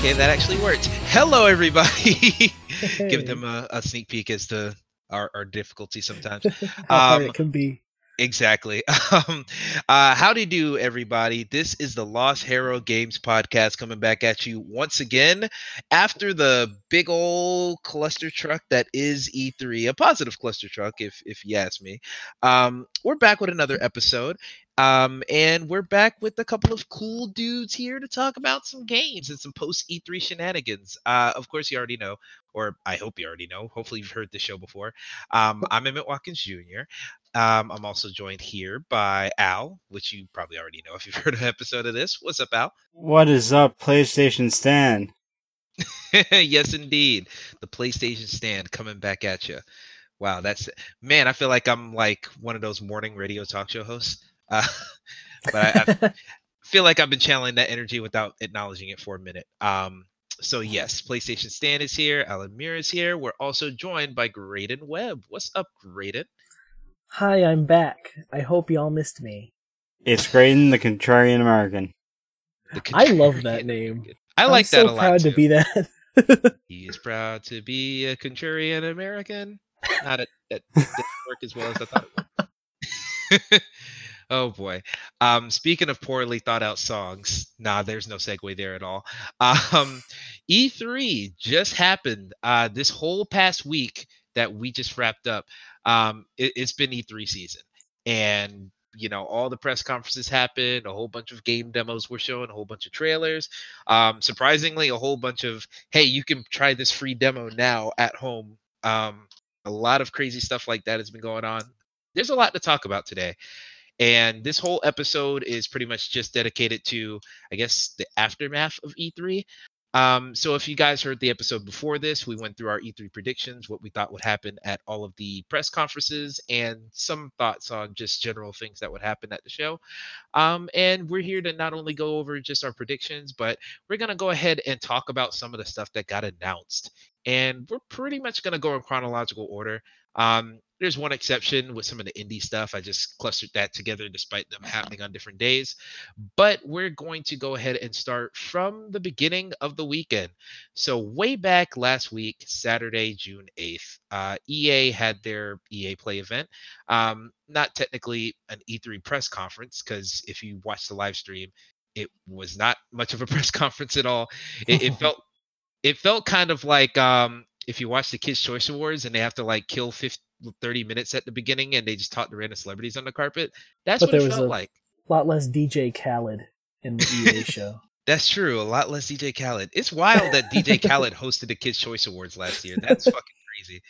Okay, that actually worked. Hello, everybody. Give them a, a, sneak peek as to our, our difficulty sometimes. How um, it can be. Exactly. Um, uh, how do you do, everybody? This is the Los Harrow Games podcast coming back at you once again after the big old cluster truck that is E3, a positive cluster truck, if if you ask me. Um, we're back with another episode. Um, and we're back with a couple of cool dudes here to talk about some games and some post E3 shenanigans. Uh, of course, you already know, or I hope you already know. Hopefully, you've heard the show before. Um, I'm Emmett Watkins Jr. Um, I'm also joined here by Al, which you probably already know if you've heard an episode of this. What's up, Al? What is up, PlayStation Stan? yes, indeed. The PlayStation Stan coming back at you. Wow, that's man. I feel like I'm like one of those morning radio talk show hosts. Uh, but I, I feel like I've been channeling that energy without acknowledging it for a minute. Um, so yes, PlayStation Stan is here. Allan Muir is here. We're also joined by Graydon Webb. What's up, Graydon? Hi, I'm back. I hope y'all missed me. It's Graydon, the Contrarian American. The contrarian. I love that name. I like I'm that so a lot. Proud too. to be that. he is proud to be a Contrarian American. Not a, that didn't work as well as I thought it would. Oh boy. Um, speaking of poorly thought out songs, nah, there's no segue there at all. Um, E3 just happened uh, this whole past week that we just wrapped up um, it, has been E3 season, and you know all the press conferences happened. A whole bunch of game demos were shown, a whole bunch of trailers. Um, surprisingly, a whole bunch of hey, you can try this free demo now at home. Um, a lot of crazy stuff like that has been going on. There's a lot to talk about today. And this whole episode is pretty much just dedicated to, I guess, the aftermath of E3. Um, so if you guys heard the episode before this, we went through our E3 predictions, what we thought would happen at all of the press conferences, and some thoughts on just general things that would happen at the show. Um, and we're here to not only go over just our predictions, but we're gonna go ahead and talk about some of the stuff that got announced. And we're pretty much gonna go in chronological order. Um, there's one exception with some of the indie stuff. I just clustered that together despite them happening on different days. But we're going to go ahead and start from the beginning of the weekend. So, way back last week, Saturday, June 8th, uh, EA had their EA Play event. Um, not technically an E3 press conference, because if you watch the live stream, it was not much of a press conference at all. It, it felt it felt kind of like um, if you watch the Kids Choice Awards and they have to like kill 50, 30 minutes at the beginning and they just talk to random celebrities on the carpet, that's but what it felt like. A lot less DJ Khaled in the EA show. That's true. A lot less DJ Khaled. It's wild that DJ Khaled hosted the Kids Choice Awards last year. That's fucking crazy.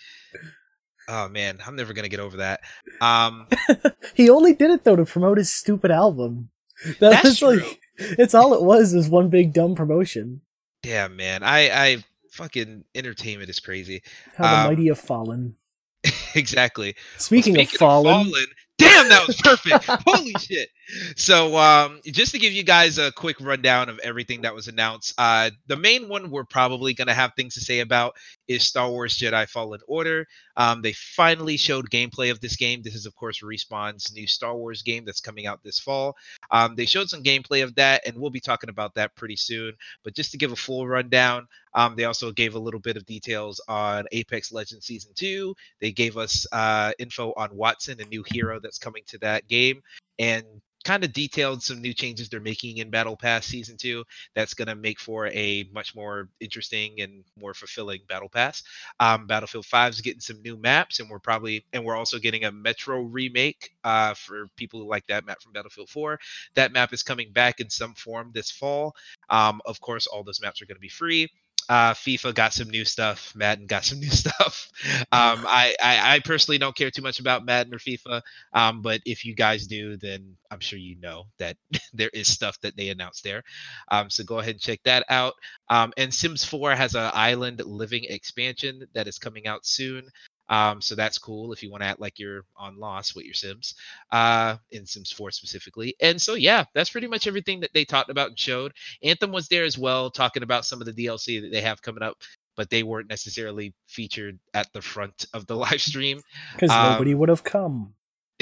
Oh man, I'm never gonna get over that. Um, he only did it though to promote his stupid album. That that's true. like it's all it was is one big dumb promotion. Damn man, I I fucking entertainment is crazy. How the um, mighty have fallen. exactly. Speaking, well, speaking of, fallen, of fallen, damn, that was perfect. Holy shit. So, um, just to give you guys a quick rundown of everything that was announced, uh, the main one we're probably going to have things to say about is Star Wars Jedi Fallen Order. Um, they finally showed gameplay of this game. This is, of course, Respawn's new Star Wars game that's coming out this fall. Um, they showed some gameplay of that, and we'll be talking about that pretty soon. But just to give a full rundown, um, they also gave a little bit of details on Apex Legends Season 2. They gave us uh, info on Wattson a new hero that's coming to that game. And kind of detailed some new changes they're making in Battle Pass Season 2 that's going to make for a much more interesting and more fulfilling Battle Pass. Um, Battlefield 5 is getting some new maps, and we're probably, and we're also getting a Metro remake uh, for people who like that map from Battlefield 4. That map is coming back in some form this fall. Um, of course, all those maps are going to be free. Uh, FIFA got some new stuff. Madden got some new stuff. Um, I, I, I, personally don't care too much about Madden or FIFA, um, but if you guys do, then I'm sure you know that there is stuff that they announced there. Um, so go ahead and check that out. Um, and Sims 4 has an island living expansion that is coming out soon. Um, so that's cool if you want to act like you're on Lost with your Sims, uh, in Sims 4 specifically. And so, yeah, that's pretty much everything that they talked about and showed. Anthem was there as well, talking about some of the DLC that they have coming up, but they weren't necessarily featured at the front of the live stream because um, nobody would have come.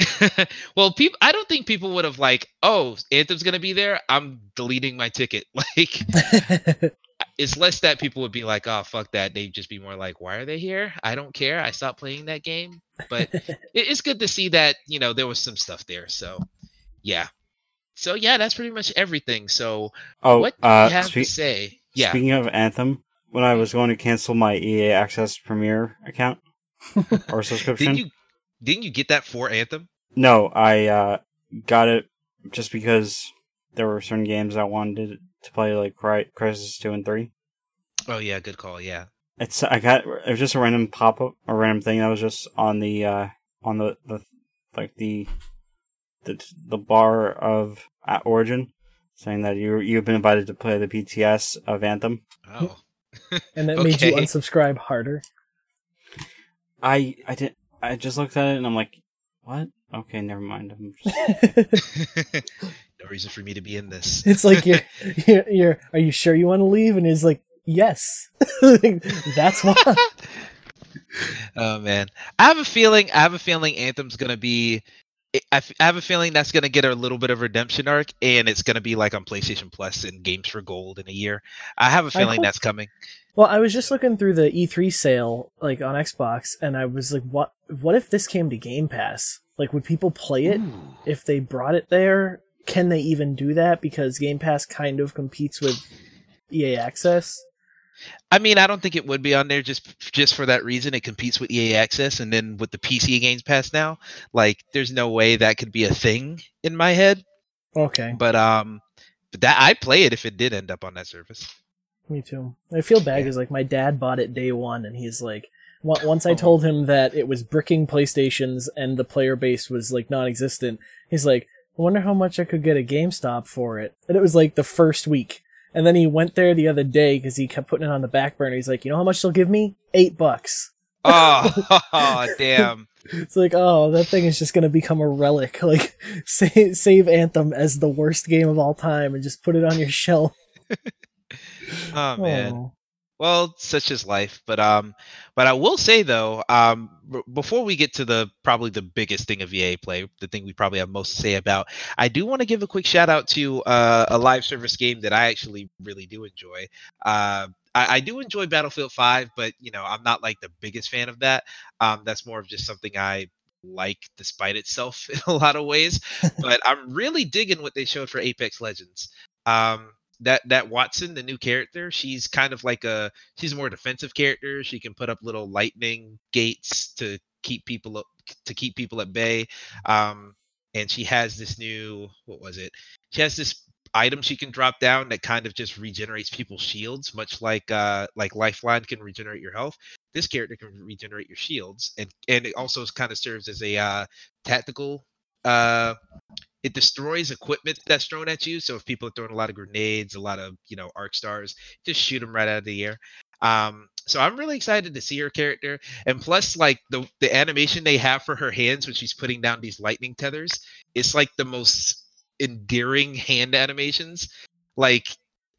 well, people, I don't think people would have like, oh, Anthem's gonna be there. I'm deleting my ticket. Like, it's less that people would be like, "Oh, fuck that." They'd just be more like, "Why are they here? I don't care. I stopped playing that game." But it's good to see that you know there was some stuff there. So yeah, so yeah, that's pretty much everything. So Oh, what do uh, you have spe- to say? Yeah. speaking of Anthem, when I was going to cancel my EA Access Premier account or subscription, Didn't you didn't you get that for Anthem? no, I uh, got it just because there were certain games I wanted to play, like Cry- Crysis Two and Three. Oh yeah, good call. Yeah. It's I got it was just a random pop up, a random thing that was just on the uh on the the like the the the bar of at Origin, saying that you you've been invited to play the PTS of Anthem. Oh. and that made you unsubscribe harder. I I didn't. I just looked at it and I'm like, what? Okay, never mind. I'm just, no reason for me to be in this. it's like you're, you're, you're, are you sure you want to leave? And he's like, yes. That's why. oh man, I have a feeling. I have a feeling Anthem's gonna be. I f- I have a feeling that's gonna get a little bit of redemption arc, and it's gonna be like on PlayStation Plus and Games for Gold in a year. I have a feeling that's coming. Well, I was just looking through the E3 sale, like on Xbox, and I was like, what, what if this came to Game Pass? Like, would people play it Ooh. if they brought it there? Can they even do that? Because Game Pass kind of competes with EA Access. I mean, I don't think it would be on there just just for that reason. It competes with EA Access, and then with the PC Games Pass now, like there's no way that could be a thing in my head. Okay, But um, but that I'd play it if it did end up on that service. me too. I feel bad Yeah. because like my dad bought it day one, and he's like, once I Oh. told him that it was bricking PlayStations and the player base was like non-existent, he's like, I wonder how much I could get a GameStop for it. And it was like the first week. And then he went there the other day because he kept putting it on the back burner. He's like, you know how much they'll give me? Eight bucks. Oh, damn! It's like, oh, that thing is just gonna become a relic. Like, save, save Anthem as the worst game of all time and just put it on your shelf. Oh man. Oh. Well, such is life. But um, but I will say though, um, b- before we get to the probably the biggest thing of EA play, the thing we probably have most to say about, I do want to give a quick shout out to uh, a live service game that I actually really do enjoy. Uh, I, I do enjoy Battlefield 5, but you know, I'm not like the biggest fan of that. Um, that's more of just something I like despite itself in a lot of ways. but I'm really digging what they showed for Apex Legends. Um, that that Wattson, the new character, she's kind of like a she's a more defensive character. She can put up little lightning gates to keep people up, to keep people at bay. Um, and she has this new what was it? She has this item she can drop down that kind of just regenerates people's shields, much like uh like Lifeline can regenerate your health. This character can regenerate your shields, and and it also kind of serves as a uh, tactical uh it destroys equipment that's thrown at you. So if people are throwing a lot of grenades, a lot of you know arc stars, just shoot them right out of the air. Um, so I'm really excited to see her character, and plus like the the animation they have for her hands when she's putting down these lightning tethers, it's like the most endearing hand animations. Like,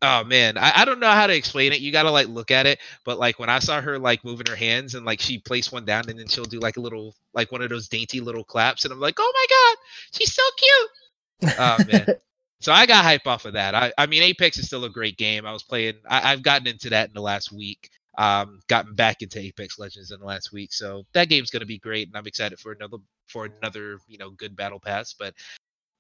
oh man, I, I don't know how to explain it. You gotta like look at it, but like when I saw her like moving her hands and like she placed one down and then she'll do like a little like one of those dainty little claps, and I'm like, oh my god, she's so cute. Oh man. So I got hype off of that. I, I mean, Apex is still a great game. I was playing. I, I've gotten into that in the last week. Um, gotten back into Apex Legends in the last week. So that game's gonna be great, and I'm excited for another for another you know good battle pass. But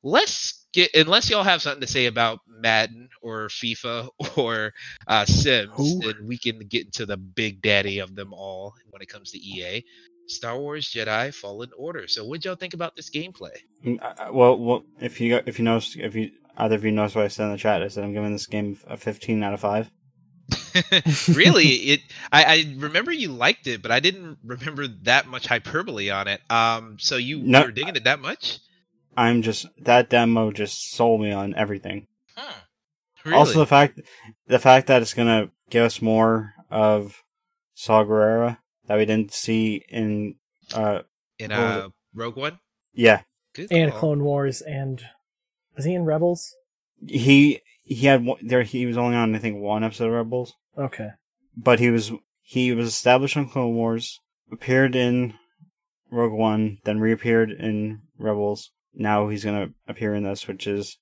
let's get unless y'all have something to say about Madden or FIFA or uh, Sims, Who? then we can get into the big daddy of them all when it comes to EA. Star Wars Jedi Fallen Order. So, what y'all think about this gameplay? Mm, uh, well, well, if you if you noticed, if you either of you noticed what I said in the chat, I said I'm giving this game a 15 out of five. really it I, I remember you liked it but i didn't remember that much hyperbole on it um so you No, were digging it that much I'm just that demo just sold me on everything. huh really? Also, the fact the fact that it's gonna give us more of Saw Gerrera that we didn't see in uh in uh rogue one yeah Good and call. Clone Wars and was he in Rebels? he he had there he was only on I think one episode of Rebels, Okay. but he was he was established on Clone Wars, appeared in Rogue One, then reappeared in Rebels. Now he's gonna appear in this, which is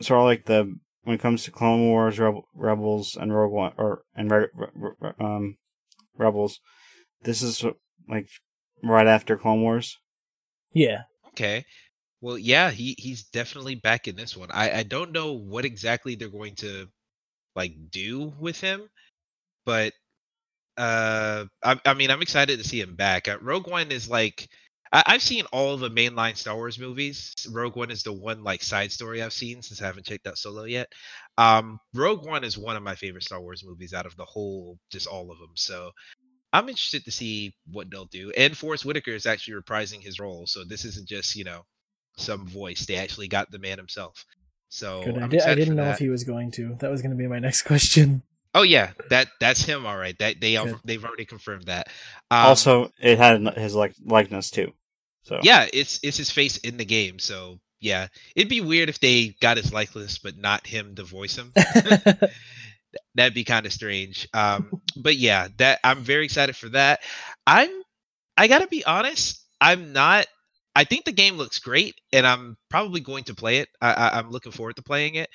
sort of like the when it comes to Clone Wars, Rebel, Rebels, and Rogue One, or and Re, Re, Re, um, Rebels, this is like right after Clone Wars. Yeah. Okay. Well, yeah, he he's definitely back in this one. I I don't know what exactly they're going to like do with him, but uh, I I mean I'm excited to see him back. Uh, Rogue One is like I, I've seen all of the mainline Star Wars movies. Rogue One is the one like side story I've seen since I haven't checked out Solo yet. Um, Rogue One is one of my favorite Star Wars movies out of the whole, just all of them. So I'm interested to see what they'll do. And Forest Whitaker is actually reprising his role, so this isn't just you know some voice. They actually got the man himself. So Good. I, did, I didn't know that. if he was going to. That was going to be my next question. Oh yeah, that that's him. All right, that they Good. they've already confirmed that. Um, also, it had his like likeness too. So yeah, it's it's his face in the game. So yeah, it'd be weird if they got his likeness but not him to voice him. That'd be kind of strange. Um, but yeah, that I'm very excited for that. I'm I gotta be honest. I'm not. I think the game looks great, and I'm probably going to play it. I, I, I'm looking forward to playing it,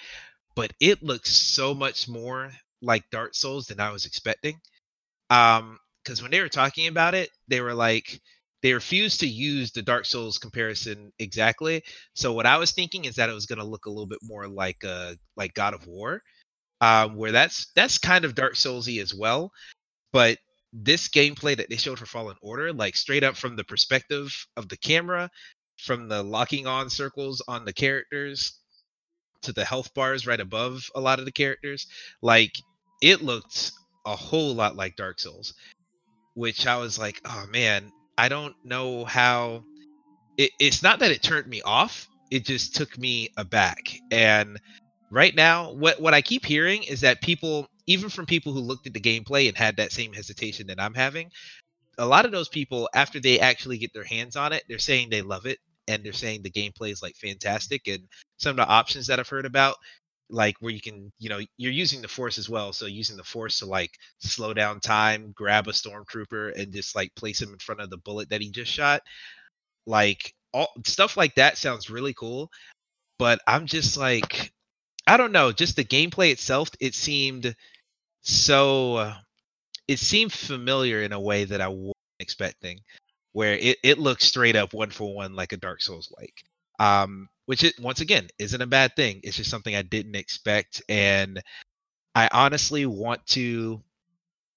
but it looks so much more like Dark Souls than I was expecting. Um, because when they were talking about it, they were like they refused to use the Dark Souls comparison exactly. So what I was thinking is that it was going to look a little bit more like uh like God of War, um, where that's that's kind of Dark Soulsy as well, but this gameplay that they showed for Fallen Order, like straight up from the perspective of the camera, from the locking on circles on the characters to the health bars right above a lot of the characters, like it looked a whole lot like Dark Souls, which I was like, oh man, I don't know how. It, it's not that it turned me off; it just took me aback. And right now, what what I keep hearing is that people, even from people who looked at the gameplay and had that same hesitation that I'm having, a lot of those people, after they actually get their hands on it, they're saying they love it and they're saying the gameplay is like fantastic. And some of the options that I've heard about, like where you can, you know, you're using the force as well. So using the force to like slow down time, grab a stormtrooper, and just like place him in front of the bullet that he just shot. Like all stuff like that sounds really cool. But I'm just like, I don't know, just the gameplay itself, it seemed so it seemed familiar in a way that I wasn't expecting, where it, it looks straight up one for one like a Dark Souls like. Um, which it once again isn't a bad thing. It's just something I didn't expect, and I honestly want to.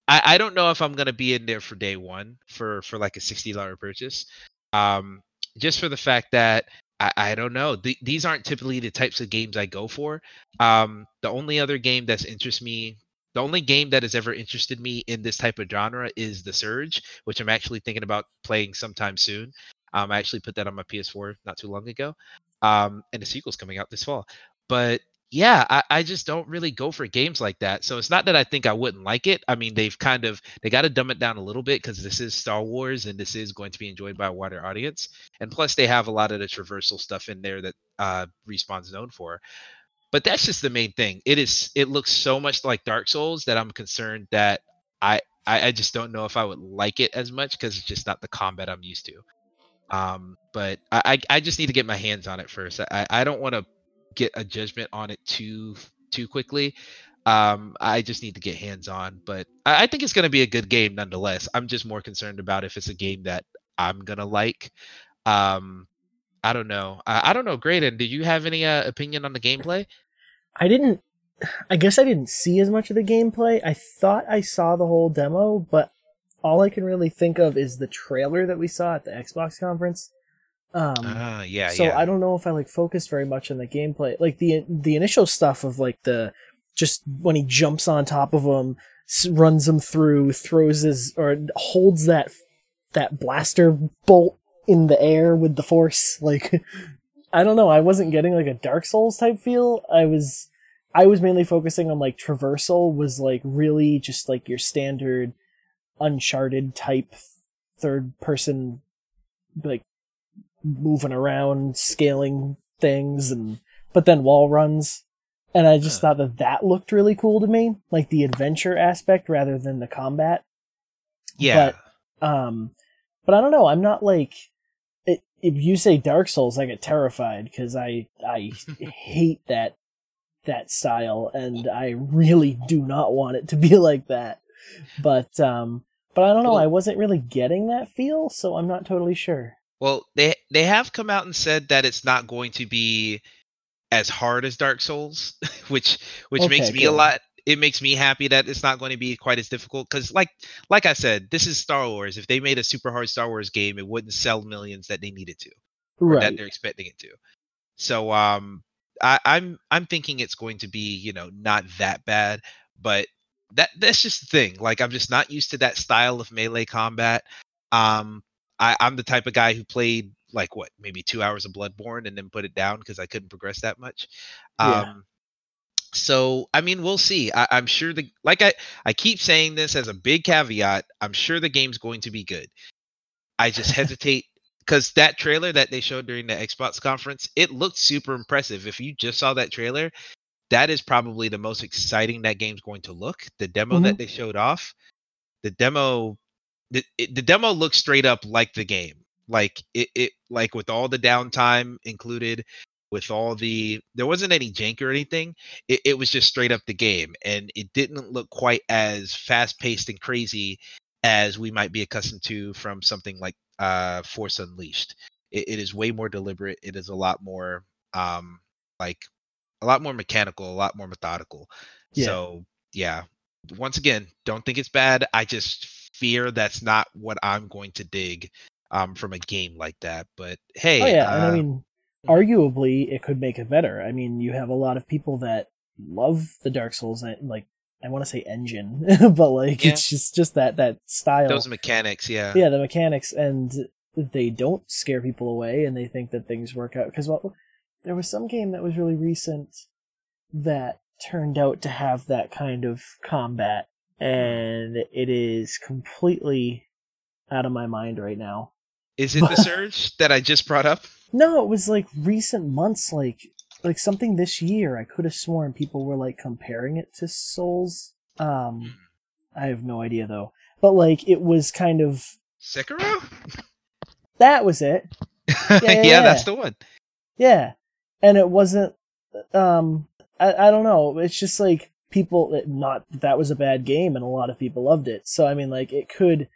I, I don't know if I'm gonna be in there for day one for for like a sixty dollar purchase, um, just for the fact that I, I don't know. Th- these aren't typically the types of games I go for. Um, the only other game that's interests me the only game that has ever interested me in this type of genre is The Surge, which I'm actually thinking about playing sometime soon. Um, I actually put that on my PS4 not too long ago. Um, and the sequel's coming out this fall. But yeah, I, I just don't really go for games like that. So it's not that I think I wouldn't like it. I mean, they've kind of they got to dumb it down a little bit because this is Star Wars and this is going to be enjoyed by a wider audience. And plus, they have a lot of the traversal stuff in there that uh, Respawn's known for but that's just the main thing it is it looks so much like dark souls that i'm concerned that i i, I just don't know if i would like it as much because it's just not the combat i'm used to um but I, I just need to get my hands on it first i i don't want to get a judgment on it too too quickly um i just need to get hands on but i, I think it's going to be a good game nonetheless i'm just more concerned about if it's a game that i'm going to like um I don't know. I, I don't know. Graydon, did you have any uh, opinion on the gameplay? I didn't. I guess I didn't see as much of the gameplay. I thought I saw the whole demo, but all I can really think of is the trailer that we saw at the Xbox conference. Um, Ah, yeah, so yeah. I don't know if I like focused very much on the gameplay. Like the the initial stuff of like the just when he jumps on top of him, runs him through, throws his or holds that that blaster bolt in the air with the force. Like I don't know, I wasn't getting like a Dark Souls type feel. I was I was mainly focusing on like traversal was like really just like your standard uncharted type third person like moving around scaling things and but then wall runs and i just thought that that looked really cool to me like the adventure aspect rather than the combat yeah. But um but i don't know i'm not like it, if you say dark souls i get terrified because i i hate that that style, and I really do not want it to be like that. But um, but I don't know. Well- I wasn't really getting that feel, so I'm not totally sure. Well, they they have come out and said that it's not going to be as hard as Dark Souls, which which makes Okay, me a lot. It makes me happy that it's not going to be quite as difficult because, like like I said, this is Star Wars. If they made a super hard Star Wars game, it wouldn't sell millions that they needed to, or that they're expecting it to. So um, I, I'm I'm thinking it's going to be you know not that bad, but that that's just the thing. Like I'm just not used to that style of melee combat. Um, I, I'm the type of guy who played like what maybe two hours of Bloodborne and then put it down because I couldn't progress that much. Yeah. Um, so I mean, we'll see. I, I'm sure the like I I keep saying this as a big caveat. I'm sure the game's going to be good. I just hesitate because that trailer that they showed during the Xbox conference, it looked super impressive. If you just saw that trailer, that is probably the most exciting that game's going to look. The demo that they showed off, the demo, the, it, the demo looks straight up like the game. Like it, it, like with all the downtime included, with all the, there wasn't any jank or anything. It, it was just straight up the game, and it didn't look quite as fast paced and crazy as we might be accustomed to from something like uh, Force Unleashed. It, it is way more deliberate. It is a lot more um, like a lot more mechanical, a lot more methodical. Yeah. So yeah, once again, don't think it's bad. I just fear that's not what I'm going to dig um, from a game like that. But hey, Oh yeah, and I uh, mean, arguably it could make it better. I mean, you have a lot of people that love the Dark Souls, like I want to say engine, but like Yeah. it's just just that that style. those mechanics, yeah, yeah, the mechanics, and they don't scare people away, and they think that things work out. Because well, there was some game that was really recent that turned out to have that kind of combat, and it is completely out of my mind right now. Is it the surge that I just brought up? No, it was like recent months, like like something this year. I could have sworn people were like comparing it to Souls. Um, I have no idea though. But like it was kind of Sekiro? that was it. yeah, yeah, yeah. that's the one. Yeah, and it wasn't. Um, I I don't know. It's just like people. It, not that was a bad game, and a lot of people loved it. So I mean, like it could,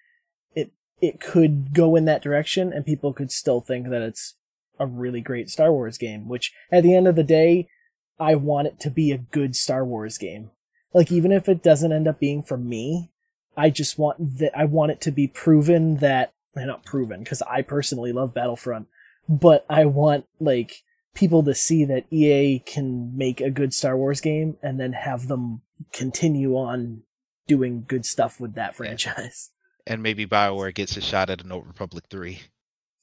it it could go in that direction, and people could still think that it's a really great Star Wars game. Which at the end of the day, I want it to be a good Star Wars game. Like even if it doesn't end up being for me, I just want that. I want it to be proven that. eh, Not proven because I personally love Battlefront, but I want like people to see that EA can make a good Star Wars game and then have them continue on doing good stuff with that franchise. And maybe Bioware gets a shot at an Old Republic 3.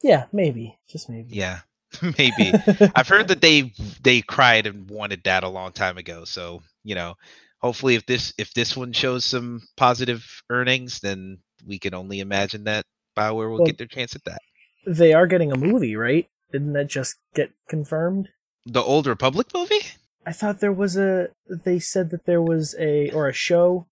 Yeah, maybe. Just maybe. Yeah, maybe. I've heard that they they cried and wanted that a long time ago. So you know, hopefully, if this if this one shows some positive earnings, then we can only imagine that Bioware will Well- get their chance at that. they are getting a movie, right? Didn't that just get confirmed? The Old Republic movie? I thought there was a. They said that there was a or a show.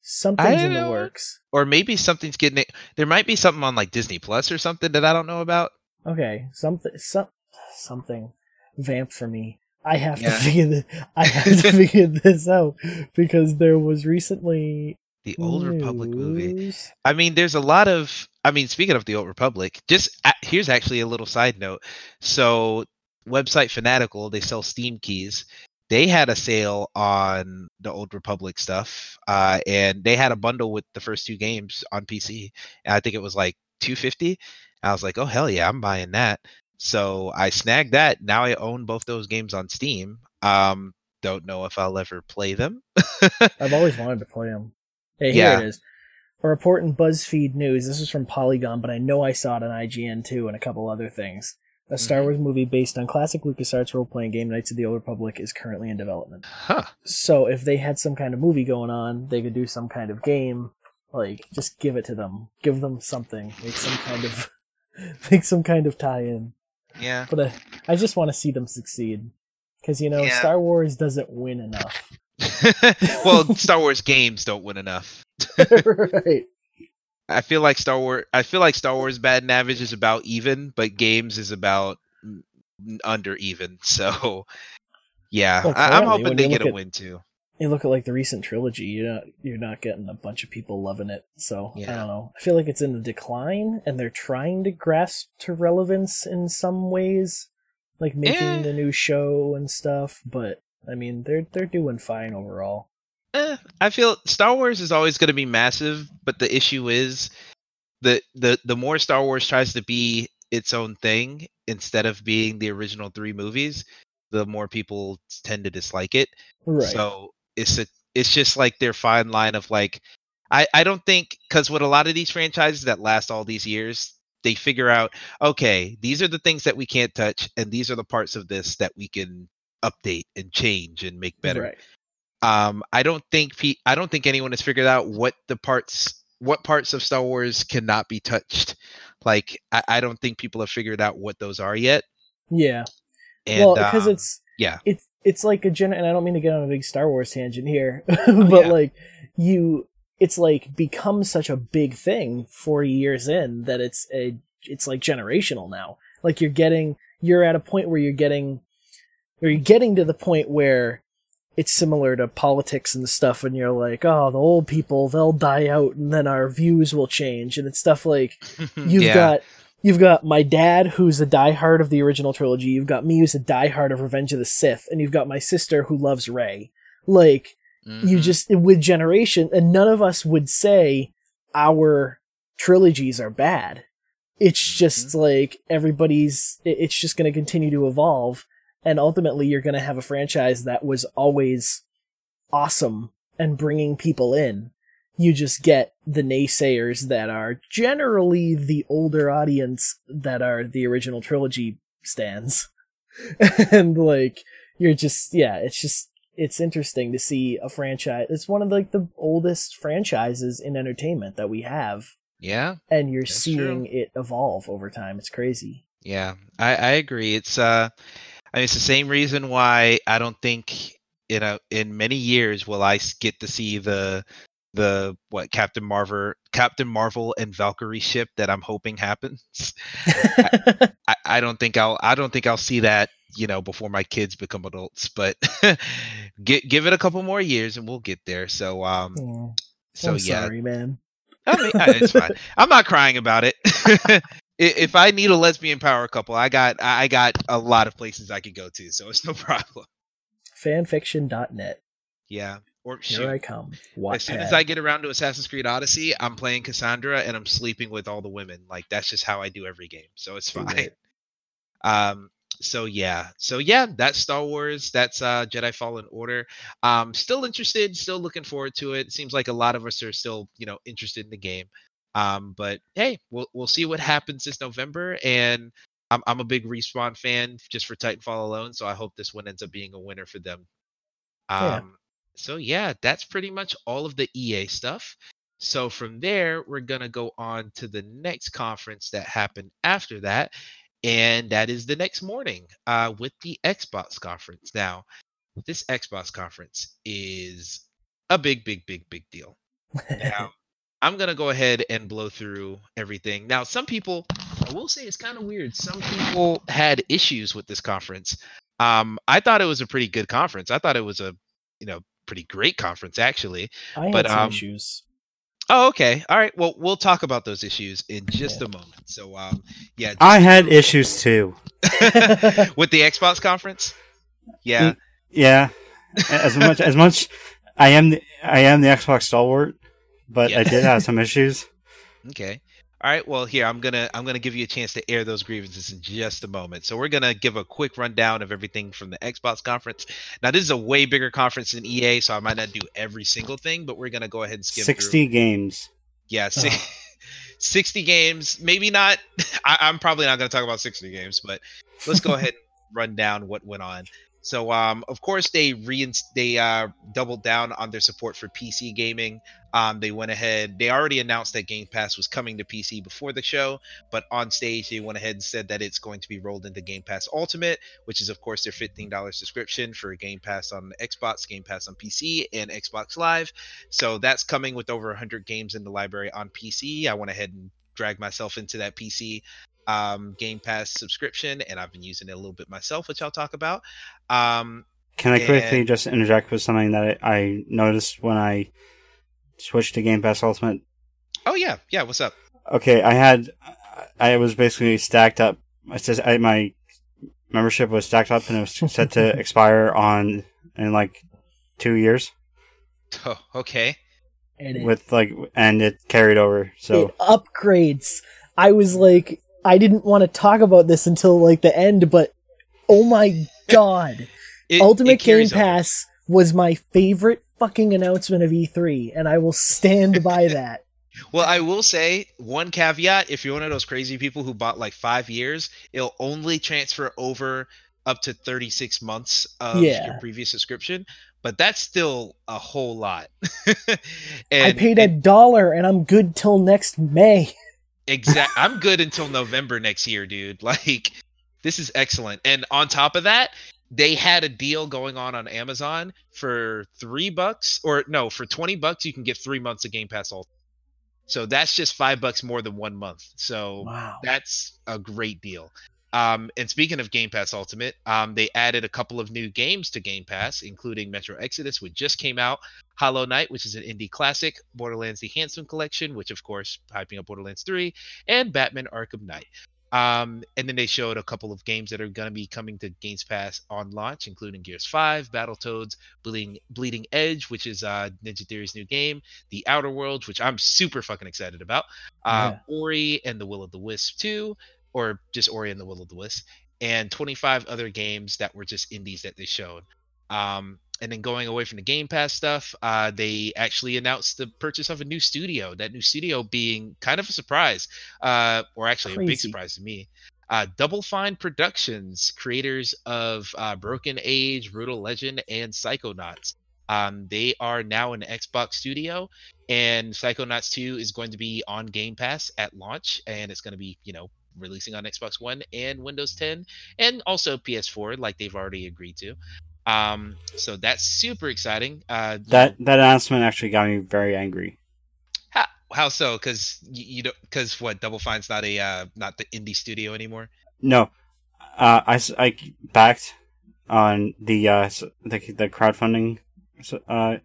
Something's in the works. Or maybe something's getting. There might be something on like Disney Plus or something that I don't know about. Okay, something, some, something, vamp for me. I have Yeah. to figure this. I have to figure this out because there was recently The Old Republic movie. I mean, there's a lot of. I mean, speaking of the Old Republic, just a here's actually a little side note. So, website Fanatical, they sell Steam keys. They had a sale on the Old Republic stuff, uh, and they had a bundle with the first two games on PC. And I think it was like 250. I was like, oh hell yeah, I'm buying that. So I snagged that. Now I own both those games on Steam. Um, don't know if I'll ever play them. I've always wanted to play them. Hey, Yeah. it is. A report in BuzzFeed News. This is from Polygon, but I know I saw it on IGN too, and a couple other things. A Star Mhm. Wars movie based on classic LucasArts role-playing game Knights of the Old Republic is currently in development. Huh. So if they had some kind of movie going on, they could do some kind of game. Like, just give it to them. Give them something. Make some kind of, make some kind of tie-in. Yeah. But uh, I just want to see them succeed. Because, you know, Yeah. Star Wars doesn't win enough. well, Star Wars games don't win enough. right. I feel like Star Wars. I feel like Star Wars bad average is about even, but games is about under even. So, Yeah, Well, I, I'm hoping they get a at- win too. You look at like the recent trilogy, you're not you're not getting a bunch of people loving it. So I don't know. I feel like it's in the decline, and they're trying to grasp to relevance in some ways, like making Eh. the new show and stuff. But I mean, they're they're doing fine overall. Eh, I feel Star Wars is always going to be massive, but the issue is the the the more Star Wars tries to be its own thing instead of being the original three movies, the more people tend to dislike it. Right. So it's a it's just like their fine line of like I I don't think because with a lot of these franchises that last all these years, they figure out okay these are the things that we can't touch and these are the parts of this that we can update and change and make better Right. um i don't think pe- i don't think anyone has figured out what the parts what parts of star wars cannot be touched like i, I don't think people have figured out what those are yet Yeah. and well, because um, it's yeah it's it's like a gen and I don't mean to get on a big Star Wars tangent here, but Oh, yeah. like you it's like become such a big thing 40 years in that it's a it's like generational now. Like you're getting you're at a point where you're getting or you're getting to the point where it's similar to politics and stuff and you're like, "Oh, the old people, they'll die out and then our views will change." And it's stuff like You've yeah. got you've got my dad who's a diehard of the original trilogy. You've got me who's a diehard of Revenge of the Sith, and you've got my sister who loves Rey Like you Mhm. just with generation, and none of us would say our trilogies are bad. It's just like everybody's it's just going to continue to evolve, and ultimately, you're going to have a franchise that was always awesome and bringing people in you just get the naysayers that are generally the older audience that are the original trilogy stands. and like you're just yeah, it's just it's interesting to see a franchise. It's one of like the oldest franchises in entertainment that we have yeah and you're seeing it evolve over time. It's crazy. Yeah, I, I agree. It's uh, I mean, it's the same reason why I don't think you know in many years will I get to see the the what Captain Marvel, Captain Marvel and Valkyrie ship that I'm hoping happens. I, I don't think I'll I don't think I'll see that you know before my kids become adults, but get give it a couple more years and we'll get there. So um, Oh, so I'm yeah, sorry, man. I mean, it's fine. I'm not crying about it. If I need a lesbian power couple, I got I got a lot of places I could go to, so it's no problem. Fanfiction.net. Yeah. Or Here shoot, I come. as soon as I get around to Assassin's Creed Odyssey, I'm playing Cassandra and I'm sleeping with all the women. Like that's just how I do every game, so it's fine. Um. So yeah. So yeah, that's Star Wars. That's uh Jedi Fallen Order. Um. Still interested. Still looking forward to it. Seems like a lot of us are still you know interested in the game. Um. But hey, we'll we'll see what happens this November. And I'm I'm a big respawn fan just for Titanfall alone. So I hope this one ends up being a winner for them. Um. Yeah. So yeah, that's pretty much all of the EA stuff. So from there, we're gonna go on to the next conference that happened after that, and that is the next morning uh, with the Xbox conference. Now, this Xbox conference is a big, big, big, big deal. Now, I'm gonna go ahead and blow through everything. Now, some people, I will say, it's kind of weird. Some people had issues with this conference. Um, I thought it was a pretty good conference. I thought it was a, you know, pretty great conference actually. I had but, some um, issues. Oh, okay. All right. Well, we'll talk about those issues in just a moment. So, um, yeah, I had issues too. with the Xbox conference. Yeah. Yeah, as much as much I am the, I am the Xbox stalwart, but Yeah. I did have some issues. Okay. All right. Well, here I'm gonna I'm gonna give you a chance to air those grievances in just a moment. So we're gonna give a quick rundown of everything from the Xbox conference. Now, this is a way bigger conference than EA, so I might not do every single thing, but we're gonna go ahead and skim through. Sixty games. Yeah, si- uh-huh. Ugh. 60 games. Maybe not. I, I'm probably not going to talk about 60 games, but let's go ahead and run down what went on. So, um, of course, they they uh, doubled down on their support for PC gaming. Um, they went ahead. They already announced that Game Pass was coming to PC before the show, but on stage they went ahead and said that it's going to be rolled into Game Pass Ultimate, which is of course their $15 subscription for Game Pass on Xbox, Game Pass on PC, and Xbox Live. So that's coming with over 100 games in the library on PC. I went ahead and dragged myself into that PC um, Game Pass subscription, and I've been using it a little bit myself, which I'll talk about. Um, Can I quickly just interject with something that I, I noticed when I switched to Game Pass Ultimate? Oh yeah, yeah. What's up? Okay, I had I was basically stacked up. I said I, my membership was stacked up and it was set to expire on in like two years Oh, okay. And it, with like and it carried over. So it upgrades. I was like, I didn't want to talk about this until like the end, but oh my god. It, Ultimate it Game. Pass was my favorite fucking announcement of E3, and I will stand by that. Well, I will say one caveat: if you're one of those crazy people who bought like five years, it'll only transfer over up to 36 months of Yeah. your previous subscription. But that's still a whole lot. I and, paid a dollar, and I'm good till next May. exact. I'm good until November next year, dude. Like, this is excellent. And on top of that, they had a deal going on on Amazon for three bucks, or no, for 20 bucks, you can get three months of Game Pass Ultimate. So that's just five bucks more than one month. So Wow. that's a great deal. Um, and speaking of Game Pass Ultimate, um, they added a couple of new games to Game Pass, including Metro Exodus, which just came out, Hollow Knight, which is an indie classic, Borderlands: The Handsome Collection, which of course hyping up Borderlands 3, and Batman: Arkham Knight. Um, and then they showed a couple of games that are going to be coming to Game Pass on launch, including Gears 5, Battletoads, Bleeding Bleeding Edge, which is uh, Ninja Theory's new game, The Outer Worlds, which I'm super fucking excited about, uh, Ori and the Will of the Wisp 2, or just Ori and the Will of the Wisp, and 25 other games that were just indies that they showed. Um, and then going away from the Game Pass stuff, uh, they actually announced the purchase of a new studio. That new studio being kind of a surprise, uh, or actually a big surprise to me. Uh, Double Fine Productions, creators of uh, Broken Age, Brutal Legend, and Psychonauts. Um, they are now an Xbox studio, and Psychonauts 2 is going to be on Game Pass at launch, and it's going to be, you know, releasing on Xbox One and Windows 10, and also PS4, like they've already agreed to. Um, so that's super exciting. Uh, that that announcement actually got me very angry. how, how so? Because you, you don't because what Double Fine's not a uh, not the indie studio anymore. No, uh, I backed on the uh the the crowdfunding uh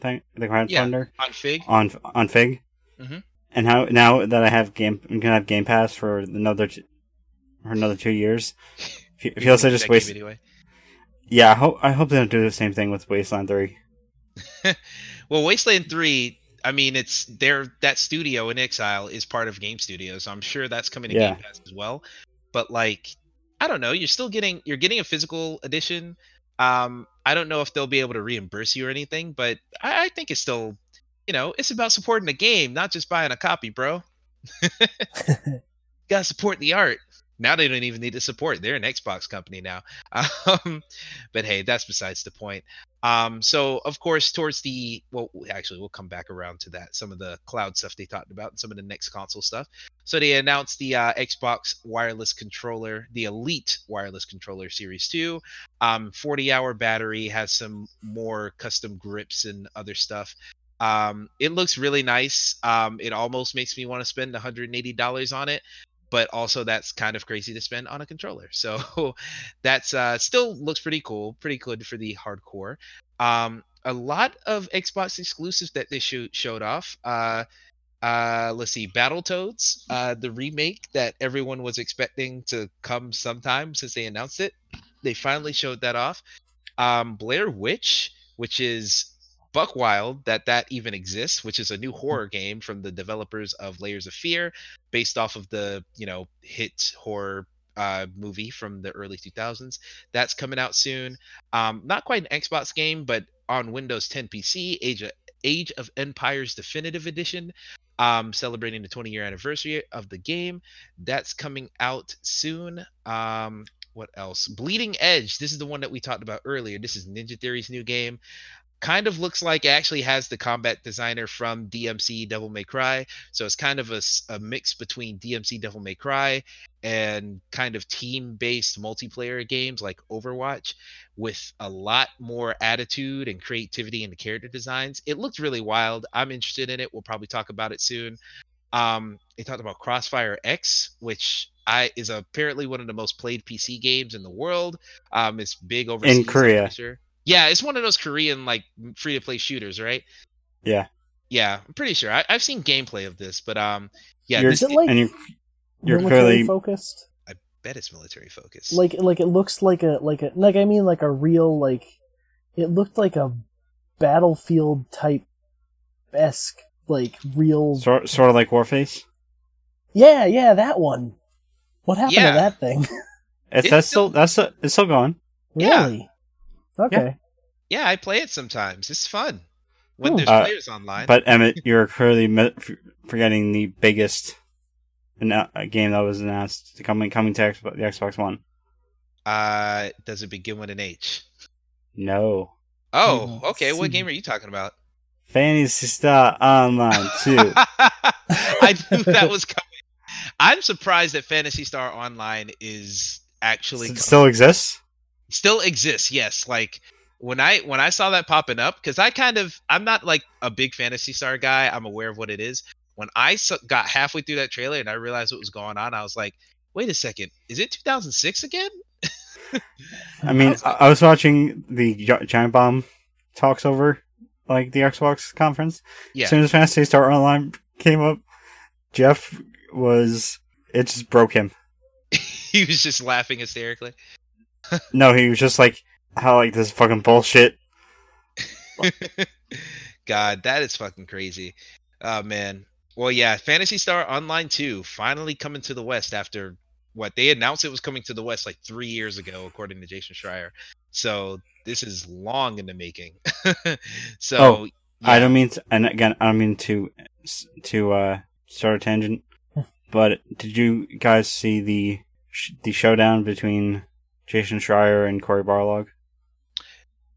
thing the crowdfunder On Fig, on on Fig, Mhm. And how now that I have game I'm gonna have Game Pass for another t- for another two years. You Feels like just waste. anyway. Yeah, I hope I hope they don't do the same thing with Wasteland Three. Well, Wasteland Three. I mean, it's their that studio inXile is part of Game Studios, so I'm sure that's coming to Yeah. Game Pass as well. But like, I don't know. You're still getting you're getting a physical edition. Um, I don't know if they'll be able to reimburse you or anything, but I, I think it's still, you know, it's about supporting the game, not just buying a copy, bro. Gotta support the art. Now they don't even need to support. They're an Xbox company now. Um, but hey, that's besides the point. Um, so of course, towards the well, actually, we'll come back around to that. Some of the cloud stuff they talked about, and some of the next console stuff. So they announced the uh, Xbox wireless controller, the Elite wireless controller Series Two. Um, 40 hour battery has some more custom grips and other stuff. Um, it looks really nice. Um, it almost makes me want to spend 180 dollars on it but also that's kind of crazy to spend on a controller. So that's uh, still looks pretty cool, pretty good for the hardcore. Um, a lot of Xbox exclusives that they show, showed off. Uh, uh, let's see, Battletoads, uh, the remake that everyone was expecting to come sometime since they announced it. They finally showed that off. Um, Blair Witch, which is Buck Wild, that that even exists, which is a new horror game from the developers of Layers of Fear, based off of the you know hit horror uh, movie from the early 2000s. That's coming out soon. Um, not quite an Xbox game, but on Windows 10 PC, Age of, Age of Empires Definitive Edition, um, celebrating the 20 year anniversary of the game. That's coming out soon. Um, what else? Bleeding Edge. This is the one that we talked about earlier. This is Ninja Theory's new game. Kind of looks like it actually has the combat designer from DMC Devil May Cry. So it's kind of a, a mix between DMC Devil May Cry and kind of team based multiplayer games like Overwatch with a lot more attitude and creativity in the character designs. It looked really wild. I'm interested in it. We'll probably talk about it soon. Um, they talked about Crossfire X, which I is apparently one of the most played PC games in the world. Um, it's big overseas. I'm Korea. Sure. Yeah, it's one of those Korean like free to play shooters, right? Yeah. Yeah, I'm pretty sure. I, I've seen gameplay of this, but um, yeah, You're- Is it like and you you're military clearly focused? I bet it's military focused. Like like it looks like a like a like I mean like a real like it looked like a battlefield type esque like real sort sort of like Warface. Yeah, yeah, that one. What happened Yeah. to that thing? It's, It's that's still- still that's uh, it's still going. Yeah. Really? Okay. yeah, I play it sometimes. It's fun when Hmm. there's Uh, players online. But Emmett, you're clearly me- forgetting the biggest annou- uh, game that was announced coming coming to Xbox, the Xbox One. uh, does it begin with an H? No, Oh, Hmm, okay. What game are you talking about? Phantasy Star Online Two. I knew that was coming. I'm surprised that Phantasy Star Online is actually S- still exists. Still exists. Yes, like when I when I saw that popping up, because I kind of I'm not like a big Phantasy Star guy. I'm aware of what it is. When I got halfway through that trailer and I realized what was going on, I was like, "Wait a second, is it 2006 again?" I mean, I, I was watching the Gi- Giant Bomb talks over like the Xbox conference. Yeah. As soon as Phantasy Star Online came up, Jeff was it just broke him. he was just laughing hysterically. No, he was just like, "How like this fucking bullshit." God, that is fucking crazy. Oh man. Well, yeah, Phantasy Star Online 2 finally coming to the West after what they announced it was coming to the West like three years ago, according to Jason Schreier. So this is long in the making. so Oh, I don't mean to, and again, I don't mean to to uh, start a tangent, but did you guys see the sh- the showdown between Jason Schreier and Cory Barlog?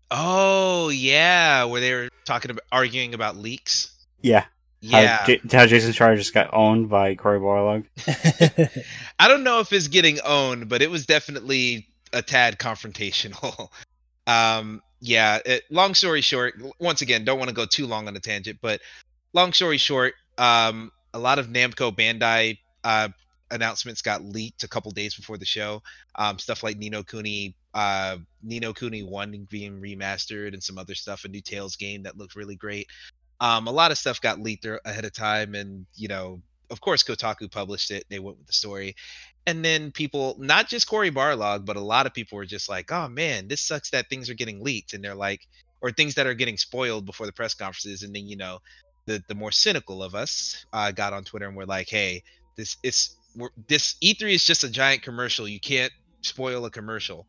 Oh yeah, where they were talking about arguing about leaks. Yeah, how, Yeah, J- how Jason Schreier just got owned by Cory Barlog. I don't know if it's getting owned, but it was definitely a tad confrontational. um, yeah. It, long story short, once again, don't want to go too long on a tangent, but long story short, um, a lot of Namco Bandai uh, announcements got leaked a couple days before the show. Um, stuff like Ni no Kuni, uh, Ni no Kuni One being remastered, and some other stuff, a new Tales game that looked really great. Um, a lot of stuff got leaked ahead of time, and you know, of course, Kotaku published it. They went with the story, and then people, not just Cory Barlog, but a lot of people were just like, "Oh man, this sucks that things are getting leaked," and they're like, or things that are getting spoiled before the press conferences, and then you know, the the more cynical of us uh, got on Twitter and were like, "Hey, this it's this E3 is just a giant commercial. You can't spoil a commercial."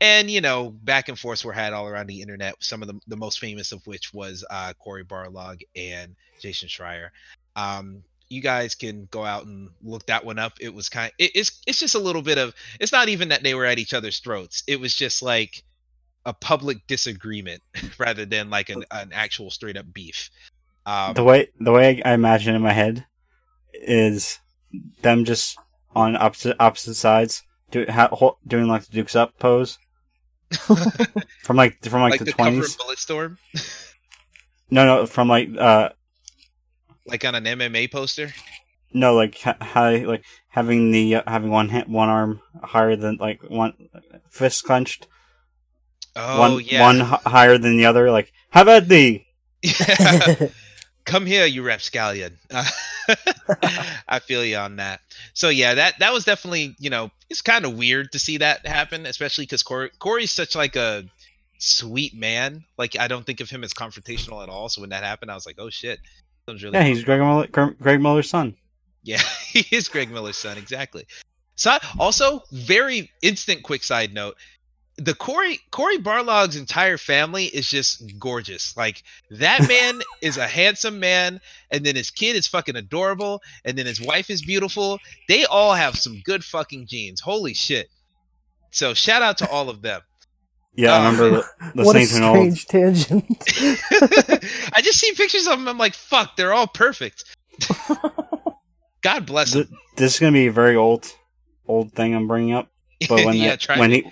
And you know, back and forth were had all around the internet. Some of the the most famous of which was uh, Cory Barlog and Jason Schreier. Um, you guys can go out and look that one up. It was kind. It, it's it's just a little bit of. It's not even that they were at each other's throats. It was just like a public disagreement rather than like an, an actual straight up beef. Um, the way the way I imagine in my head is them just on opposite opposite sides do, ha, ho, doing like the Dukes Up pose from like from like, like the the, twenties. of Bulletstorm, No, no, from like uh like on an MMA poster. no like ha- how like having the uh, having one hand, one arm higher than like one fist clenched, Oh one yeah. one h- higher than the other. Like how about the Come here, you rapscallion. I feel you on that. So yeah, that that was definitely you know it's kind of weird to see that happen, especially because Cory Cory's such like a sweet man. Like I don't think of him as confrontational at all. So when that happened, I was like, oh shit. Really yeah he's Greg Miller, Greg Miller's son. Yeah, he is Greg Miller's son, exactly. So also, very instant quick side note. The Cory Cory Barlog's entire family is just gorgeous. Like that man is a handsome man, and then his kid is fucking adorable, and then his wife is beautiful. They all have some good fucking genes. Holy shit. So shout out to all of them. Yeah, I Oh, remember the what a listening to an old strange tangent. I just see pictures of them. I'm like, fuck, they're all perfect. God bless them. this is gonna be a very old old thing I'm bringing up. But when yeah, that- try when me. he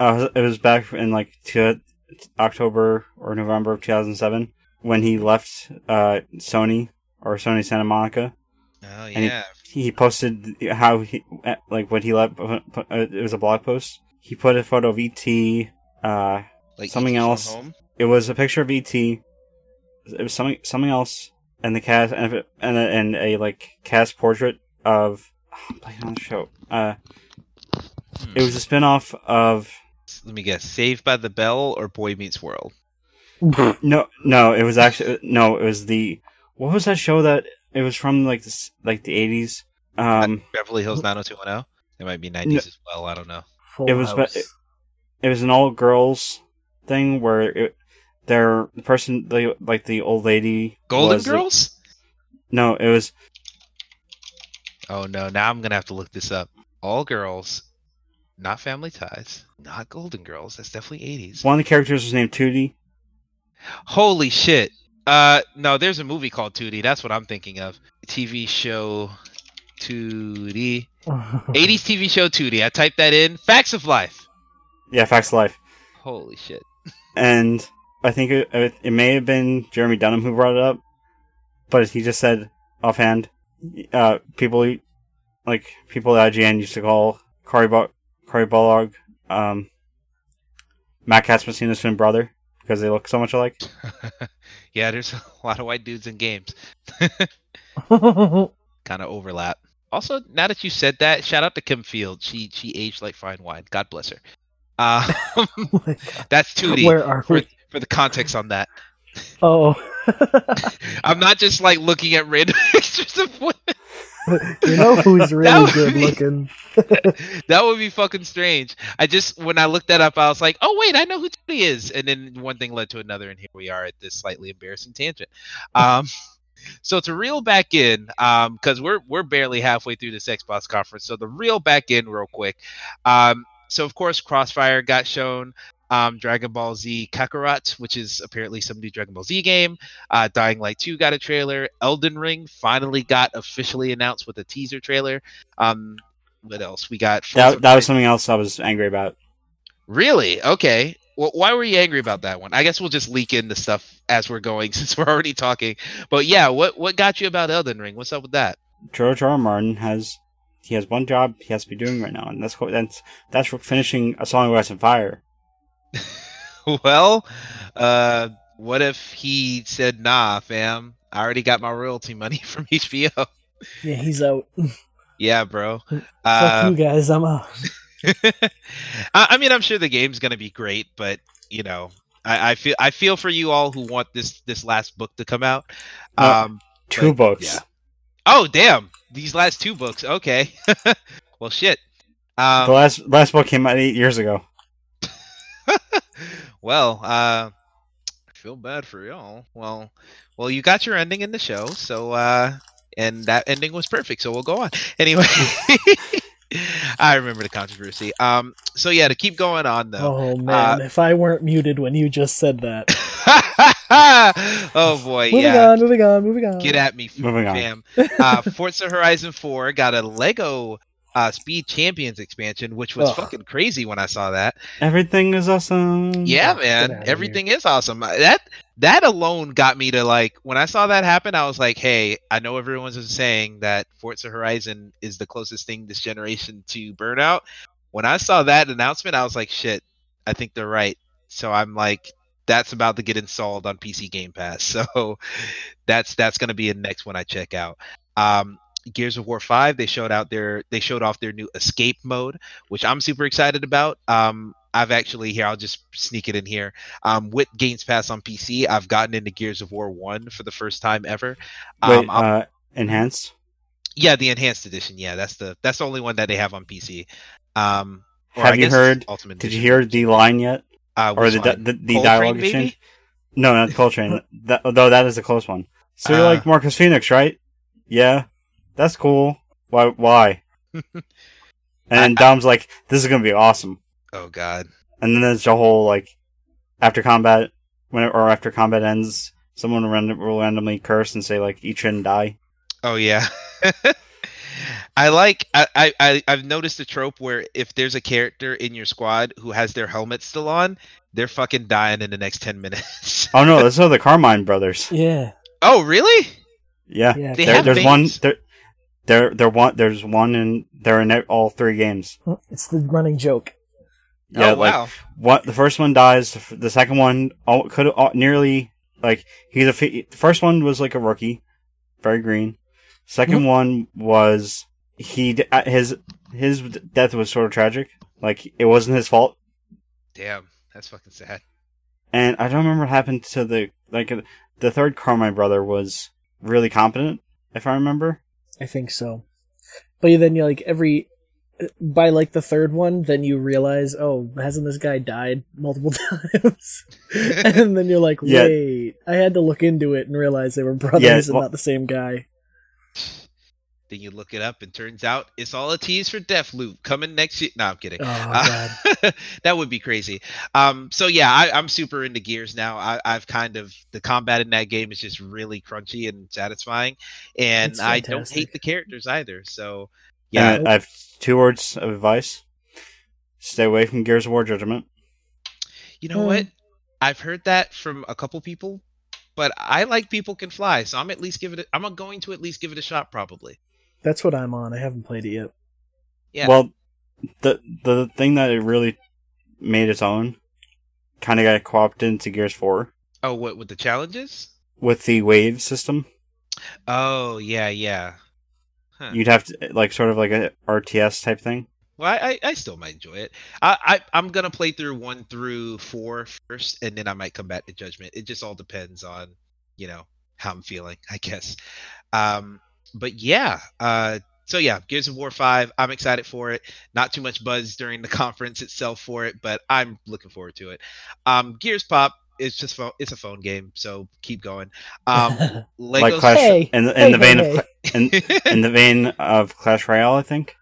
uh, it was back in like two, October or November of 2007 when he left uh, Sony or Sony Santa Monica. Oh he- yeah. He posted how he uh, like what he left. uh, It was a blog post. He put a photo of ET, uh, Like Something E.T. else. It was a picture of ET. It was something something else, and the cast and a, and a, and a like cast portrait of. I'm blanking on the show. Uh, Hmm. it was a spin-off of Let me guess. Saved by the Bell or Boy Meets World? no no it was actually no it was the what was that show that it was from like this like the 80s um Beverly Hills 90210. It might be 90s as well. I don't know. Full It was House. be- it was an all girls thing where it their the person the like the old lady Golden was- Girls? no it was Oh no, now I'm gonna have to look this up. All girls, not family ties, not Golden Girls. That's definitely 80s. one of the characters was named Tootie Holy shit. Uh no, there's a movie called Tootie. That's what I'm thinking of. TV show Tootie. 80s TV show Tootie. I typed that in. Facts of Life. yeah Facts of Life Holy shit. and I think it, it may have been Jeremy Dunham who brought it up but he just said offhand uh people like people at IGN used to call Cory Bo- Cory Barlog um Matt Casamassina's twin brother because they look so much alike. yeah, there's a lot of white dudes in games. kind of overlap. Also, now that you said that, shout out to Kim Field. She she aged like fine wine. God bless her. Uh, that's Tootie Where are for, we? for the context on that. Oh, I'm not just like looking at random pictures of women. you know who's really good be- looking? That would be fucking strange. I just when I looked that up, I was like, oh wait, I know who Tootie is. And then one thing led to another, and here we are at this slightly embarrassing tangent. Um, so to reel back in, um, because we're we're barely halfway through this Xbox conference, so the reel back in real quick. Um, so of course, Crossfire got shown. Um, Dragon Ball Z Kakarot, which is apparently some new Dragon Ball Z game. Uh, Dying Light 2 got a trailer. Elden Ring finally got officially announced with a teaser trailer. Um, what else? We got Forza That, that was something else I was angry about. Really? Okay. Well, why were you angry about that one? I guess we'll just leak in the stuff as we're going since we're already talking. But yeah, what what got you about Elden Ring? What's up with that? George R. R. Martin has he has one job he has to be doing right now, and that's that's that's finishing a Song of Ice and Fire. Well, uh, what if he said, "Nah, fam, I already got my royalty money from HBO." Yeah, he's out. yeah, bro. Fuck Uh, you guys, I'm out. I, I mean, I'm sure the game's gonna be great, but you know, I, I feel I feel for you all who want this this last book to come out. No. Um, Two But, books. yeah. Oh damn! These last two books. Okay. well, shit. the Um, last last book came out eight years ago. well, uh, I feel bad for y'all. Well, well, you got your ending in the show, so uh, and that ending was perfect. So we'll go on anyway. I remember the controversy. Um, so yeah, to keep going on though. Oh man, if I weren't muted when you just said that. oh boy, moving yeah. on, moving on, moving on. Get at me, Moving on. fam. Uh, Forza Horizon 4 got a Lego uh, Speed Champions expansion, which was Ugh. fucking crazy when I saw that. Everything is awesome. Yeah, Get man, everything is awesome. Uh, That that alone got me to like when I saw that happen. I was like, hey, I know everyone's saying that Forza Horizon is the closest thing this generation to Burnout. When I saw that announcement, I was like, shit, I think they're right. So I'm like, that's about to get installed on PC Game Pass. So that's that's gonna be the next one I check out. Um, Gears of War Five, they showed out their they showed off their new escape mode, which I'm super excited about. Um, I've actually here I'll just sneak it in here. Um, with Games Pass on PC, I've gotten into Gears of War One for the first time ever. Wait, Um, I'm- uh, enhanced. yeah, the enhanced edition. Yeah, that's the that's the only one that they have on PC. Um, or I Have you heard- Ultimate Did you hear the line yet, uh, or the the, the Cole Train, dialogue exchange? No, not the Cole Train. that, though that is a close one. So you Uh. like Marcus Phoenix, right? Yeah, that's cool. Why? Why? and Dom's like, "This is gonna be awesome." Oh God. And then there's a whole like, after combat, when or after combat ends, someone will, random, will randomly curse and say like, "Eat and die." Oh yeah. I like I, I, I I've noticed a trope where if there's a character in your squad who has their helmet still on, they're fucking dying in the next ten minutes. Oh no, those are the Carmine brothers. Yeah, oh really? Yeah, yeah. They there, have there's one. There, there, there one. There's one in. They're in all three games. It's the running joke. Yeah, oh like wow. what the first one dies. The, second one could have nearly like he's a the first one was like a rookie, very green. 2nd one was he uh, his his death was sort of tragic. Like it wasn't his fault, Damn, that's fucking sad. and I don't remember what happened to the like the third Carmine brother was really competent, if I remember. I think so. But then you like every by like the third one, then you realize, oh, hasn't this guy died multiple times? and then you're like, Yeah. wait, I had to look into it and realize they were brothers Yeah, and well- not the same guy. Then you look it up, and turns out it's all a tease for Deathloop coming next year. No, I'm kidding. Oh Uh, god. that would be crazy. Um, so yeah, I, I'm super into Gears now. I, I've kind of the combat in that game is just really crunchy and satisfying, and I don't hate the characters either. So yeah, And I, I have two words of advice: stay away from Gears of War Judgment. you know Hmm. what? I've heard that from a couple people, but I like people can fly, so I'm at least give it. A, I'm going to at least give it a shot, probably. That's what I'm on. I haven't played it yet. Yeah. Well, the the thing that it really made its own kind of got co-opted into Gears 4. Oh, what with the challenges? with the wave system. Oh yeah, yeah. Huh. You'd have to like sort of like a RTS type thing. Well, I, I I still might enjoy it. I, I I'm gonna play through one through four first, and then I might come back to Judgment. It just all depends on, you know, how I'm feeling, I guess. Um, but yeah. Uh, so yeah, Gears of War Five. I'm excited for it. Not too much buzz during the conference itself for it, but I'm looking forward to it. Um, Gears Pop. It's just phone, it's a phone game, so keep going. Um, Legos. like Clash Hey, in, the- in hey, the vein hey, of Cla- in, in the vein of Clash Royale, I think.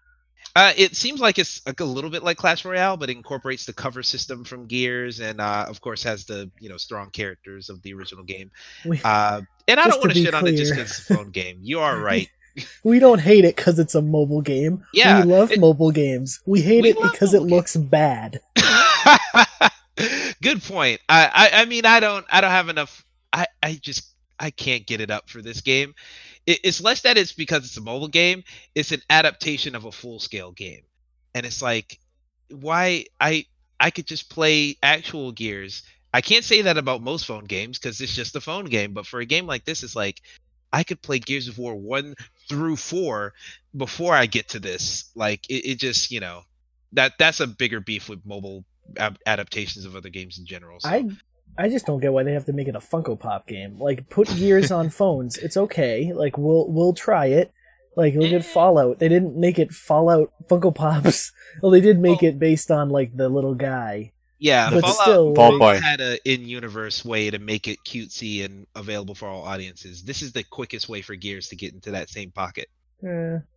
Uh, it seems like it's like a little bit like Clash Royale, but incorporates the cover system from Gears, and uh, of course has the you know strong characters of the original game. we, Uh, and I don't want to shit on it just clear. because it's a phone game. You are right. we don't hate it because it's a mobile game. Yeah, we love it- mobile games. We hate We it because it looks bad. Good point. I, I I mean I don't I don't have enough. I I just I can't get it up for this game. It, it's less that it's because it's a mobile game. It's an adaptation of a full scale game, and it's like why I I could just play actual Gears. I can't say that about most phone games because it's just a phone game. But for a game like this, it's like I could play Gears of War one through four before I get to this. Like it, it just you know that that's a bigger beef with mobile adaptations of other games in general. So. I I just don't get why they have to make it a Funko Pop game. Like put Gears on phones. It's okay. Like we'll we'll try it. Like look at mm. Fallout. They didn't make it Fallout Funko Pops. Well, they did make Well- it based on like the little guy. yeah, but Fallout still, Vault like, had an in-universe way to make it cutesy and available for all audiences. This is the quickest way for Gears to get into that same pocket. Or at least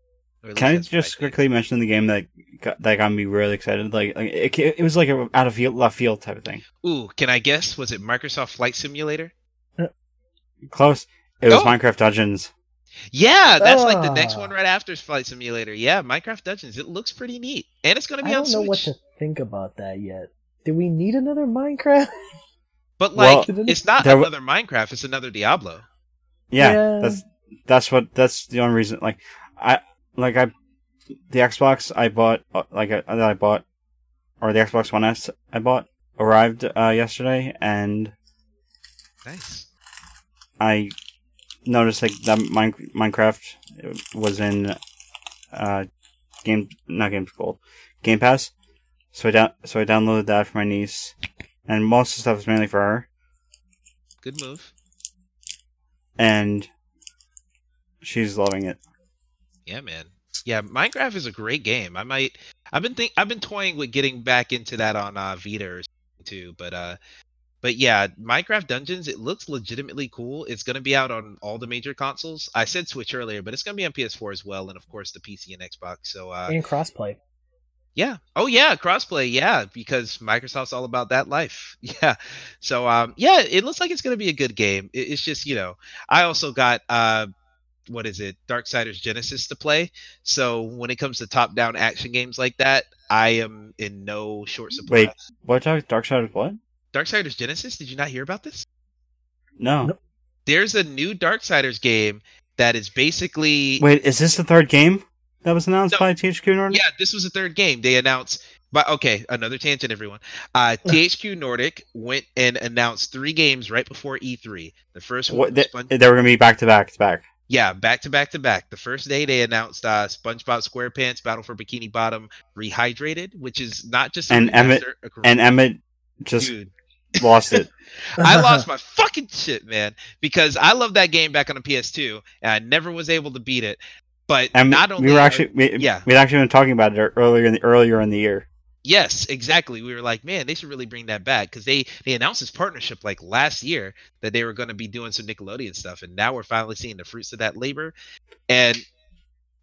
Can I just think. quickly mention the game that got, that got me really excited? Like, like it, it was like a out of field, left field type of thing. Ooh, can I guess? Was it Microsoft Flight Simulator? Close. It was Oh. Minecraft Dungeons. Yeah, that's like the next Ah. one right after Flight Simulator. Yeah, Minecraft Dungeons. It looks pretty neat, and it's going to be on Switch. I don't know Switch. what to think about that yet. Do we need another Minecraft? But Well, like, it's not there w- another Minecraft. It's another Diablo. Yeah, Yeah. that's that's what that's the only reason. Like, I like I the Xbox I bought uh, like uh, that I bought or the Xbox One S I bought arrived uh, yesterday, and Nice. I noticed like that Mine- Minecraft was in uh game not Games Gold Game Pass. So I down so I downloaded that for my niece, and most of the stuff is mainly for her. Good move. and she's loving it. Yeah, man. Yeah, Minecraft is a great game. I might. I've been think. I've been toying with getting back into that on uh, Vita or something too. But uh, but yeah, Minecraft Dungeons. It looks legitimately cool. It's gonna be out on all the major consoles. I said Switch earlier, but it's gonna be on PS4 as well, and of course the PC and Xbox. So uh, and crossplay. yeah. Oh yeah, crossplay. Yeah, because Microsoft's all about that life. Yeah. So um yeah, it looks like it's going to be a good game. It- it's just, you know, I also got uh what is it? Darksiders Genesis to play. So when it comes to top-down action games like that, I am in no short supply. Wait. What Dark Dark Side of what? Darksiders Genesis, did you not hear about this? No. Nope. There's a new Darksiders game that is basically Wait, is this the third game that was announced No. by THQ Nordic? Yeah, this was the third game. They announced But okay, another tangent, everyone. Uh, THQ Nordic went and announced three games right before E3. The first one, What they, was Spon- they were gonna be back to back to back. Yeah, back to back to back. The first day they announced uh, SpongeBob SquarePants Battle for Bikini Bottom Rehydrated, which is not just a And Emmett- And Emmett just dude. lost it. I lost my fucking shit, man, because I love that game back on the PS2, and I never was able to beat it. But And not only we were actually we, yeah. we'd actually been talking about it earlier in the earlier in the year. Yes, exactly. We were like, man, they should really bring that back because they they announced this partnership like last year that they were going to be doing some Nickelodeon stuff, and now we're finally seeing the fruits of that labor. And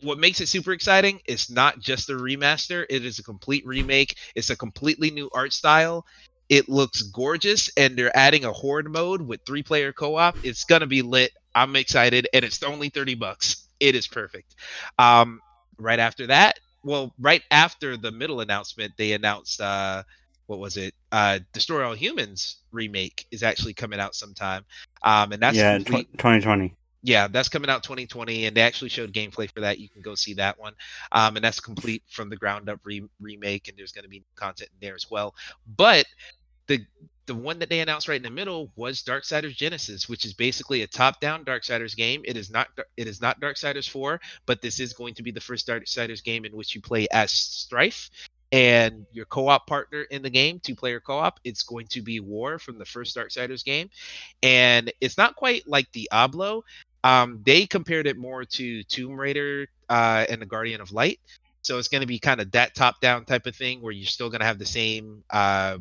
what makes it super exciting is not just a remaster; it is a complete remake. It's a completely new art style. It looks gorgeous, and they're adding a horde mode with three player co op. It's gonna be lit. I'm excited, and it's only thirty bucks. It is perfect. Um, right after that, well, right after the middle announcement, they announced uh, what was it? Uh, Destroy All Humans remake is actually coming out sometime. Um, and that's yeah, complete- tw- 2020. yeah, that's coming out 2020, and they actually showed gameplay for that. You can go see that one, um, and that's complete from the ground up re- remake, and there's going to be content in there as well. But the the one that they announced right in the middle was Darksiders Genesis, which is basically a top-down Darksiders game. It is not it is not Darksiders 4, but this is going to be the first Darksiders game in which you play as Strife and your co-op partner in the game, two-player co-op. It's going to be War from the first Darksiders game, and it's not quite like Diablo. Um, they compared it more to Tomb Raider uh, and the Guardian of Light. So it's going to be kind of that top-down type of thing where you're still going to have the same uh,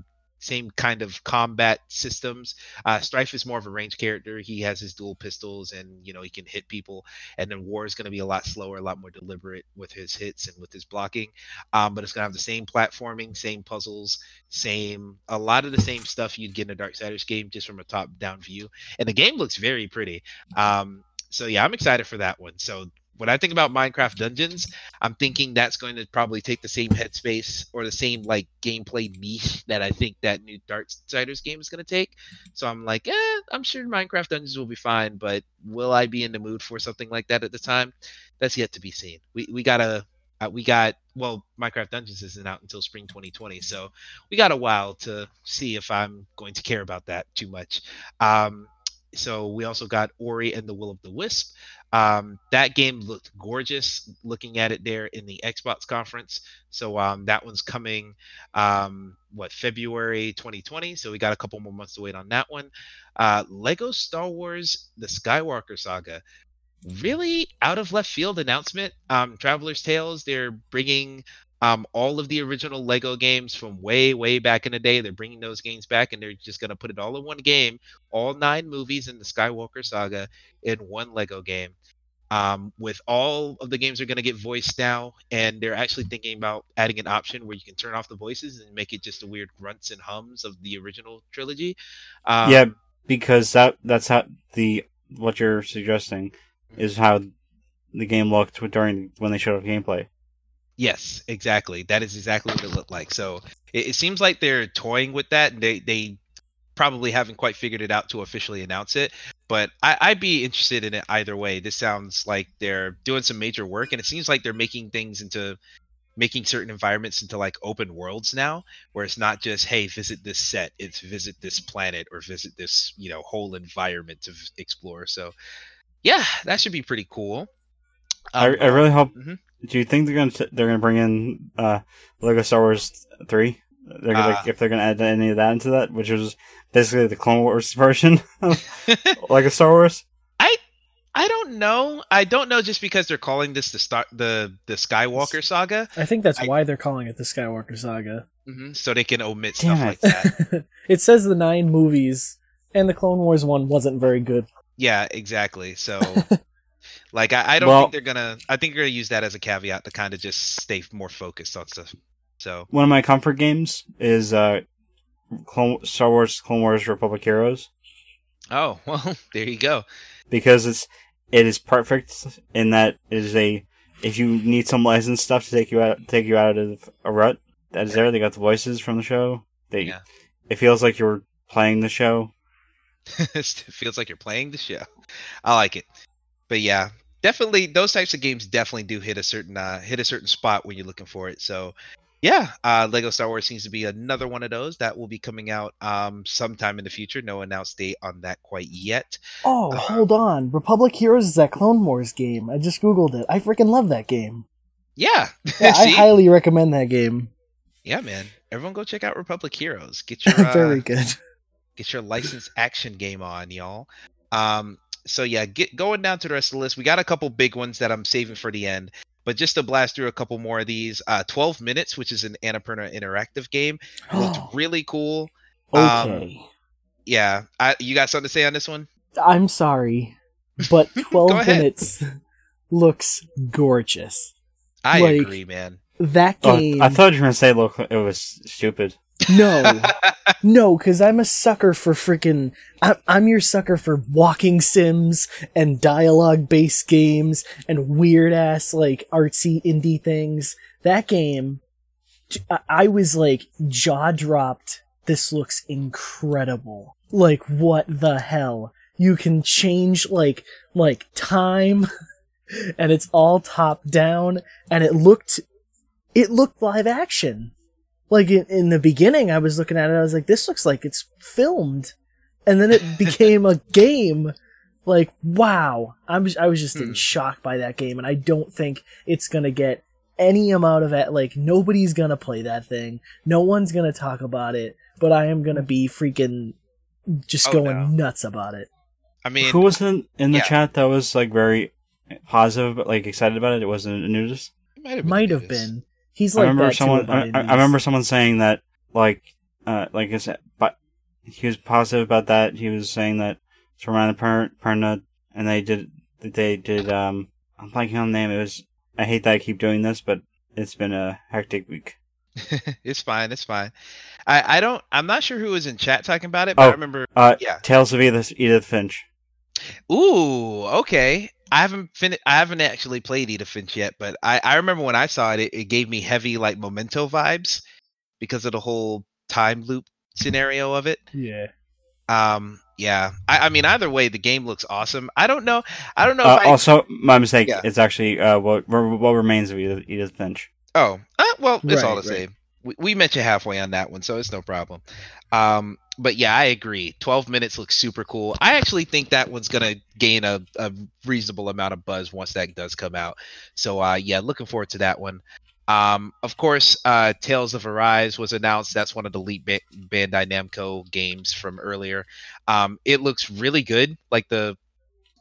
same kind of combat systems. Uh, Strife is more of a range character. He has his dual pistols, and you know he can hit people. And then War is going to be a lot slower, a lot more deliberate with his hits and with his blocking. Um, but it's going to have the same platforming, same puzzles, same a lot of the same stuff you'd get in a Darksiders game, just from a top-down view. And the game looks very pretty. Um, so yeah, I'm excited for that one. So when I think about Minecraft Dungeons, I'm thinking that's going to probably take the same headspace or the same like gameplay niche that I think that new Darksiders game is going to take. So I'm like, eh, I'm sure Minecraft Dungeons will be fine, but will I be in the mood for something like that at the time? That's yet to be seen. We we gotta. Uh, we got well minecraft dungeons isn't out until spring 2020 so we got a while to see if i'm going to care about that too much um, so we also got ori and the will of the wisp um, that game looked gorgeous looking at it there in the Xbox conference. So um, that one's coming, um, what, February 2020. So we got a couple more months to wait on that one. Uh, Lego Star Wars The Skywalker Saga. Really out of left field announcement. Um, Traveler's Tales, they're bringing um, all of the original Lego games from way, way back in the day. They're bringing those games back and they're just going to put it all in one game, all nine movies in the Skywalker Saga in one Lego game. Um, with all of the games are going to get voiced now, and they're actually thinking about adding an option where you can turn off the voices and make it just the weird grunts and hums of the original trilogy. Um, yeah, because that that's how the what you're suggesting is how the game looked during when they showed off gameplay. Yes, exactly. That is exactly what it looked like. So it, it seems like they're toying with that, and they they probably haven't quite figured it out to officially announce it. But I, I'd be interested in it either way. This sounds like they're doing some major work, and it seems like they're making things into making certain environments into like open worlds now, where it's not just hey visit this set, it's visit this planet or visit this you know whole environment to v- explore. So yeah, that should be pretty cool. I, Um, I really hope. Mhm. Do you think they're gonna t- they're gonna bring in uh, Lego Star Wars three? They're gonna, Uh, like, if they're gonna add any of that into that, which was basically the Clone Wars version of Lego Star Wars. I I don't know. I don't know just because they're calling this the star the the Skywalker saga, I think that's I- why they're calling it the Skywalker Saga. hmm so they can omit Damn stuff it. like that. it says the nine movies, and the Clone Wars one wasn't very good. yeah, exactly. So, like, I, I don't Well- think they're gonna. I think they're gonna use that as a caveat to kind of just stay more focused on stuff. So, One of my comfort games is uh, Clone, Star Wars Clone Wars Republic Heroes oh well, there you go. because it's it is perfect in that it is a if you need some licensed stuff to take you out take you out of a rut that is there. They got the voices from the show. They Yeah. it feels like you're playing the show. it feels like you're playing the show. I like it, but yeah, definitely those types of games definitely do hit a certain uh, hit a certain spot when you're looking for it. So, yeah, uh, Lego Star Wars seems to be another one of those that will be coming out um, sometime in the future. No announced date on that quite yet. Oh, Uh, hold on. Republic Heroes is that Clone Wars game. I just googled it. I freaking love that game. Yeah, Yeah, I highly recommend that game. yeah, man. Everyone go check out Republic Heroes. Get your uh, Very good. get your licensed action game on, y'all. Um, so yeah, get going down to the rest of the list. We got a couple big ones that I'm saving for the end. But just to blast through a couple more of these, uh, 12 minutes, which is an Annapurna interactive game, looked really cool. um, okay. Yeah, I, you got something to say on this one? I'm sorry, but 12 minutes looks gorgeous. I Like, agree, man. That Oh, game. I thought you were gonna say look it was stupid. No. No, because I'm a sucker for freaking. I'm, I'm your sucker for walking sims and dialogue based games and weird ass, like, artsy indie things. That game, I- I was like, jaw dropped. This looks incredible. Like, what the hell? You can change, like, like, time, and it's all top down, and it looked. It looked live action like in, in the beginning i was looking at it i was like this looks like it's filmed and then it became a game like wow i was i was just in Hmm. shock by that game and i don't think it's gonna get any amount of it like nobody's gonna play that thing no one's gonna talk about it but i am gonna be freaking just Oh, going no. nuts about it I mean, Who wasn't in the yeah. chat that was like very positive, but, like excited about it? It wasn't a nudist. it might have been. might have been he's I like remember that someone. about I, I remember someone saying that like uh like I said, but he was positive about that. He was saying that it's from Annapurna, Perna, and they did they did um I'm blanking on the name. It was I hate that I keep doing this, but it's been a hectic week. it's fine. It's fine. I, I don't. I'm not sure who was in chat talking about it, but I Oh. remember. Uh, Yeah. Tales of Edith Edith Finch. Ooh, okay. I haven't fin- I haven't actually played Edith Finch yet, but I, I remember when I saw it, it, it gave me heavy like memento vibes because of the whole time loop scenario of it. yeah Um, yeah. I, I mean, either way, the game looks awesome. I don't know. I don't know. Uh, if I, also, my mistake. Yeah. It's actually uh, what what remains of Edith, Edith Finch. Oh, uh, well, it's all the right. same. We, we met you halfway on that one, so it's no problem. Um, but yeah, I agree. 12 minutes looks super cool. I actually think that one's going to gain a, a reasonable amount of buzz once that does come out. So, uh, yeah, looking forward to that one. Um, of course, uh, Tales of Arise was announced. That's one of the ba- Bandai Namco games from earlier. Um, it looks really good. Like the,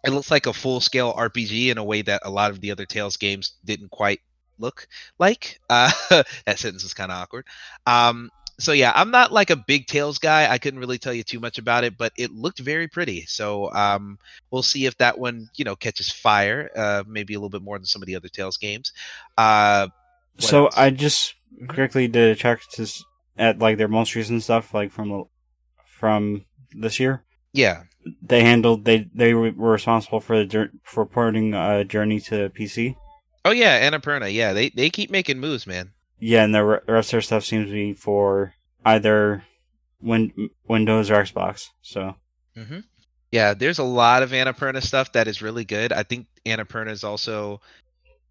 it looks like a full scale RPG in a way that a lot of the other Tales games didn't quite look like. Uh, that sentence was kind of awkward. Um, so yeah, I'm not like a big Tales guy. I couldn't really tell you too much about it, but it looked very pretty. So um, we'll see if that one, you know, catches fire. Uh, maybe a little bit more than some of the other Tales games. Uh, so else? I just quickly did a check to s- at like their most recent stuff, like from from this year. yeah, They handled they they were responsible for the for porting uh, Journey to PC. Oh yeah, Annapurna. Yeah, they they keep making moves, man. Yeah, and the rest of their stuff seems to be for either win- Windows or Xbox. So hmm Yeah, there's a lot of Annapurna stuff that is really good. I think Annapurna is also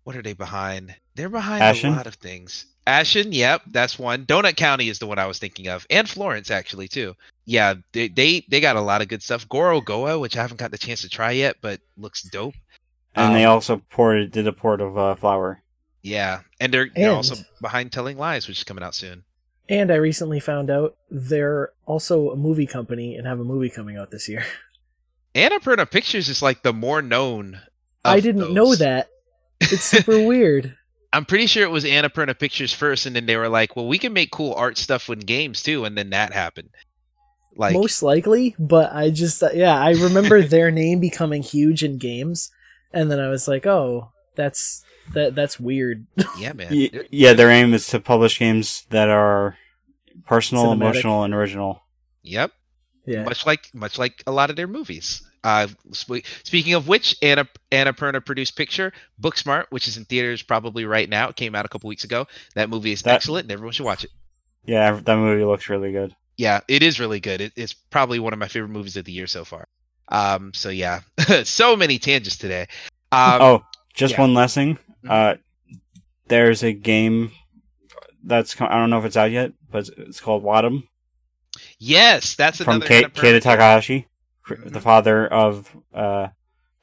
what are they behind? They're behind Ashen? a lot of things. Ashen, yep, that's one. Donut County is the one I was thinking of, and Florence actually too. Yeah, they they, they got a lot of good stuff. Gorogoa, which I haven't got the chance to try yet, but looks dope. And they Um, also ported did a port of uh, Flower. Yeah, and they're they're also behind Telling Lies, which is coming out soon. and i recently found out they're also a movie company and have a movie coming out this year Annapurna Pictures is like the more known. i didn't know that it's super weird I'm pretty sure it was Annapurna Pictures first, and then they were like, "Well, we can make cool art stuff in games too," and then that happened. Like, most likely but i just uh, yeah i remember their name becoming huge in games and then i was like oh that's that that's weird yeah, man. Yeah, their aim is to publish games that are personal, Cinematic. emotional, and original. Yep. yeah Much like much like a lot of their movies. Uh, sp- speaking of which, Anna Annapurna produced picture Booksmart, which is in theaters probably right now. It came out a couple weeks ago. That movie is That- excellent, and everyone should watch it. Yeah, that movie looks really good. Yeah, it is really good. It, it's probably one of my favorite movies of the year so far. Um, so yeah, so many tangents today. Um, oh, just yeah. one last thing. Mhm. Uh, there's a game that's I don't know if it's out yet, but it's, it's called Wattam Yes, that's from another Ke- kind of Keita Takahashi, cr- Mhm. the father of uh,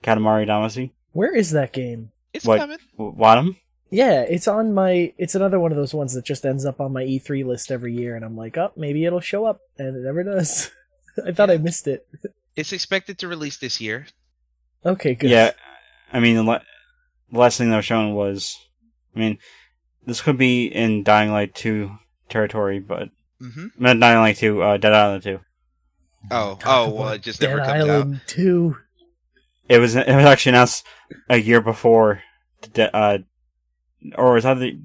Katamari Damacy. Where is that game? It's What? coming. Wattam. Yeah, it's on my. It's another one of those ones that just ends up on my E3 list every year, and I'm like, oh, maybe it'll show up, and it never does. I thought I missed it. It's expected to release this year. Okay, good. Yeah, I mean the, la- the last thing that was shown was, I mean, this could be in Dying Light two territory, but Mm-hmm. not Dying Light two, uh, Dead Island two. Oh, Talk oh, well, it just Dead never comes Island Two. It was it was actually announced a year before, de- uh, or was that the?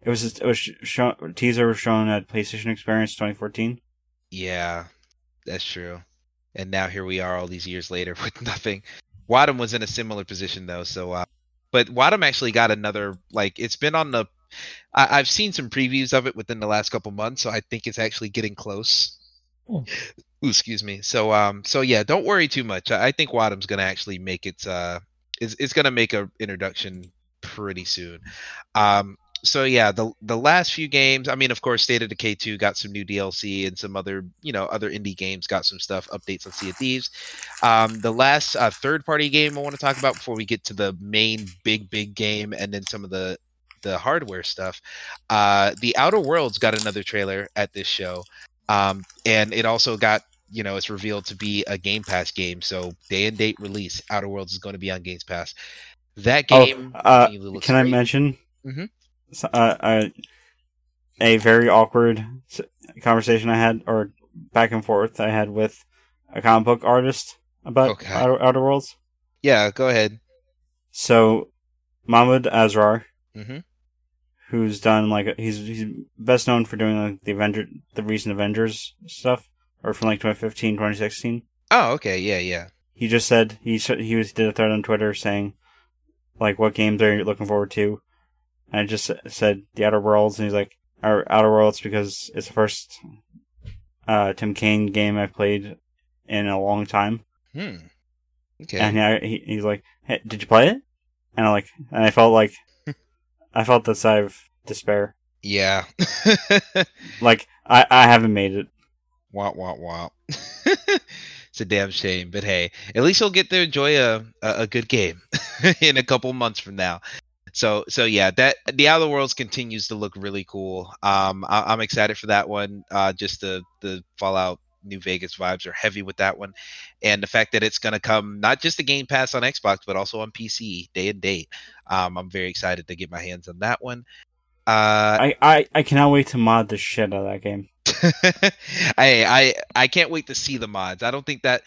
It was it was shown teaser was shown at PlayStation Experience 2014. Yeah, that's true. And now here we are, all these years later, with nothing. Wattam was in a similar position though, so. Uh, but Wattam actually got another like it's been on the. I, I've seen some previews of it within the last couple months, so I think it's actually getting close. Hmm. Ooh, excuse me. So um, so yeah, don't worry too much. I, I think Wattam's gonna actually make its uh, is it's gonna make a introduction pretty soon. Um, so yeah, the the last few games, I mean, of course, State of Decay 2 got some new DLC and some other, you know, other indie games got some stuff, updates on Sea of Thieves. Um, the last uh, third party game I want to talk about before we get to the main big big game and then some of the the hardware stuff. Uh, the Outer Worlds got another trailer at this show, um, and it also got you know it's revealed to be a Game Pass game. So day and date release, Outer Worlds is going to be on Game Pass. That game. oh, uh, can I mention? Mhm. S- Uh, uh, a very awkward conversation I had, or back and forth I had with a comic book artist about Okay. Outer, Outer Worlds. Yeah, go ahead. So, Mahmud Asrar, hmm who's done like he's he's best known for doing like the Avenger, the recent Avengers stuff, or from like 2015, 2016. Oh, okay. Yeah, yeah. He just said he he was did a thread on Twitter saying like what games are you looking forward to, and I just said the Outer Worlds, and he's like our Outer Worlds because it's the first uh, Tim Cain game I've played in a long time, Hmm. Okay. and I, he, he's like, hey, did you play it? And I like, and I felt like I felt the sigh of despair. yeah. Like I I haven't made it. womp womp womp. it's a damn shame, but hey, at least you'll get to enjoy a a, a good game in a couple months from now. So so yeah, that the Outer Worlds continues to look really cool. Um, I, I'm excited for that one. Uh, just the the Fallout New Vegas vibes are heavy with that one, and the fact that it's gonna come not just the Game Pass on Xbox but also on PC day and date. Um, I'm very excited to get my hands on that one. Uh, I, I I cannot wait to mod the shit out of that game. I I I can't wait to see the mods. I don't think that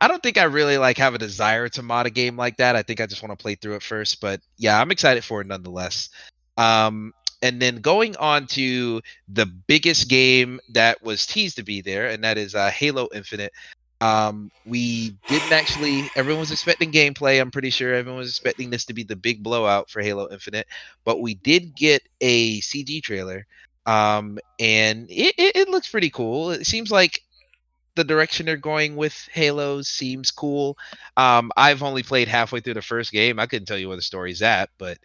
I don't think I really like have a desire to mod a game like that. I think I just want to play through it first. But yeah, I'm excited for it nonetheless. Um, and then going on to the biggest game that was teased to be there, and that is uh, Halo Infinite. Um, we didn't actually. Everyone was expecting gameplay. I'm pretty sure everyone was expecting this to be the big blowout for Halo Infinite, but we did get a CG trailer um and it, it, it looks pretty cool it seems like the direction they're going with halo seems cool um i've only played halfway through the first game i couldn't tell you where the story's at but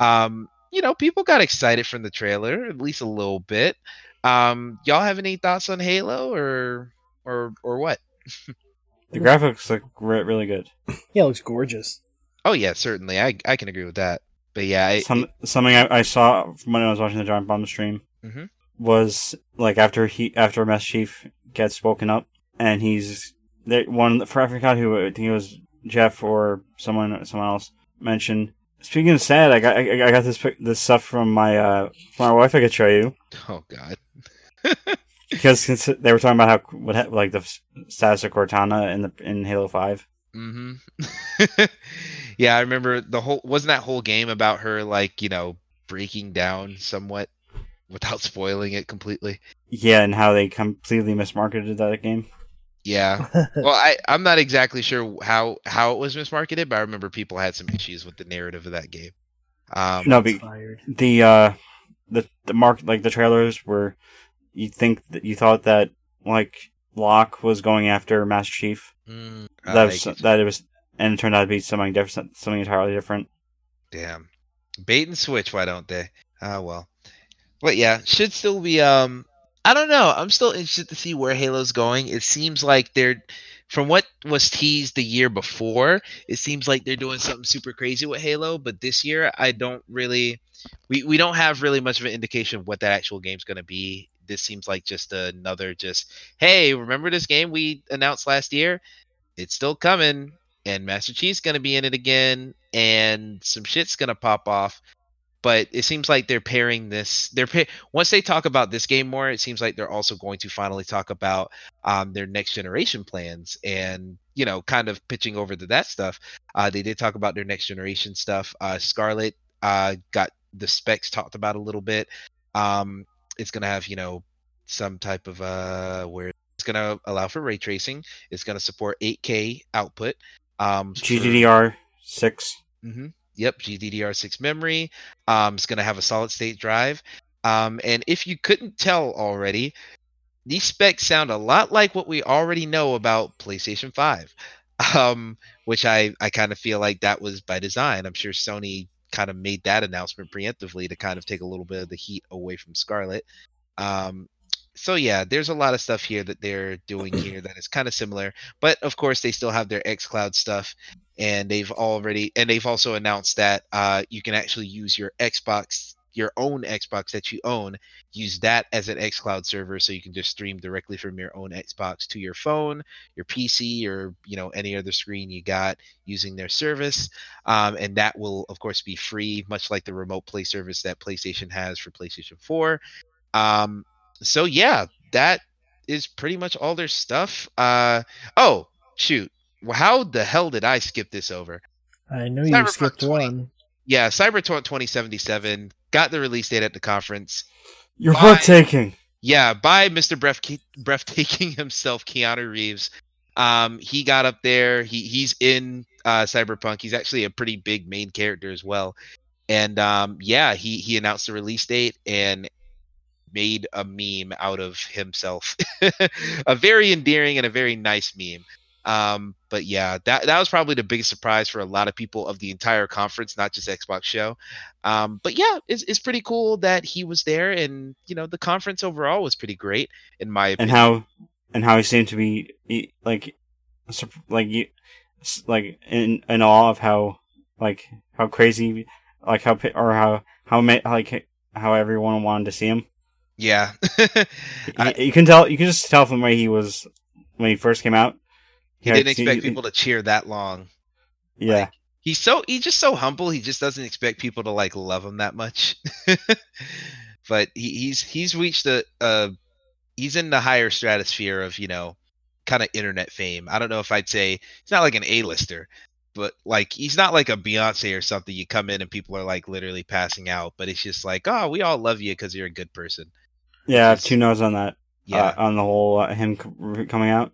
um you know people got excited from the trailer at least a little bit um y'all have any thoughts on halo or or or what The graphics look re- really good. Yeah, it looks gorgeous. oh yeah certainly i i can agree with that but yeah I, Some something I, I saw when I was watching the Giant Bomb stream Mhm. was like after he after Master Chief gets spoken up and he's there. One for I forgot who I think it was Jeff or someone someone else mentioned. Speaking of sad, I got I, I got this this stuff from my uh from my wife. I could show you oh god because they were talking about how what ha- like the status of Cortana in the in Halo Five. mm-hmm. yeah, I remember the whole wasn't that whole game about her like, you know, breaking down somewhat without spoiling it completely. Yeah, and how they completely mismarketed that game. Yeah. well, I I'm not exactly sure how how it was mismarketed, but I remember people had some issues with the narrative of that game. Um No, be, Fired. the uh the the mark like the trailers were you think that you thought that like Locke was going after Master Chief mm, that was, that it was and it turned out to be something different something entirely different damn. Bait and switch, why don't they? Ah well. But yeah, should still be. Um, I don't know. I'm still interested to see where Halo's going. It seems like they're, from what was teased the year before, it seems like they're doing something super crazy with Halo. But this year, I don't really, we we don't have really much of an indication of what that actual game's going to be. This seems like just another just, hey, remember this game we announced last year? It's still coming, and Master Chief's going to be in it again, and some shit's going to pop off but it seems like they're pairing this they're pa- once they talk about this game more it seems like they're also going to finally talk about um, their next generation plans and you know kind of pitching over to that stuff. Uh, they did talk about their next generation stuff. Uh, Scarlett uh, got the specs talked about a little bit. Um, it's going to have you know some type of uh where it's going to allow for ray tracing. It's going to support 8k output um, GDDR six. hmm Yep, GDDR6 memory. Um, it's going to have a solid state drive. Um, and if you couldn't tell already, these specs sound a lot like what we already know about PlayStation 5, um, which I, I kind of feel like that was by design. I'm sure Sony kind of made that announcement preemptively to kind of take a little bit of the heat away from Scarlett. Um, so yeah, there's a lot of stuff here that they're doing here that is kind of similar, but of course they still have their XCloud stuff, and they've already and they've also announced that uh, you can actually use your Xbox, your own Xbox that you own, use that as an XCloud server, so you can just stream directly from your own Xbox to your phone, your PC, or you know any other screen you got using their service, um, and that will of course be free, much like the remote play service that PlayStation has for PlayStation 4. Um, so yeah, that is pretty much all their stuff. Uh oh, shoot. How the hell did I skip this over? I know you Cyberpunk skipped 20. one. Yeah, Cyberpunk 2077 got the release date at the conference. You're Bye. breathtaking. Yeah, by Mr. Breath- breathtaking himself, Keanu Reeves. Um, he got up there. He he's in uh, Cyberpunk. He's actually a pretty big main character as well. And um, yeah, he he announced the release date and made a meme out of himself. a very endearing and a very nice meme. Um, but yeah, that that was probably the biggest surprise for a lot of people of the entire conference, not just Xbox show. Um, but yeah, it's, it's pretty cool that he was there, and you know the conference overall was pretty great in my and how and how he seemed to be like like you like in in awe of how like how crazy like how pi- or how how like how everyone wanted to see him. Yeah, I- you can tell you can just tell from the way he was when he first came out. he Yeah, didn't expect he- people to cheer that long. Yeah, Like, he's so he's just so humble. He just doesn't expect people to like love him that much. but he, he's he's reached a, a he's in the higher stratosphere of you know kind of internet fame. I don't know if I'd say he's not like an A-lister, but like he's not like a Beyonce or something. You come in and people are like literally passing out, but it's just like oh we all love you because you're a good person. Yeah. I have two notes on that. Yeah. uh, on the whole uh, him c- coming out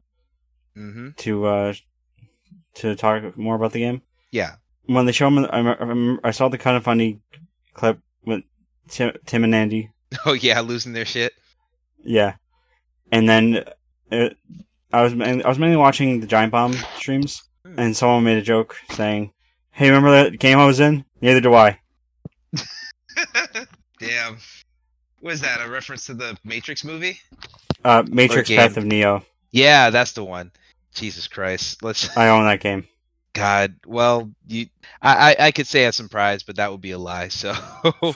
mm-hmm. to uh to talk more about the game. Yeah. when they show him, I, rem- I saw the kind of funny clip with Tim, Tim and Andy. Oh yeah, losing their shit. Yeah, and then uh I was I was mainly watching the Giant Bomb streams, Hmm. and someone made a joke saying, "Hey, remember that game I was in? Neither do I." Damn. Was that a reference to the Matrix movie? Uh, Matrix. Path of Neo. Yeah, that's the one. Jesus Christ. Let's I own that game. God. Well, you I I, I could say I'm surprised, but that would be a lie. So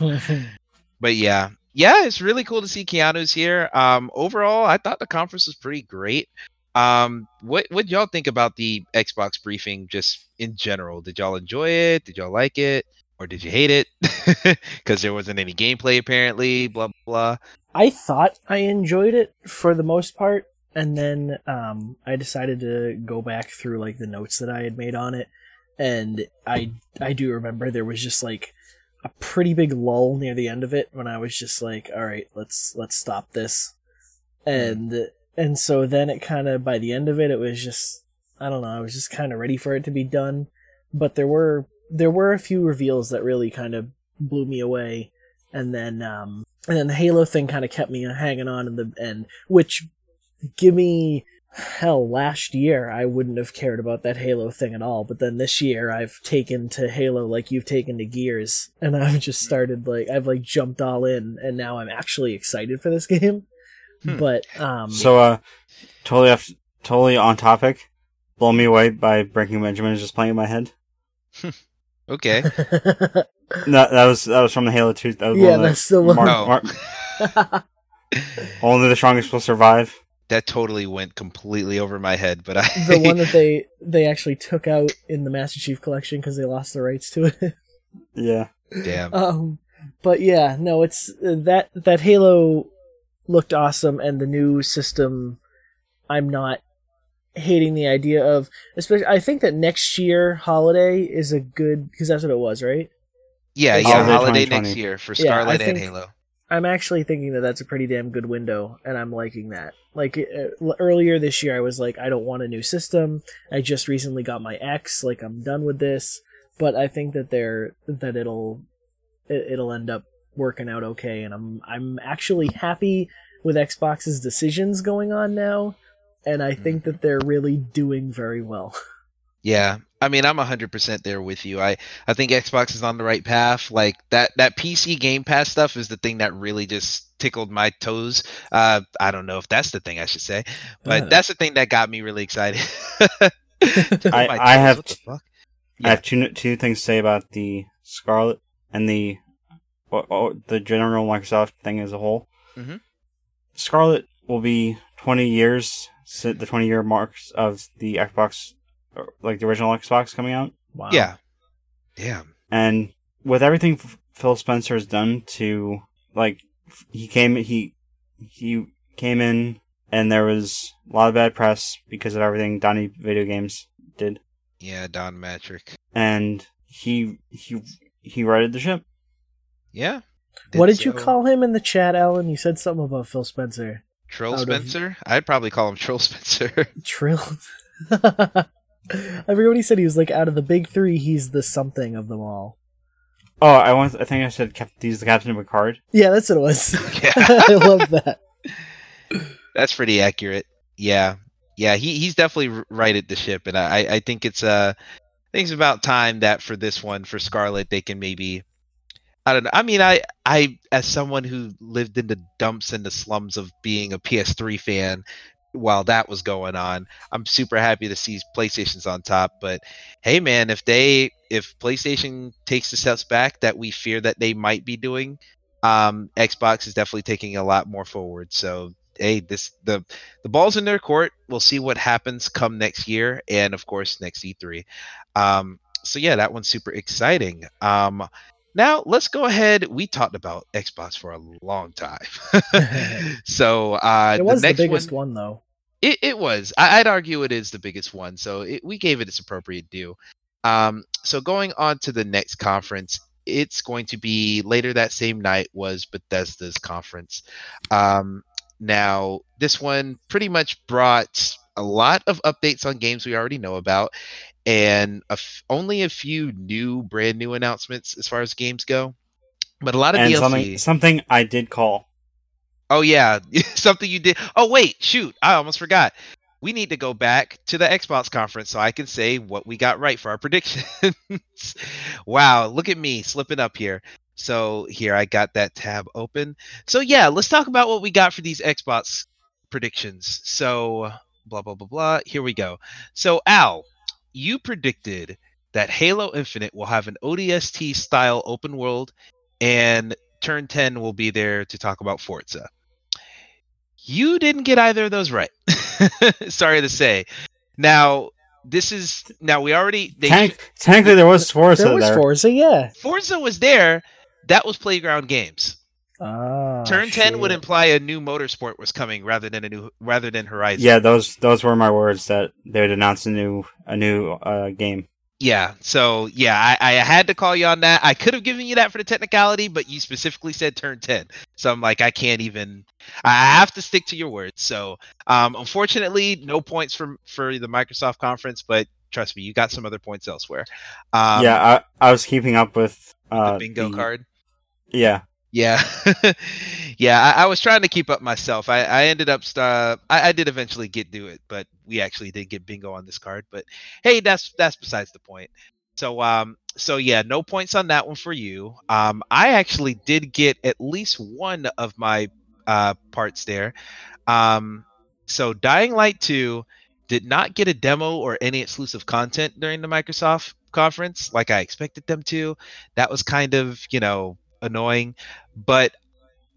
but yeah. Yeah, it's really cool to see Keanu's here. Um overall, I thought the conference was pretty great. Um what what y'all think about the Xbox briefing just in general? Did y'all enjoy it? Did y'all like it? Or did you hate it? Because there wasn't any gameplay apparently, blah blah. I thought I enjoyed it for the most part, and then um, I decided to go back through like the notes that I had made on it, and I I do remember there was just like a pretty big lull near the end of it when I was just like, all right, let's let's stop this, and and so then it kind of by the end of it, it was just I don't know, I was just kind of ready for it to be done, but there were there were a few reveals that really kind of blew me away, and then um and then the Halo thing kind of kept me hanging on in the end, which give me hell, last year I wouldn't have cared about that Halo thing at all, but then this year I've taken to Halo like you've taken to Gears, and I've just started like I've like jumped all in, and now I'm actually excited for this game. Hmm. But um, So, uh, totally off, totally on topic. Blow me away by Breaking Benjamin is just playing in my head. Okay. No, that was that was from the Halo Two. That was Yeah, the that's the one. Mark- Oh. Mark- only the strongest will survive. that totally went completely over my head, but I the one that they they actually took out in the Master Chief Collection because they lost the rights to it. Yeah. damn. um, but yeah, no, it's uh, that that Halo looked awesome, and the new system. I'm not hating the idea of, especially. I think that next year holiday is a good because that's what it was, right? Yeah, Holiday yeah, holiday next year for Yeah, and Halo. I'm actually thinking that that's a pretty damn good window, and I'm liking that. Like uh, earlier this year, I was like, I don't want a new system. I just recently got my X. Like I'm done with this. But I think that they're that it'll it, it'll end up working out okay, and I'm I'm actually happy with Xbox's decisions going on now, and I think that they're really doing very well. Yeah, I mean, I'm 100% there with you. I I think Xbox is on the right path. Like that that PC Game Pass stuff is the thing that really just tickled my toes. Uh, I don't know if that's the thing I should say, but Uh. that's the thing that got me really excited. I- I have what the t- fuck? I have two two things to say about the Scarlett and the o- o- the general Microsoft thing as a whole. Mhm. Scarlett will be 20 years, si- the 20 year marks of the Xbox, like the original Xbox coming out. Wow. Yeah, damn. And with everything F- Phil Spencer has done to, like, f- he came, he, he came in and there was a lot of bad press because of everything Donnie Video Games did. Yeah, Don Mattrick. And he, he, he righted the ship. Yeah. What did you call him in the chat, Allan? You said something about Phil Spencer. Troll out of- Spencer? I'd probably call him Trill Spencer. Trill. I forget what he said. He was like, out of the big three, he's the something of them all. Oh, I want. I think I said Cap- he's the captain of a card. Yeah, that's what it was. Yeah. I love that. That's pretty accurate. Yeah, yeah. He he's definitely right at the ship, and I I think it's uh I think it's about time that for this one for Scarlett they can maybe I don't know. I mean, I I as someone who lived in the dumps and the slums of being a PS3 fan while that was going on, I'm super happy to see PlayStation's on top. But hey, man, if they if PlayStation takes the steps back that we fear that they might be doing, um, Xbox is definitely taking a lot more forward. So hey, this the the ball's in their court. We'll see what happens come next year, and of course next E3. Um, so yeah, that one's super exciting. Um, now let's go ahead. We talked about Xbox for a long time, so uh, It was the, next biggest one, one, though. it, it was. I, I'd argue it is the biggest one. So it, we gave it its appropriate due. Um, so going on to the next conference, it's going to be later that same night was Bethesda's conference. Um, now this one pretty much brought a lot of updates on games we already know about, and a f- only a few new, brand new announcements as far as games go. But a lot of and DLC. something something I did call. Oh yeah, something you did. Oh wait, shoot, I almost forgot. We need to go back to the Xbox conference so I can say what we got right for our predictions. wow, look at me slipping up here. So here I got that tab open. So yeah, let's talk about what we got for these Xbox predictions. So blah blah blah blah. Here we go. So Al, you predicted that Halo Infinite will have an ODST style open world and Turn 10 will be there to talk about Forza. You didn't get either of those right. Sorry to say. Now, this is now we already they Technic- technically, there was Forza there was there. Forza, yeah. Forza was there. That was Playground Games. Ah, Turn 10 would imply a new motorsport was coming rather than a new rather than Horizon. Yeah, those those were my words that they would announce a new a new uh, game. Yeah. So yeah, I, I had to call you on that. I could have given you that for the technicality, but you specifically said turn ten. So I'm like, I can't even. I have to stick to your words. So um, unfortunately, no points for for the Microsoft conference, but trust me, you got some other points elsewhere. Um, yeah, I I was keeping up with the uh, bingo the- card. Yeah, Yeah, yeah. I, I, was trying to keep up myself. I, I ended up. Uh, I, I, did eventually get do it, but we actually did get bingo on this card. But hey, that's that's besides the point. So um, so yeah, no points on that one for you. Um, I actually did get at least one of my uh parts there. Um, so Dying Light two did not get a demo or any exclusive content during the Microsoft conference like I expected them to. That was kind of you know annoying. But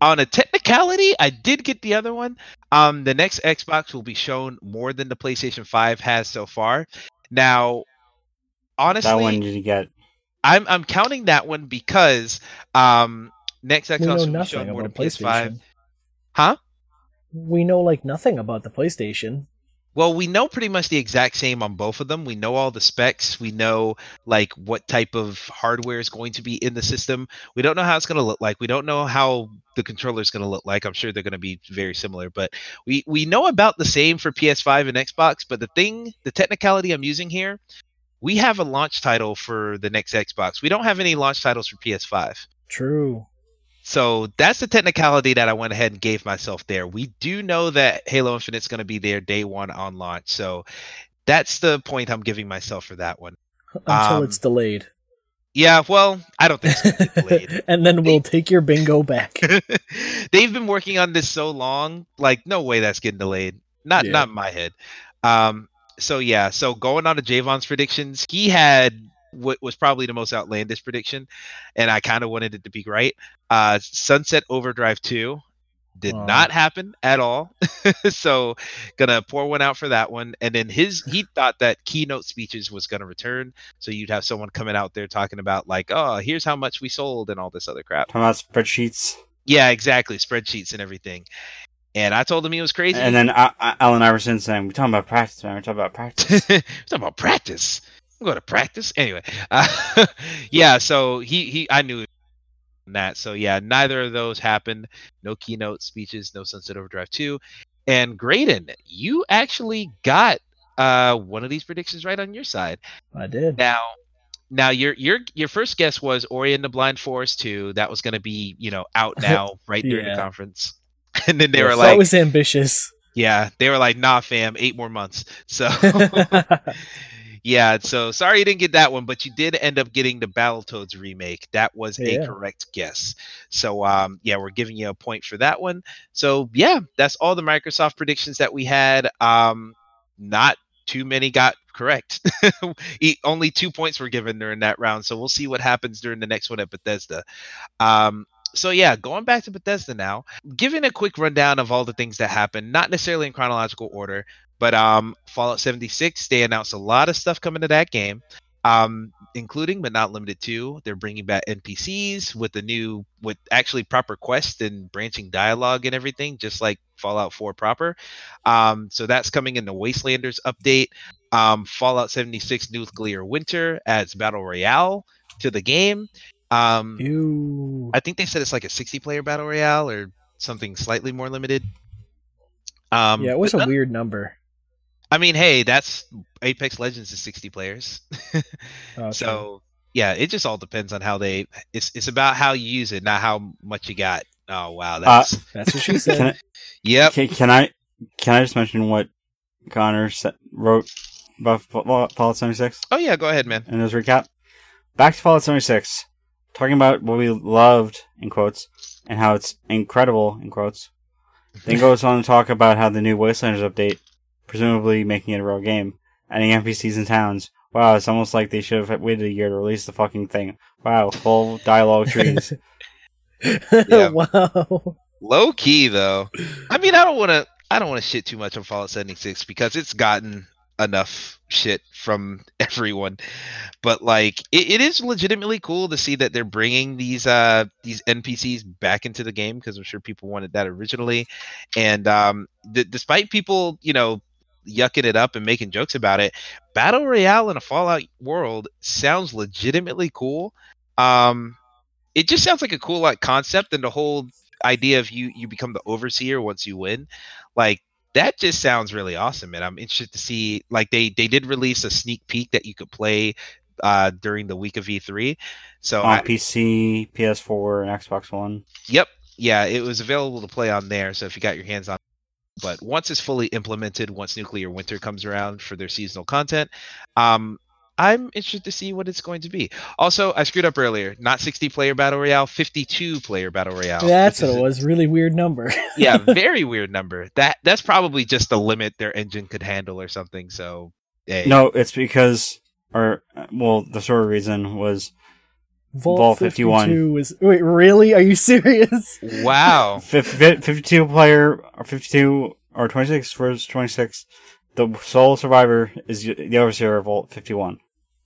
on a technicality, I did get the other one. Um, the next Xbox will be shown more than the PlayStation 5 has so far. Now, honestly, that one did you get? I'm I'm counting that one because um, next Xbox will be shown more than PS5. Huh? We know like nothing about the PlayStation. Well, we know pretty much the exact same on both of them. We know all the specs. We know like what type of hardware is going to be in the system. We don't know how it's going to look like. We don't know how the controller is going to look like. I'm sure they're going to be very similar, but we we know about the same for PS5 and Xbox. But the thing, the technicality I'm using here, we have a launch title for the next Xbox. We don't have any launch titles for PS5. True. So that's the technicality that I went ahead and gave myself there. We do know that Halo Infinite's going to be there day one on launch. So that's the point I'm giving myself for that one. Until um, it's delayed. Yeah, well, I don't think it's delayed. and then we'll take your bingo back. They've been working on this so long, like no way that's getting delayed. Not yeah. not in my head. Um so yeah, so going on to Javon's predictions, he had what was probably the most outlandish prediction, and I kind of wanted it to be right. Uh, Sunset Overdrive 2 did not happen at all. so gonna pour one out for that one. And then his he thought that keynote speeches was gonna return. So you'd have someone coming out there talking about like, oh, here's how much we sold and all this other crap. Talking about spreadsheets. Yeah, exactly, spreadsheets and everything. And I told him he was crazy. And then uh, uh Allen Iverson saying, "We're talking about practice, man. We're talking about practice. We're talking about practice." Go to practice anyway. Uh, yeah, so he he I knew that. So yeah, neither of those happened. No keynote speeches, no Sunset Overdrive two. And Graydon, you actually got uh one of these predictions right on your side. I did. Now now your your your first guess was Ori and the Blind Forest 2. That was gonna be, you know, out now right during yeah. the conference. And then they were like That was ambitious. Yeah, they were like, nah, fam, eight more months. So yeah, so sorry you didn't get that one, but you did end up getting the Battletoads remake. That was yeah. a correct guess. So um yeah, we're giving you a point for that one. So yeah, that's all the Microsoft predictions that we had. Um not too many got correct. Only two points were given during that round. So we'll see what happens during the next one at Bethesda. Um, so yeah, going back to Bethesda now, giving a quick rundown of all the things that happened, not necessarily in chronological order, but um, Fallout 76, they announced a lot of stuff coming to that game, um, including but not limited to they're bringing back NPCs with the new with actually proper quest and branching dialogue and everything, just like Fallout 4 proper. Um, so that's coming in the Wastelanders update. Um, Fallout 76 Nuclear Winter adds Battle Royale to the game. Um, Ew. I think they said it's like a 60 player Battle Royale or something slightly more limited. Um, yeah, it was a weird number. I mean, hey, that's Apex Legends is 60 players. oh, so yeah, it just all depends on how they. It's it's about how you use it, not how much you got. Oh wow, that's uh, that's what she said. Can I, yep. Can, can, I can I just mention what Connor wrote about Fallout 76? Oh yeah, go ahead, man. In his recap, back to Fallout 76, talking about what we loved in quotes and how it's incredible in quotes. then goes on to talk about how the new Wastelanders update presumably making it a real game. Adding NPCs and towns. Wow, it's almost like they should have waited a year to release the fucking thing. Wow, full dialogue trees. wow. Low key though. I mean, I don't want to. I don't want to shit too much on Fallout 76 because it's gotten enough shit from everyone. But like, it, it is legitimately cool to see that they're bringing these uh these NPCs back into the game because I'm sure people wanted that originally. And um, d- despite people, you know, yucking it up and making jokes about it. Battle Royale in a Fallout world sounds legitimately cool. Um, it just sounds like a cool like concept and the whole idea of you you become the overseer once you win. Like that just sounds really awesome, and I'm interested to see. Like they they did release a sneak peek that you could play uh, during the week of E3. So on I, PC, PS4, and Xbox One. Yep. Yeah, it was available to play on there. So if you got your hands on but once it's fully implemented, once Nuclear Winter comes around for their seasonal content, um, I'm interested to see what it's going to be. Also, I screwed up earlier. Not 60 player battle royale, 52 player battle royale. That's which what is- it was. Really weird number. yeah, very weird number. That that's probably just the limit their engine could handle or something. So, hey. No, it's because, or well, the sort of reason was Vault, Vault 51 51. was. Wait, really? Are you serious? Wow. fif- fi- 52 player or 52 or 26 versus 26. The sole survivor is the overseer of Vault 51.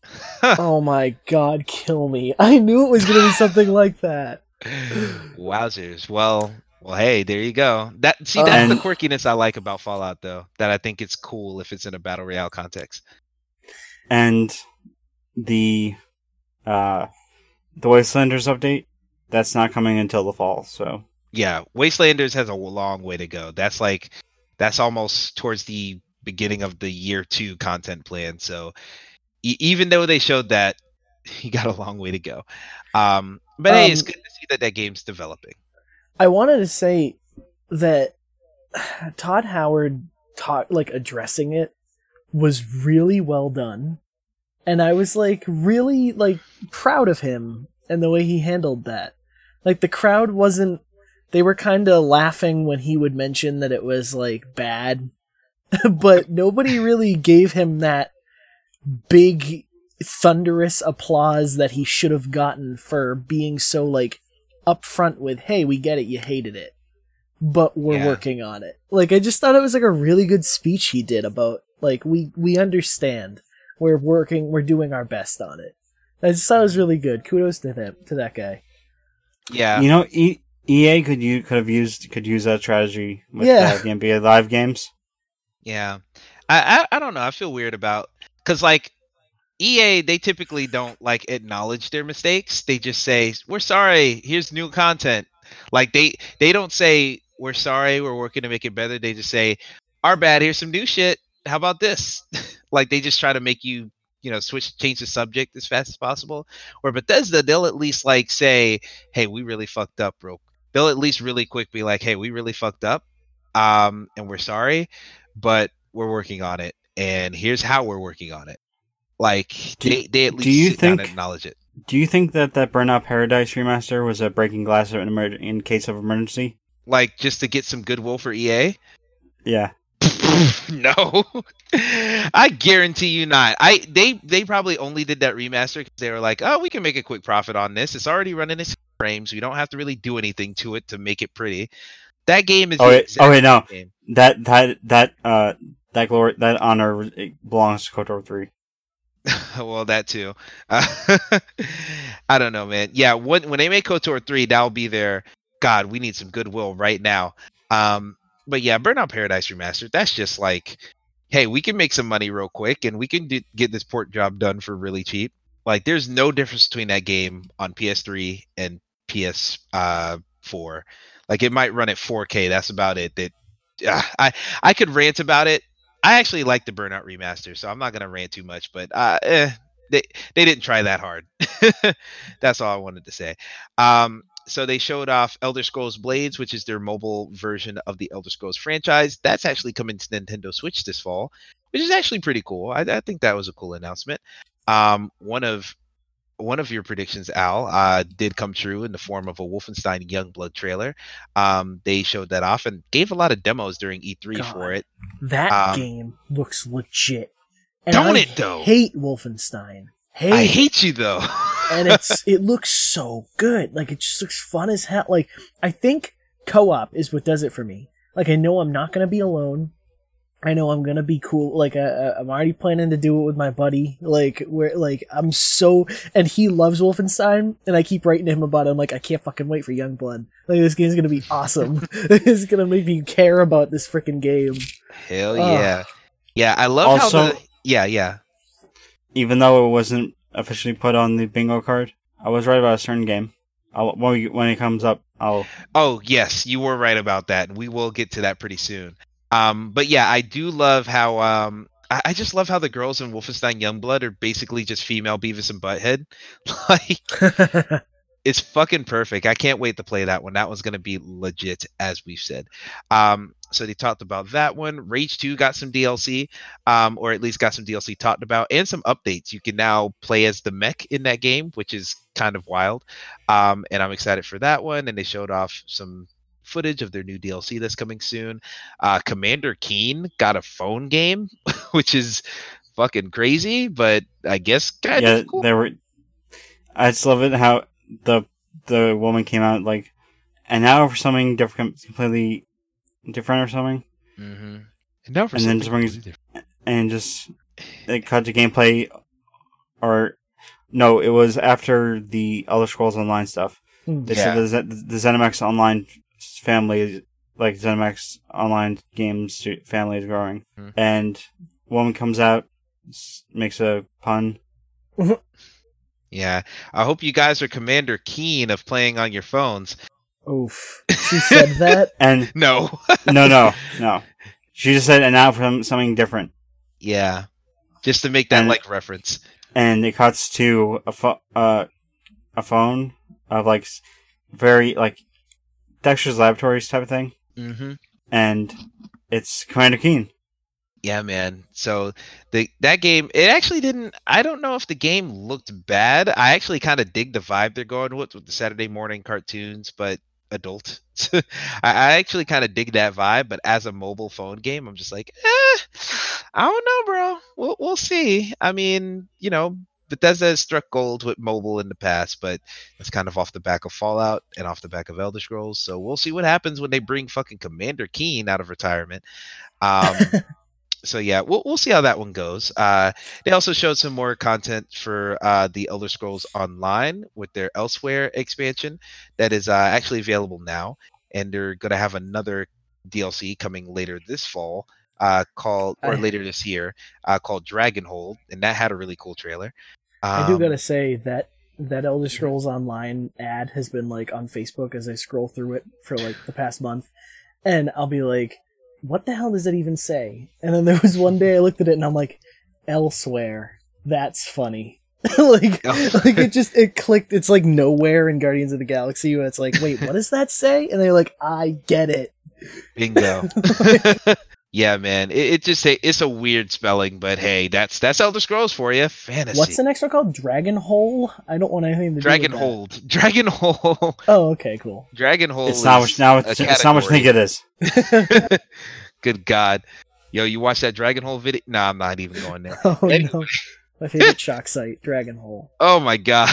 oh my god, kill me. I knew it was going to be something like that. Wowzers. Well, well, hey, there you go. That see, that's the quirkiness I like about Fallout, though. That I think it's cool if it's in a battle royale context. And the uh the Wastelanders update that's not coming until the fall. So Yeah, Wastelanders has a long way to go. That's like that's almost towards the beginning of the year two content plan. So e- even though they showed that, you got a long way to go. Um, but hey, it's Um, good to see that that game's developing. I wanted to say that Todd Howard taught like addressing it was really well done. And I was like really like proud of him and the way he handled that. Like the crowd wasn't they were kind of laughing when he would mention that it was like bad, but nobody really gave him that big thunderous applause that he should have gotten for being so like upfront with, "Hey, we get it, you hated it, but we're Yeah. working on it." Like I just thought it was like a really good speech he did about like we we understand. We're working, we're doing our best on it. I just thought it was really good. Kudos to him, to that guy. Yeah, you know, e- EA could you could have used could use that strategy with Yeah. uh, the NBA Live games. yeah. I, I I don't know. I feel weird about because like EA, they typically don't like acknowledge their mistakes. They just say, "We're sorry. Here's new content." Like they they don't say, "We're sorry. We're working to make it better." They just say, "Our bad. Here's some new shit. How about this?" like they just try to make you you know switch change the subject as fast as possible. Or Bethesda, they'll at least like say, "Hey, we really fucked up, bro." They'll at least really quick be like, "Hey, we really fucked up, um, and we're sorry, but we're working on it, and here's how we're working on it." Like Do- they they at least do you sit down and think- acknowledge it. Do you think that that Burnout Paradise remaster was a breaking glass in, emer- in case of emergency? Like just to get some goodwill for EA. Yeah. no, I guarantee you not. I they they probably only did that remaster because they were like, oh, we can make a quick profit on this. It's already running its frames. We don't have to really do anything to it to make it pretty. That game is Oh, wait- oh, wait, no. game. That that that uh that glory that honor belongs to KOTOR three. well, that too. Uh, I don't know, man. Yeah, when when they make KOTOR three, that'll be their God. We need some goodwill right now. Um, but yeah, Burnout Paradise remastered. That's just like, hey, we can make some money real quick, and we can do, get this port job done for really cheap. Like, there's no difference between that game on PS3 and PS uh, four. Like, it might run at 4K. That's about it. That uh, I I could rant about it I actually like the Burnout remaster, so I'm not gonna rant too much. But uh, eh, they they didn't try that hard. That's all I wanted to say. Um, so they showed off Elder Scrolls Blades, which is their mobile version of the Elder Scrolls franchise. That's actually coming to Nintendo Switch this fall, which is actually pretty cool. I, I think that was a cool announcement. Um, one of one of your predictions, Al, uh, did come true in the form of a Wolfenstein Youngblood trailer. Um, they showed that off and gave a lot of demos during E3 God. for it. That Um, game looks legit. And Don't I it, though? hate Wolfenstein. Hate I hate you though. and it's it looks so good. Like it just looks fun as hell. Like I think co-op is what does it for me. Like I know I'm not gonna be alone. I know I'm gonna be cool. Like uh, I'm already planning to do it with my buddy. Like where like I'm so and he loves Wolfenstein, and I keep writing to him about it. I'm like I can't fucking wait for Youngblood. Like this game's gonna be awesome. it's gonna make me care about this freaking game. Hell Ugh. yeah. Yeah, I love Also- how the Yeah, yeah. Even though it wasn't officially put on the bingo card, I was right about a certain game. I'll, when, we, when it comes up, I'll. Oh, yes, you were right about that. and We will get to that pretty soon. Um, but yeah, I do love how um I, I just love how the girls in Wolfenstein Youngblood are basically just female Beavis and Butthead. like it's fucking perfect. I can't wait to play that one. That one's gonna be legit, as we've said. Um, so they talked about that one. Rage 2 got some DLC, um, or at least got some DLC talked about, and some updates. You can now play as the mech in that game, which is kind of wild. Um, and I'm excited for that one. And they showed off some footage of their new DLC that's coming soon. Uh, Commander Keen got a phone game, which is fucking crazy, but I guess kind yeah, of cool. there were. I just love it how the the woman came out like, and now for something different, completely different or something, Mm-hmm. And now for And then something just brings- different. and just it cut to gameplay, or no, it was after the Elder Scrolls Online stuff. Hmm. They Yeah. said the, Z- the ZeniMax Online family, like ZeniMax Online games family is growing, Mhm. and woman comes out, makes a pun. Yeah, I hope you guys are Commander Keen of playing on your phones. Oof. She said that. And No. no, no, no. She just said, and now from something different. yeah, just to make that And- like reference. and it cuts to a pho- uh, a phone of like very like Dexter's Laboratories type of thing, Mm-hmm. and it's Commander Keen. Yeah, man. So the that game, it actually didn't. I don't know if the game looked bad. I actually kind of dig the vibe they're going with with the Saturday morning cartoons, but adult. I, actually kind of dig that vibe. But as a mobile phone game, I'm just like, eh, I don't know, bro. We'll we'll see. I mean, you know. Bethesda has struck gold with mobile in the past, but it's kind of off the back of Fallout and off the back of Elder Scrolls. So we'll see what happens when they bring fucking Commander Keen out of retirement. Um, so yeah, we'll we'll see how that one goes. Uh, they also showed some more content for uh, the Elder Scrolls Online with their Elsweyr expansion that is uh, actually available now, and they're gonna have another DLC coming later this fall, uh, called or later this year, uh, called Dragonhold, and that had a really cool trailer. I do Um, gotta say that that Elder Scrolls Online ad has been like on Facebook as I scroll through it for like the past month, and I'll be like, "What the hell does it even say?" And then there was one day I looked at it and I'm like, "Elsewhere." That's funny. like, Oh. like it just it clicked. It's like nowhere in Guardians of the Galaxy, and it's like, wait, what does that say? And they're like, I get it. Bingo. yeah, man. It, it just say it's a weird spelling, but hey, that's that's Elder Scrolls for you. Fantasy. What's the next one called? Dragon Hole. I don't want anything to Dragon do with that. Hold. Dragon Hole. Oh, okay, cool. Dragon Hole. It's not what is now. It's, it's not what you think it is. Good God. Yo, you watched that Dragon Hole video? Nah, I'm not even going there. Oh Anyway. no. My favorite shock site, Dragon Hole. Oh my god.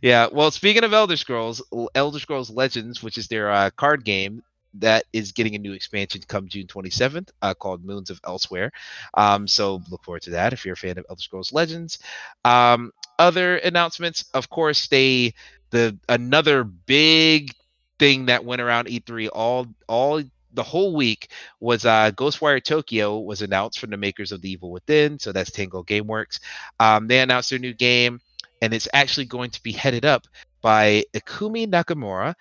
yeah. Well, speaking of Elder Scrolls, Elder Scrolls Legends, which is their uh, card game, that is getting a new expansion come June 27th, uh, called Moons of Elsweyr. Um, so look forward to that if you're a fan of Elder Scrolls Legends. Um, other announcements, of course, they the another big thing that went around E3 all all the whole week was uh, Ghostwire Tokyo was announced from the makers of The Evil Within, so that's Tango GameWorks. Um, they announced their new game, and it's actually going to be headed up by Ikumi Nakamura.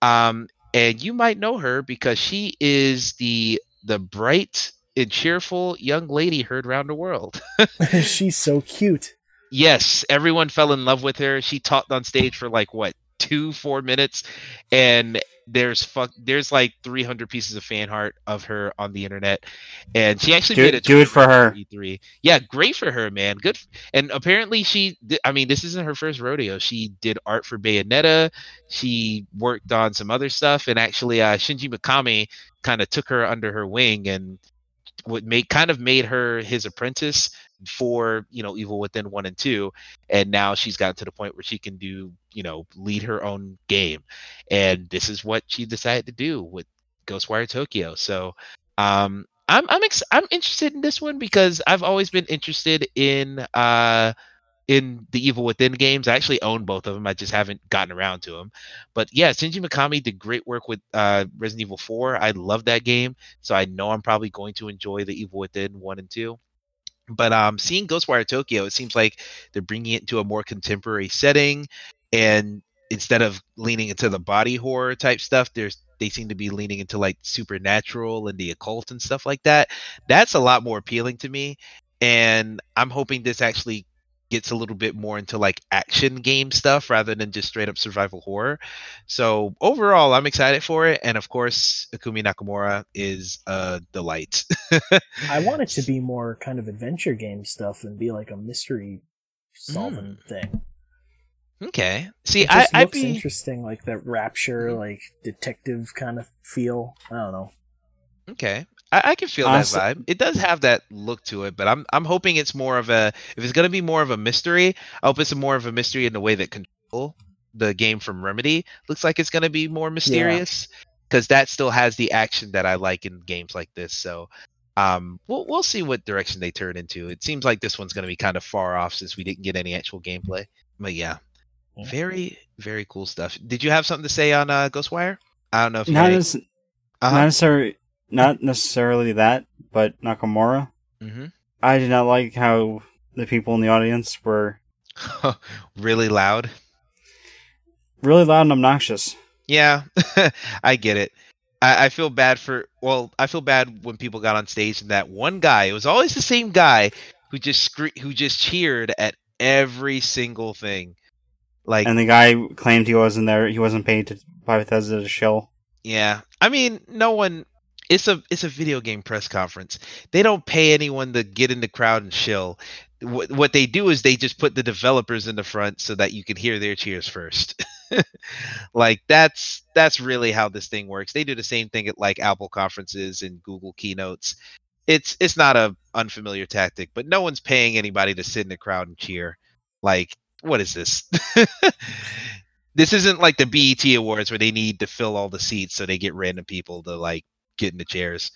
Um, and you might know her because she is the the bright and cheerful young lady heard around the world. She's so cute. yes, everyone fell in love with her. She talked on stage for like what two, four minutes, and there's fuck, there's like 300 pieces of fan art of her on the internet, and she actually Do- made a do it for her. E3. Yeah, great for her, man. Good, and apparently she. I mean, this isn't her first rodeo. She did art for Bayonetta. She worked on some other stuff, and actually, uh, Shinji Mikami kind of took her under her wing and what made kind of made her his apprentice for you know evil within one and two and now she's gotten to the point where she can do you know lead her own game and this is what she decided to do with ghostwire tokyo so um i'm i'm ex- i'm interested in this one because i've always been interested in uh in the Evil Within games. I actually own both of them. I just haven't gotten around to them. But yeah, Shinji Mikami did great work with uh, Resident Evil 4. I love that game, so I know I'm probably going to enjoy the Evil Within 1 and 2. But um, seeing Ghostwire Tokyo, it seems like they're bringing it into a more contemporary setting, and instead of leaning into the body horror type stuff, they're they seem to be leaning into like supernatural and the occult and stuff like that. That's a lot more appealing to me, and I'm hoping this actually gets a little bit more into like action game stuff rather than just straight up survival horror. So overall, I'm excited for it, and of course, Ikumi Nakamura is a delight. I want it to be more kind of adventure game stuff and be like a mystery solving thing. okay, see, It I, just I'd looks be interesting, like that rapture, Mhm. like detective kind of feel. I don't know. Okay. I, I can feel Honestly- that vibe. It does have that look to it, but I'm I'm hoping it's more of a if it's gonna be more of a mystery, I hope it's more of a mystery in the way that Control, the game from Remedy, looks like it's gonna be more mysterious. Because that still has the action that I like in games like this. So um we'll we'll see what direction they turn into. It seems like this one's gonna be kind of far off since we didn't get any actual gameplay. But yeah. Yeah. Very, very cool stuff. Did you have something to say on uh Ghostwire? I don't know if you Not as, Uh-huh. not necessarily not necessarily that, but Nakamura. Mhm. I did not like how the people in the audience were really loud. really loud and obnoxious. Yeah, I get it. I, I feel bad for. Well, I feel bad when people got on stage and that one guy. It was always the same guy who just scre- who just cheered at every single thing. Like, And the guy claimed he wasn't there. He wasn't paid to by Bethesda to shill. yeah. I mean, no one. It's a it's a video game press conference. They don't pay anyone to get in the crowd and chill. What what they do is they just put the developers in the front so that you can hear their cheers first. like that's that's really how this thing works. They do the same thing at like Apple conferences and Google keynotes. It's it's not a unfamiliar tactic, but no one's paying anybody to sit in the crowd and cheer. Like what is this? this isn't like the BET awards where they need to fill all the seats so they get random people to like get in the chairs.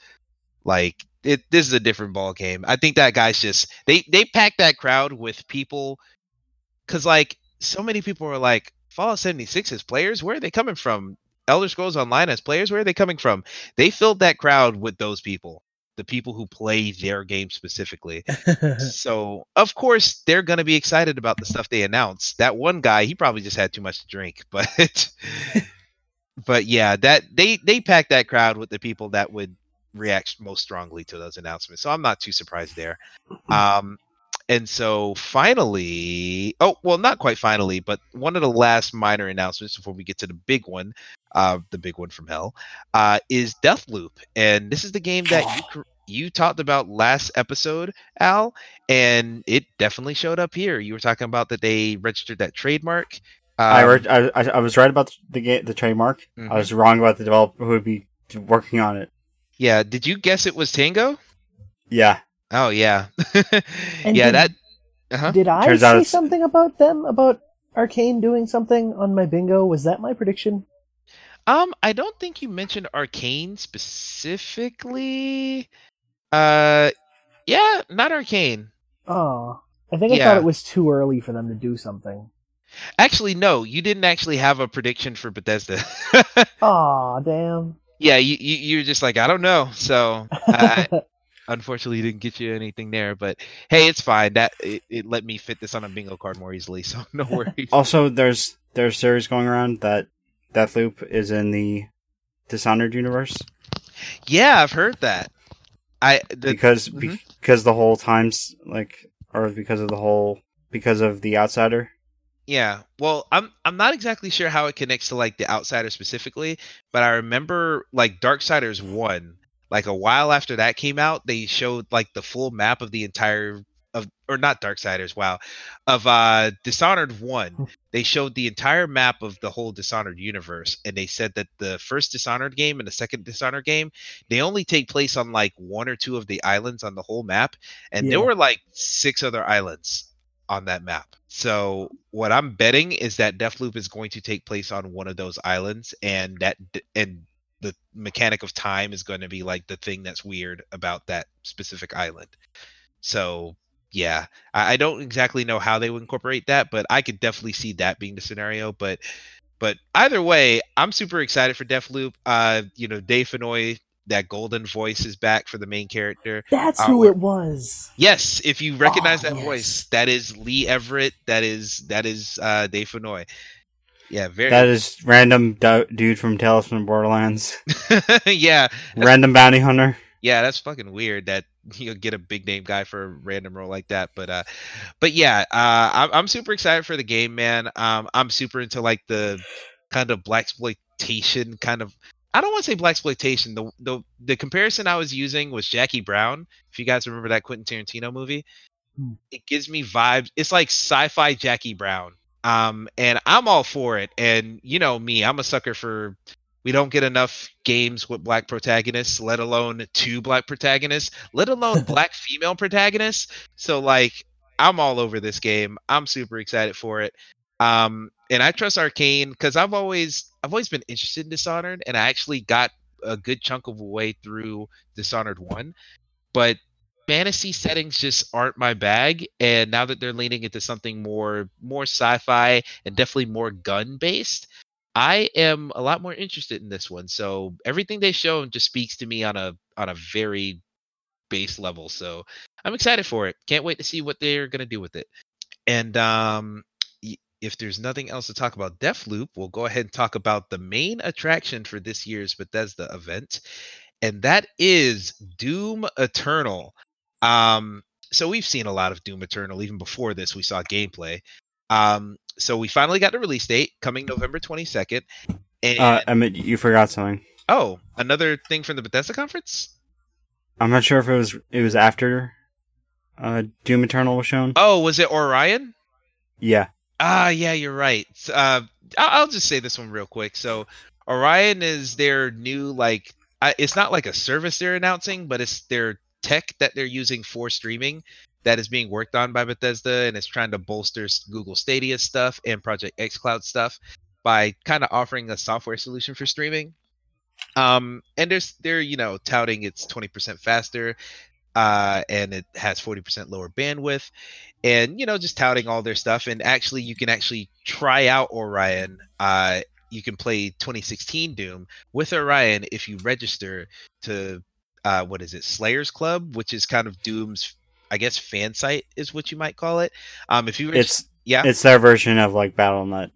Like it this is a different ball game. I think that guy's just they they packed that crowd with people cuz like so many people are like Fallout 76 as players, where are they coming from? Elder Scrolls Online as players, where are they coming from? They filled that crowd with those people, the people who play their game specifically. so, of course, they're going to be excited about the stuff they announce. That one guy, he probably just had too much to drink, but but yeah, that they they packed that crowd with the people that would react most strongly to those announcements. So I'm not too surprised there. Um and so finally, oh well, not quite finally, but one of the last minor announcements before we get to the big one, uh, the big one from hell, uh, is Deathloop, and this is the game that you you talked about last episode, Al, and it definitely showed up here. You were talking about that they registered that trademark. I, Um, read, I, I I was right about the ga- the trademark. Mhm. I was wrong about the developer who would be working on it. yeah, did you guess it was Tango? Yeah, Oh yeah, yeah. did- That uh-huh. Did I Turns out say something about them about Arkane doing something on my bingo? Was that my prediction? Um, I don't think you mentioned Arkane specifically. Uh, yeah, not Arkane. Oh, I think I Yeah. thought it was too early for them to do something. Actually, no, you didn't actually have a prediction for Bethesda. Aw, damn. yeah, you, you you're just like I don't know. So I, unfortunately, didn't get you anything there. But hey, it's fine. That it, it let me fit this on a bingo card more easily. So no worries. Also, there's there's theories going around that Deathloop is in the Dishonored universe yeah, I've heard that. I the, because mhm. because the whole times like or because of the whole because of the Outsider. Yeah. Well, I'm I'm not exactly sure how it connects to like the Outsider specifically, but I remember like Darksiders 1, like a while after that came out, they showed like the full map of the entire of or not Darksiders, wow, of uh Dishonored 1. They showed the entire map of the whole Dishonored universe and they said that the first Dishonored game and the second Dishonored game, they only take place on like one or two of the islands on the whole map and there were like six other islands on that map. So what I'm betting is that Deathloop is going to take place on one of those islands, and that and the mechanic of time is going to be like the thing that's weird about that specific island. So yeah, I, I don't exactly know how they would incorporate that, but I could definitely see that being the scenario. But but either way, I'm super excited for Deathloop. Uh, you know, Dave Fenoy, that golden voice is back for the main character. That's Uh, who we're- it was. Yes, if you recognize Oh, that yes. voice, that is Lee Everett. That is that is uh, Dave Fenoy. Yeah, very. That is random du- dude from Tales from Borderlands. yeah, random bounty hunter. yeah, that's fucking weird that you get a big name guy for a random role like that. But uh, but yeah, uh, I'm I'm super excited for the game, man. Um, I'm super into like the kind of black exploitation kind of. I don't want to say black exploitation. The the the comparison I was using was Jackie Brown. If you guys remember that Quentin Tarantino movie, Hmm. it gives me vibes. It's like sci-fi Jackie Brown. Um, and I'm all for it. And you know me, I'm a sucker for we don't get enough games with black protagonists, let alone two black protagonists, let alone black female protagonists. So like I'm all over this game. I'm super excited for it. Um and I trust Arkane because I've always I've always been interested in Dishonored and I actually got a good chunk of a way through Dishonored 1. But fantasy settings just aren't my bag and now that they're leaning into something more more sci-fi and definitely more gun based I am a lot more interested in this one. So everything they've shown just speaks to me on a on a very base level. So I'm excited for it. Can't wait to see what they're gonna do with it. And um, if there's nothing else to talk about Deathloop, we'll go ahead and talk about the main attraction for this year's Bethesda event, and that is Doom Eternal. Um, so we've seen a lot of Doom Eternal. Even before this, we saw gameplay. Um, so we finally got the release date coming November 22nd. And Uh, Emmett, you forgot something. oh, another thing from the Bethesda conference? I'm not sure if it was it was after uh, Doom Eternal was shown. Oh, was it Orion? Yeah. Ah, yeah, you're right. Uh, I'll, just say this one real quick. So, Orion is their new like. It's not like a service they're announcing, but it's their tech that they're using for streaming that is being worked on by Bethesda, and it's trying to bolster Google Stadia stuff and Project xCloud stuff by kind of offering a software solution for streaming. Um, and there's they're you know touting it's 20% faster, uh, and it has 40% lower bandwidth and you know just touting all their stuff and actually you can actually try out orion uh you can play 2016 doom with orion if you register to uh what is it slayers club which is kind of doom's i guess fan site is what you might call it um if you reg- It's yeah it's their version of like BattleNet.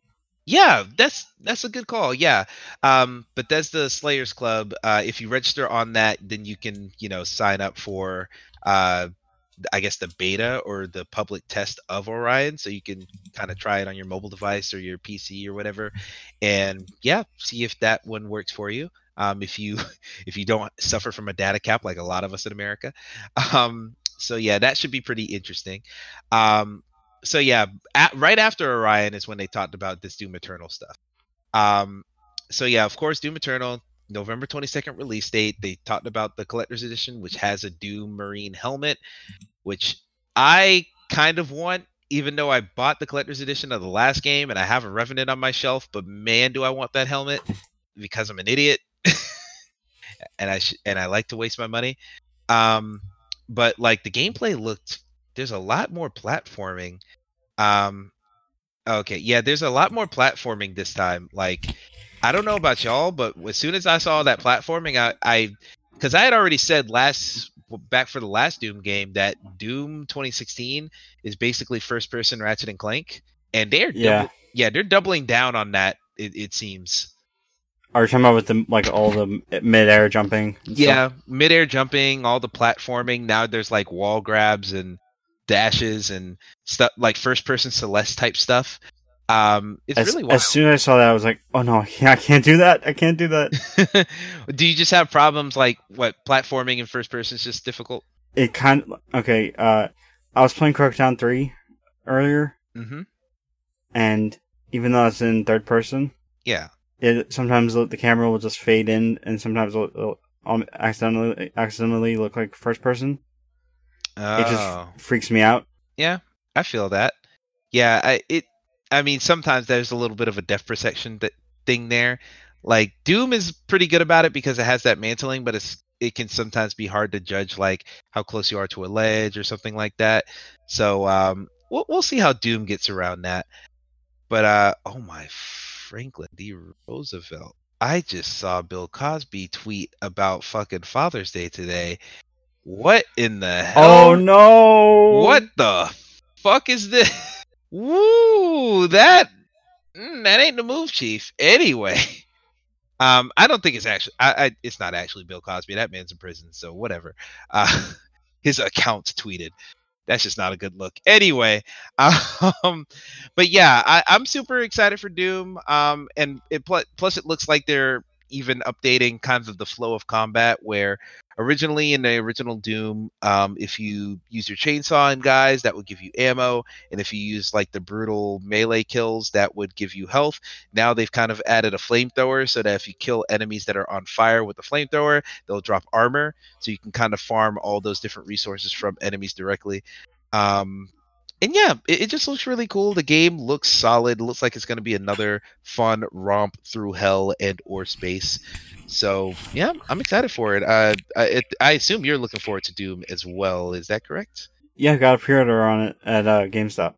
Yeah, that's that's a good call. Yeah, um, but that's the Slayers Club. Uh, if you register on that, then you can you know sign up for uh, I guess the beta or the public test of Orion, so you can kind of try it on your mobile device or your PC or whatever, and yeah, see if that one works for you. Um, if you if you don't suffer from a data cap like a lot of us in America, um, so yeah, that should be pretty interesting. Um, so yeah, at, right after Orion is when they talked about this Doom Eternal stuff. Um, so yeah, of course, Doom Eternal, November 22nd release date. They talked about the collector's edition, which has a Doom Marine helmet, which I kind of want, even though I bought the collector's edition of the last game and I have a Revenant on my shelf. But man, do I want that helmet because I'm an idiot, and I sh- and I like to waste my money. Um, but like the gameplay looked, there's a lot more platforming. Um, okay, yeah, there's a lot more platforming this time. Like, I don't know about y'all, but as soon as I saw that platforming, I, I, because I had already said last back for the last Doom game that Doom 2016 is basically first person Ratchet and Clank, and they're Yeah. double, yeah, they're doubling down on that. It, it seems. Are you talking about with the like all the mid air jumping? Yeah, stuff? midair jumping, all the platforming. Now there's like wall grabs and dashes and stuff like first person Celeste type stuff. Um, it's As, really wild. as soon as I saw that, I was like, "Oh no, yeah, I can't do that. I can't do that." Do you just have problems like what platforming in first person is just difficult? It kind of okay. Uh, I was playing Crackdown three earlier, Mm-hmm. and even though it's in third person, Yeah. it sometimes the the camera will just fade in, and sometimes it'll, it'll um, accidentally accidentally look like first person. Oh, It just freaks me out. yeah. I feel that. Yeah. I it. I mean, sometimes there's a little bit of a depth perception that thing there. Like Doom is pretty good about it because it has that mantling, but it's it can sometimes be hard to judge like how close you are to a ledge or something like that. So um, we'll we'll see how Doom gets around that. But uh, oh my Franklin D. Roosevelt. I just saw Bill Cosby tweet about fucking Father's Day today. What in the hell? Oh no! What the fuck is this? Woo! That Mm, that ain't the move, Chief. Anyway, um, I don't think it's actually. I, I, it's not actually Bill Cosby. That man's in prison, so whatever. Uh, his account tweeted. That's just not a good look. Anyway, um, but yeah, I, I'm super excited for Doom. Um, and it plus it looks like they're even updating kinds of the flow of combat where originally in the original doom um, if you use your chainsaw and guys that would give you ammo and if you use like the brutal melee kills that would give you health. Now they've kind of added a flamethrower so that if you kill enemies that are on fire with the flamethrower they'll drop armor so you can kind of farm all those different resources from enemies directly. Um, and yeah, it, it, just looks really cool. The game looks solid. Looks like it's going to be another fun romp through hell and or space. So yeah, I'm excited for it. Uh, I, it, I assume you're looking forward to Doom as well. Is that correct? Yeah, got a pre-order on it at uh, GameStop,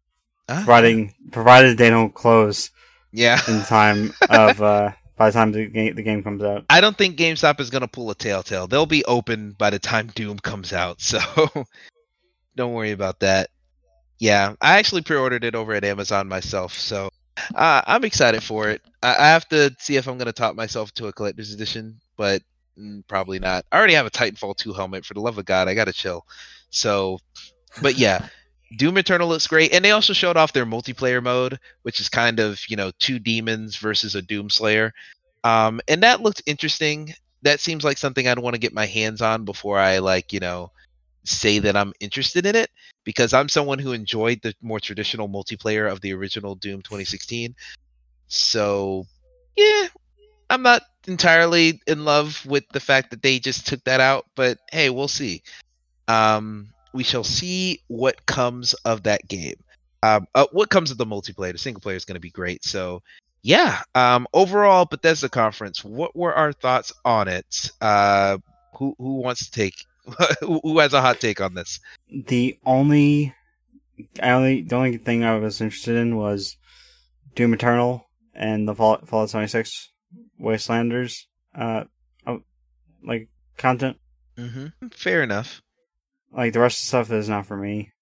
ah. providing provided they don't close. Yeah, in time of uh, by the time the game, the game comes out. I don't think GameStop is going to pull a Telltale. They'll be open by the time Doom comes out, so don't worry about that. Yeah, I actually pre-ordered it over at Amazon myself, so uh, I'm excited for it. I, I have to see if I'm going to top myself to a collector's edition, but mm, probably not. I already have a Titanfall 2 helmet. For the love of God, I got to chill. So, but yeah, Doom Eternal looks great, and they also showed off their multiplayer mode, which is kind of you know two demons versus a Doom Slayer, um, and that looked interesting. That seems like something I'd want to get my hands on before I like you know say that I'm interested in it because I'm someone who enjoyed the more traditional multiplayer of the original Doom 2016. So, yeah, I'm not entirely in love with the fact that they just took that out, but hey, we'll see. Um, we shall see what comes of that game. Um, uh, what comes of the multiplayer? The single player is going to be great. So, yeah. Um, overall, Bethesda conference. What were our thoughts on it? Uh, who who wants to take Who has a hot take on this? The only, I only, the only thing I was interested in was Doom Eternal and the Fallout, Fallout 76 Wastelanders, uh, like content. Mm-hmm. Fair enough. Like the rest of the stuff is not for me.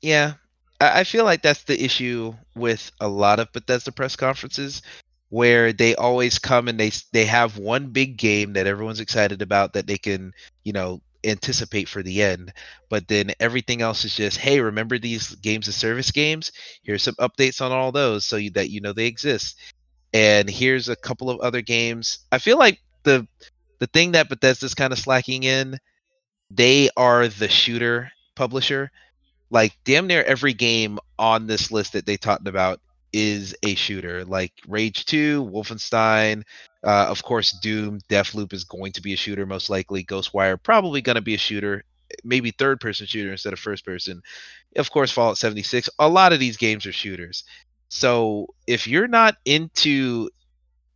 Yeah, I feel like that's the issue with a lot of Bethesda press conferences where they always come and they they have one big game that everyone's excited about that they can you know anticipate for the end. But then everything else is just, hey, remember these games of service games? Here's some updates on all those so you, that you know they exist. And here's a couple of other games. I feel like the the thing that Bethesda's kind of slacking in, they are the shooter publisher. Like damn near every game on this list that they talked about is a shooter. Like Rage 2, Wolfenstein, uh, of course, Doom, Deathloop is going to be a shooter, most likely. Ghostwire, probably going to be a shooter, maybe third person shooter instead of first person. Of course, Fallout 76. A lot of these games are shooters. So if you're not into,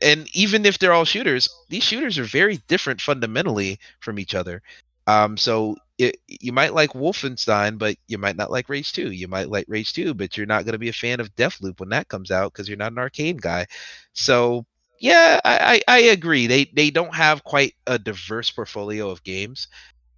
and even if they're all shooters, these shooters are very different fundamentally from each other. Um, so it, you might like Wolfenstein, but you might not like Rage 2. You might like Rage 2, but you're not going to be a fan of Deathloop when that comes out because you're not an arcade guy. So yeah, I, I, I agree. They they don't have quite a diverse portfolio of games,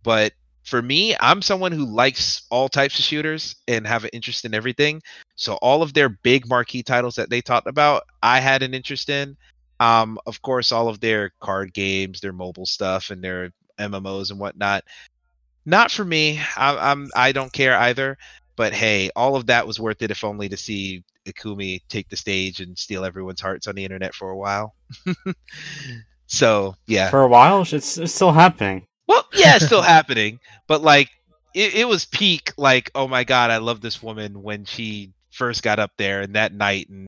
but for me, I'm someone who likes all types of shooters and have an interest in everything. So all of their big marquee titles that they talked about, I had an interest in. Um, of course, all of their card games, their mobile stuff, and their MMOs and whatnot. Not for me. I, I'm I don't care either. But hey, all of that was worth it if only to see Ikumi take the stage and steal everyone's hearts on the internet for a while. so yeah, for a while, it's, it's still happening. Well, yeah, it's still happening, but like it, it was peak. Like, oh my god, I love this woman when she first got up there, and that night and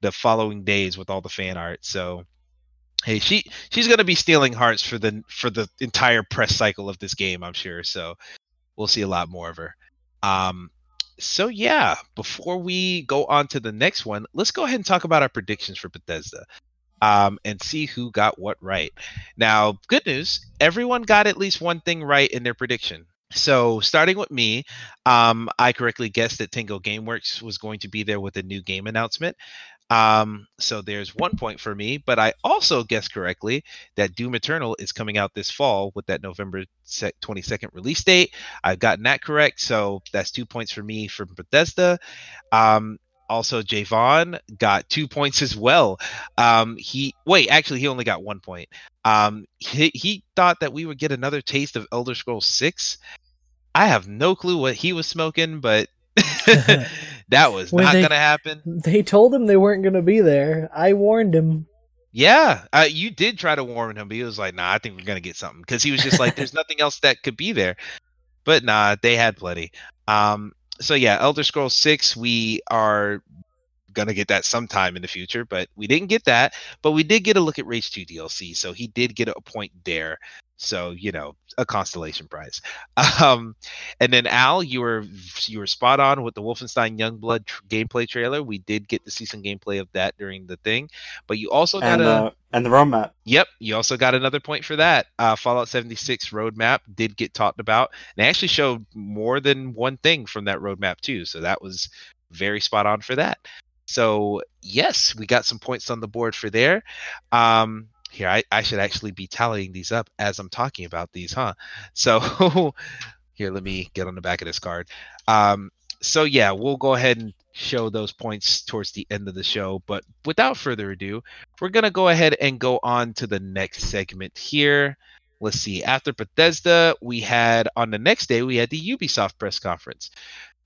the following days with all the fan art. So hey, she she's gonna be stealing hearts for the for the entire press cycle of this game, I'm sure. So we'll see a lot more of her. Um, so yeah, before we go on to the next one, let's go ahead and talk about our predictions for Bethesda. Um, and see who got what right. Now, good news, everyone got at least one thing right in their prediction. So, starting with me, um, I correctly guessed that Tango Gameworks was going to be there with a new game announcement. Um, so there's one point for me, but I also guessed correctly that Doom Eternal is coming out this fall with that November 22nd release date. I've gotten that correct, so that's two points for me from Bethesda. Um, also, Javon got two points as well. Um, he wait, actually, he only got one point. Um, he, he thought that we would get another taste of Elder Scrolls Six. I have no clue what he was smoking, but that was When not they- gonna happen. They told him they weren't going to be there. I warned him. Yeah, uh, you did try to warn him, but he was like, "Nah, I think we're gonna get something," because he was just like, "There's nothing else that could be there." But nah, they had plenty. Um, so yeah, Elder Scrolls Six, we are gonna get that sometime in the future, but we didn't get that. But we did get a look at Rage Two DLC, so he did get a point there. So you know, a constellation prize. Um, and then Al, you were you were spot on with the Wolfenstein Youngblood tr- gameplay trailer. We did get to see some gameplay of that during the thing, but you also got and a uh, and the roadmap. Yep, you also got another point for that. Uh, Fallout 76 roadmap did get talked about. And they actually showed more than one thing from that roadmap too, so that was very spot on for that. So yes, we got some points on the board for there. Um, here, I, I should actually be tallying these up as I'm talking about these, huh? So here, let me get on the back of this card. Um, so yeah, we'll go ahead and show those points towards the end of the show. But without further ado, we're gonna go ahead and go on to the next segment here. Let's see. After Bethesda, we had on the next day we had the Ubisoft press conference.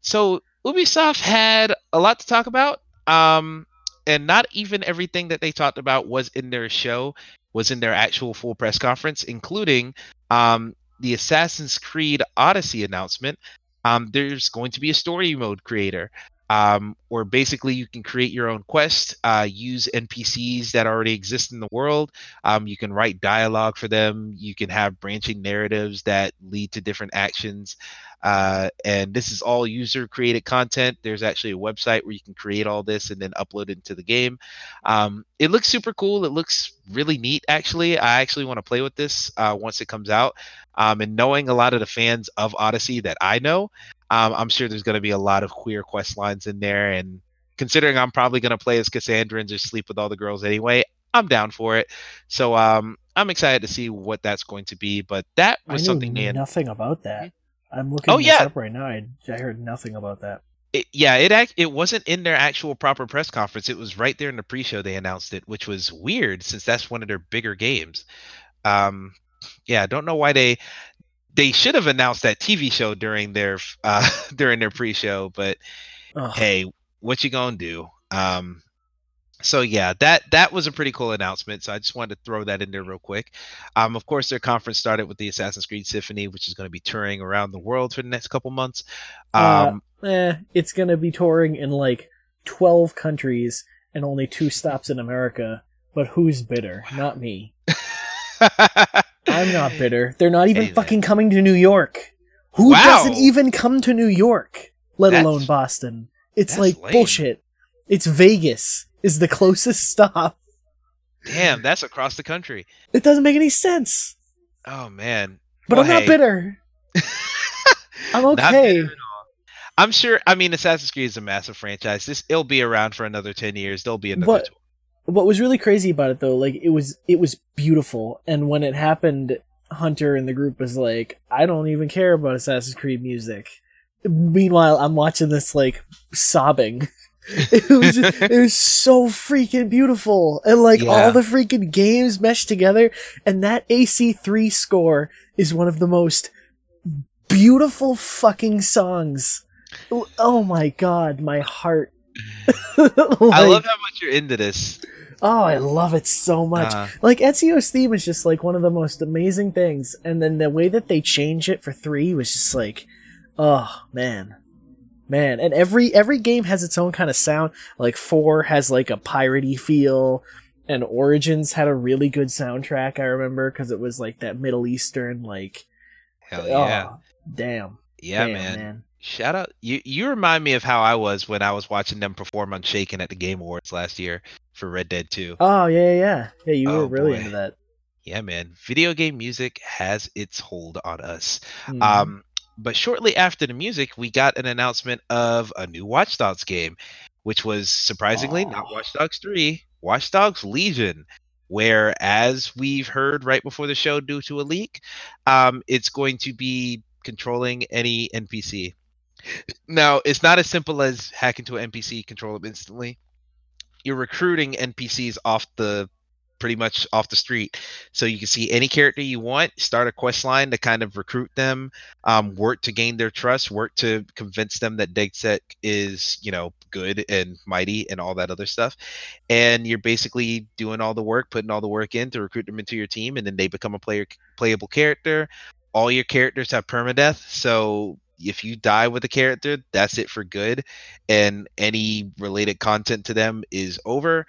So Ubisoft had a lot to talk about. Um, and not even everything that they talked about was in their show, was in their actual full press conference, including um, the Assassin's Creed Odyssey announcement. Um, there's going to be a story mode creator um, basically you can create your own quest, uh, use NPCs that already exist in the world. Um, you can write dialogue for them. You can have branching narratives that lead to different actions. Uh, and this is all user created content. There's actually a website where you can create all this and then upload it into the game. Um, it looks super cool. It looks really neat, actually. I actually want to play with this uh, once it comes out. Um, and knowing a lot of the fans of Odyssey that I know, um, I'm sure there's going to be a lot of queer quest lines in there. And considering I'm probably going to play as Cassandra and just sleep with all the girls anyway, I'm down for it. So um, I'm excited to see what that's going to be. But that I was knew something they had nothing about that. I'm looking Oh, this yeah. up right now. I, I heard nothing about that. it, yeah, it act, it wasn't in their actual proper press conference. It was right there in the pre-show they announced it, which was weird since that's one of their bigger games. Um, yeah, I don't know why they they should have announced that TV show during their uh, during their pre-show, but Ugh. hey, what you gonna do? Um, so yeah, that that was a pretty cool announcement. So I just wanted to throw that in there real quick. Um, of course, their conference started with the Assassin's Creed Symphony, which is going to be touring around the world for the next couple months. Uh, Um, eh, it's gonna be touring in like 12 countries and only two stops in America. But who's bitter? Not me. I'm not bitter. They're not even Hey, fucking coming to New York. Who Wow. doesn't even come to New York, let That's- alone Boston? It's like lame. bullshit. It's Vegas is the closest stop. Damn, that's across the country. It doesn't make any sense. Oh man. But Well, I'm not hey. bitter. I'm okay. bitter. I'm sure. I mean, Assassin's Creed is a massive franchise. This it'll be around for another ten years. There'll be another. What- tour. What was really crazy about it though like it was it was beautiful. And when it happened hunter and the group was like i don't even care about assassin's creed music. Meanwhile i'm watching this like sobbing. It was it was so freaking beautiful. And like Yeah. all the freaking games meshed together. And that ac3 score is one of the most beautiful fucking songs. Oh my god my heart I love how much you're into this. Oh, I love it so much. Uh, Like Ezio's theme is just like one of the most amazing things, and then the way that they change it for three was just like, oh man, man. And every every game has its own kind of sound. Like four has like a piratey feel, and Origins had a really good soundtrack. I remember because it was like that Middle Eastern like. hell yeah, Oh, damn. yeah, damn, man. Shout out you. You remind me of how I was when I was watching them perform Unshaken at the Game Awards last year for Red Dead 2. Oh yeah, yeah, yeah. You were Oh, really boy. into that. Yeah, man. Video game music has its hold on us. Mhm. Um, but shortly after the music, we got an announcement of a new Watch Dogs game, which was surprisingly not Aw. Watch Dogs 3, Watch Dogs Legion, where, as we've heard right before the show due to a leak, um, it's going to be controlling any NPC. Now, it's not as simple as hack into an NPC, control them instantly. You're recruiting NPCs off the pretty much off the street. So you can see any character you want, start a quest line to kind of recruit them, um, work to gain their trust, work to convince them that DedSec is, you know, good and mighty and all that other stuff. And you're basically doing all the work, putting all the work in to recruit them into your team, and then they become a player playable character. All your characters have permadeath, so if you die with a character, that's it for good, and any related content to them is over.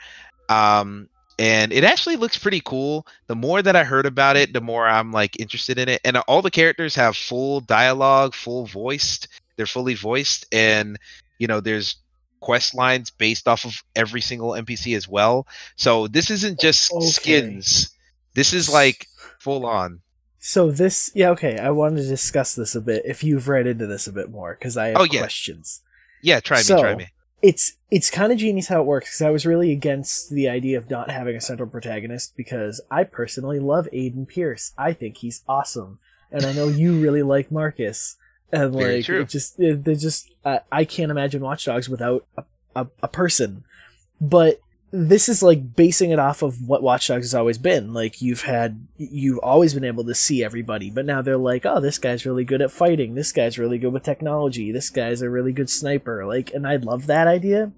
Um, and it actually looks pretty cool. The more that I heard about it, the more I'm like interested in it. And all the characters have full dialogue, full voiced. They're fully voiced, and you know, there's quest lines based off of every single NPC as well. So this isn't just Okay. skins. This is like full on. So this, yeah, okay. I wanted to discuss this a bit. If you've read into this a bit more, because I have Oh, yeah. questions. Yeah, try me, try me. It's it's kind of genius how it works. Because I was really against the idea of not having a central protagonist because I personally love Aiden Pearce. I think he's awesome, and I know you really like Marcus. And Very like, true. it just it, they're just uh, I can't imagine Watch Dogs without a, a, a person. But this is like basing it off of what Watch Dogs has always been. Like you've had, you've always been able to see everybody, but now they're like, oh, this guy's really good at fighting. This guy's really good with technology. This guy's a really good sniper. Like, and I love that idea.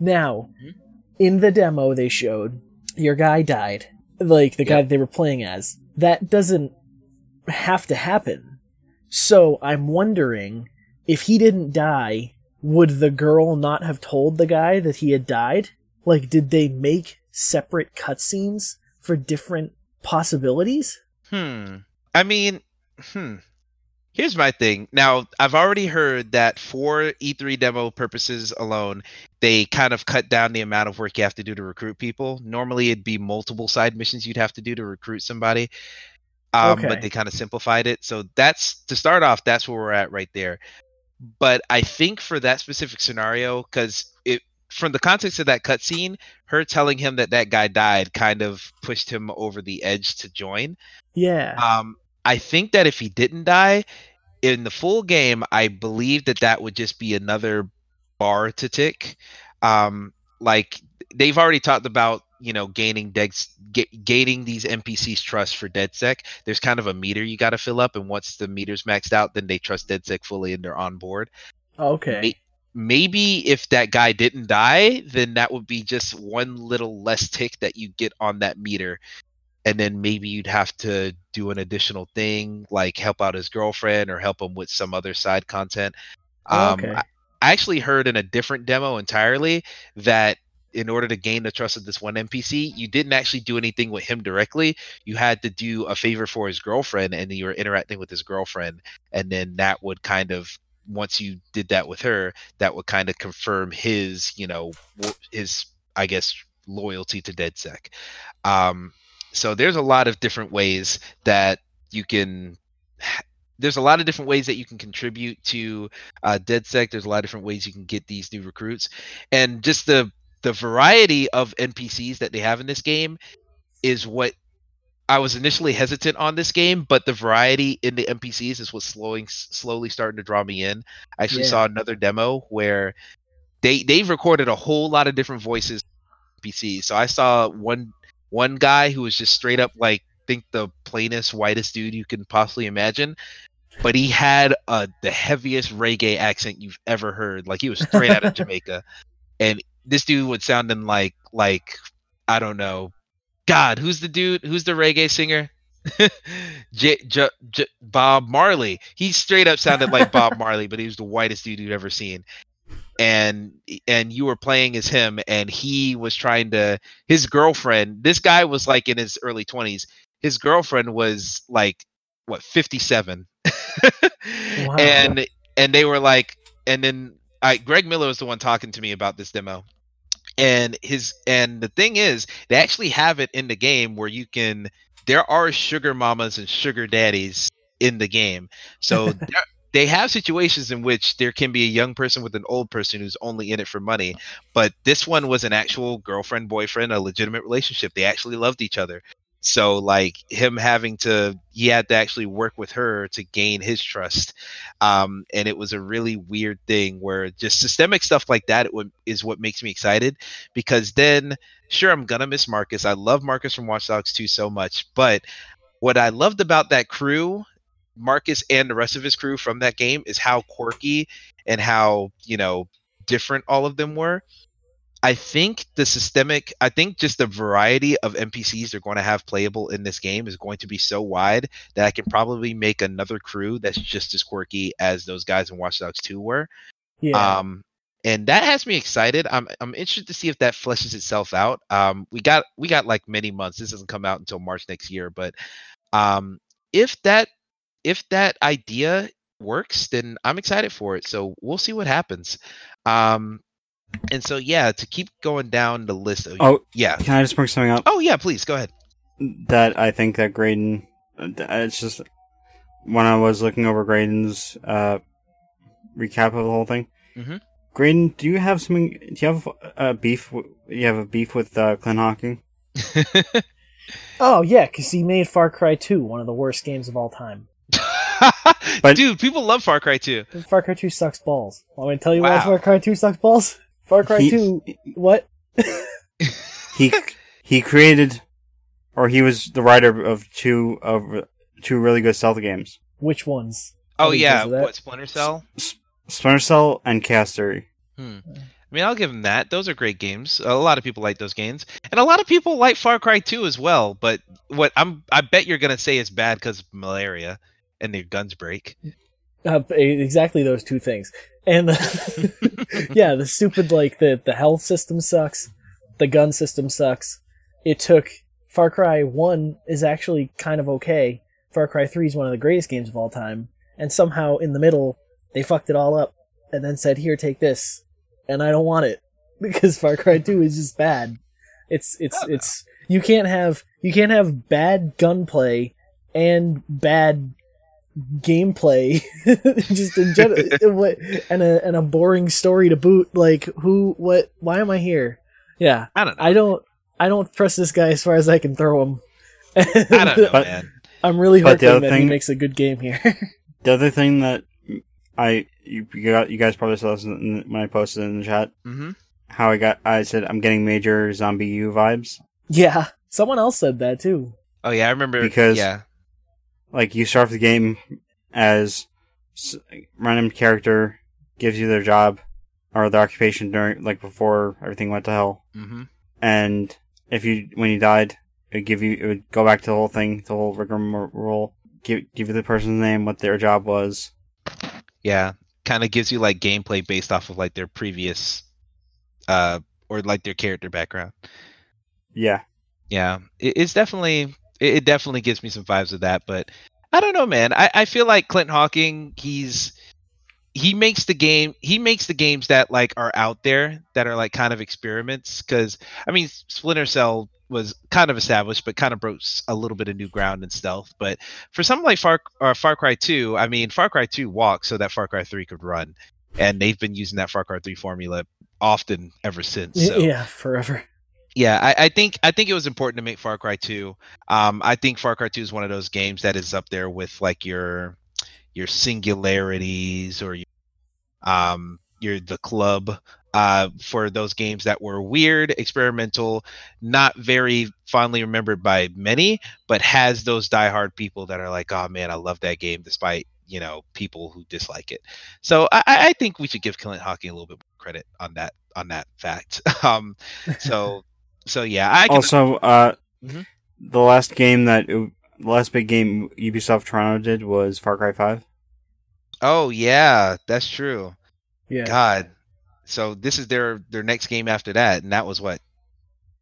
Now, Mhm. in the demo they showed, your guy died. Like the guy they were playing as. That doesn't have to happen. So I'm wondering if he didn't die, would the girl not have told the guy that he had died? Like, did they make separate cutscenes for different possibilities? Hmm. I mean, hmm. Here's my thing. Now, I've already heard that for E3 demo purposes alone, they kind of cut down the amount of work you have to do to recruit people. Normally, it'd be multiple side missions you'd have to do to recruit somebody. Um, Okay. But they kind of simplified it. So that's to start off. That's where we're at right there. But I think for that specific scenario, because from the context of that cutscene, her telling him that that guy died kind of pushed him over the edge to join. Yeah. Um, I think that if he didn't die in the full game, I believe that that would just be another bar to tick. Um, like they've already talked about, you know, gaining ga- gaining these NPCs trust for DedSec. There's kind of a meter you got to fill up, and once the meter's maxed out, then they trust DedSec fully and they're on board okay. May- maybe if that guy didn't die, then that would be just one little less tick that you get on that meter. And then maybe you'd have to do an additional thing like help out his girlfriend or help him with some other side content. Oh, Um, okay. I, I actually heard in a different demo entirely that in order to gain the trust of this one NPC, you didn't actually do anything with him directly. You had to do a favor for his girlfriend, and you were interacting with his girlfriend, and then that would kind of once you did that with her, that would kind of confirm his, you know, his I guess loyalty to DedSec. Um, so there's a lot of different ways that you can. There's a lot of different ways that you can contribute to uh, DedSec. There's a lot of different ways you can get these new recruits, and just the the variety of NPCs that they have in this game is what I was initially hesitant on this game, but the variety in the NPCs is what's slowing slowly starting to draw me in. I actually Yeah. saw another demo where they they've recorded a whole lot of different voices NPCs. So I saw one one guy who was just straight up like think the plainest whitest dude you can possibly imagine. But he had uh, the heaviest reggae accent you've ever heard. Like he was straight out of Jamaica, and this dude would sounding like like I don't know, God, who's the dude? Who's the reggae singer? J- J- J- Bob Marley. He straight up sounded like Bob Marley, but he was the whitest dude you'd ever seen. And and you were playing as him, and he was trying to. His girlfriend. This guy was like in his early twenties. His girlfriend was like what fifty seven. Wow. And and they were like, and then I Greg Miller was the one talking to me about this demo and his and the thing is they actually have it in the game where you can there are sugar mamas and sugar daddies in the game. So they have situations in which there can be a young person with an old person who's only in it for money but this one was an actual girlfriend boyfriend a legitimate relationship. They actually loved each other so like him having to he had to actually work with her to gain his trust um and it was a really weird thing where just systemic stuff like that it is what makes me excited because then sure i'm gonna miss marcus i love marcus from watch dogs 2 so much but what i loved about that crew marcus and the rest of his crew from that game is how quirky and how you know different all of them were I think the systemic, I think just the variety of NPCs they're going to have playable in this game is going to be so wide that I can probably make another crew that's just as quirky as those guys in Watch Dogs 2 were. Yeah. Um, and that has me excited. I'm I'm interested to see if that fleshes itself out. Um, we got we got like many months. This doesn't come out until March next year, but um, if that if that idea works, then I'm excited for it. So we'll see what happens. Um, and so yeah, to keep going down the list of Oh, yeah. can I just bring something up Oh yeah, please go ahead. that I think that Graydon? uh, It's just when I was looking over Graydon's uh, recap of the whole thing. Mhm. Graydon, do you have something? Do you have a beef? w- You have a beef with uh, Clint Hocking? oh yeah, because he made Far Cry 2 one of the worst games of all time. But- Dude, people love Far Cry 2. Far Cry 2 sucks balls. Want me to tell you why Far Cry 2 sucks balls? Far Cry He- 2, what? He he created, or he was the writer of two of two really good stealth games, Which ones? Oh yeah, what Splinter Cell? Splinter Cell and Chaos Theory. Hmm. I mean, I'll give them that. Those are great games. A lot of people like those games, and a lot of people like Far Cry 2 as well. But what I'm, I bet you're gonna say it's bad because malaria and their guns break. Uh, exactly those two things. And the, yeah, the stupid like the the health system sucks. The gun system sucks. It took Far Cry 1 is actually kind of okay. Far Cry 3 is one of the greatest games of all time. And somehow in the middle they fucked it all up and then said, "Here, take this." And I don't want it because Far Cry 2 is just bad. It's it's Oh, it's you can't have you can't have bad gunplay and bad gameplay just in general what and a and a boring story to boot like who what why am i here? Yeah. I don't know. i don't i don't trust this guy as far as i can throw him. I don't know, But- man. i'm really But hoping other that he thing- makes a good game here. The other thing that I you, you got you guys probably saw this in, when I posted in the chat. Hmm how I got I said I'm getting major ZombiU vibes. yeah. Someone else said that too. Oh yeah, I remember. Because- yeah, Like you start off the game as random character gives you their job or their occupation during like before everything went to hell, hmm and if you when you died, it would give you it would go back to the whole thing, the whole rigmarole, give give you the person's name, what their job was. yeah. Kind of gives you like gameplay based off of like their previous, uh, or like their character background. Yeah, yeah it, it's definitely it, it definitely gives me some vibes of that but i don't know man. I, I feel like clint hocking he's he makes the game he makes the games that like are out there that are like kind of experiments because i mean splinter cell was kind of established but kind of broke a little bit of new ground in stealth but for something like far, uh, far cry 2 i mean far cry 2 walked so that far cry 3 could run and they've been using that far cry 3 formula often ever since so yeah forever yeah, I, I think I think it was important to make Far Cry 2. Um, I think Far Cry 2 is one of those games that is up there with like your your singularities or your, um your the club uh for those games that were weird, experimental, not very fondly remembered by many, but has those diehard people that are like, oh man, I love that game despite you know people who dislike it. So I, I think we should give Clint Hocking a little bit more credit on that on that fact. um, so so yeah, I can also, uh, Mhm. the last game that the last big game Ubisoft Toronto did was Far Cry Five. Oh yeah, that's true. yeah God. So this is their their next game after that, and that was what?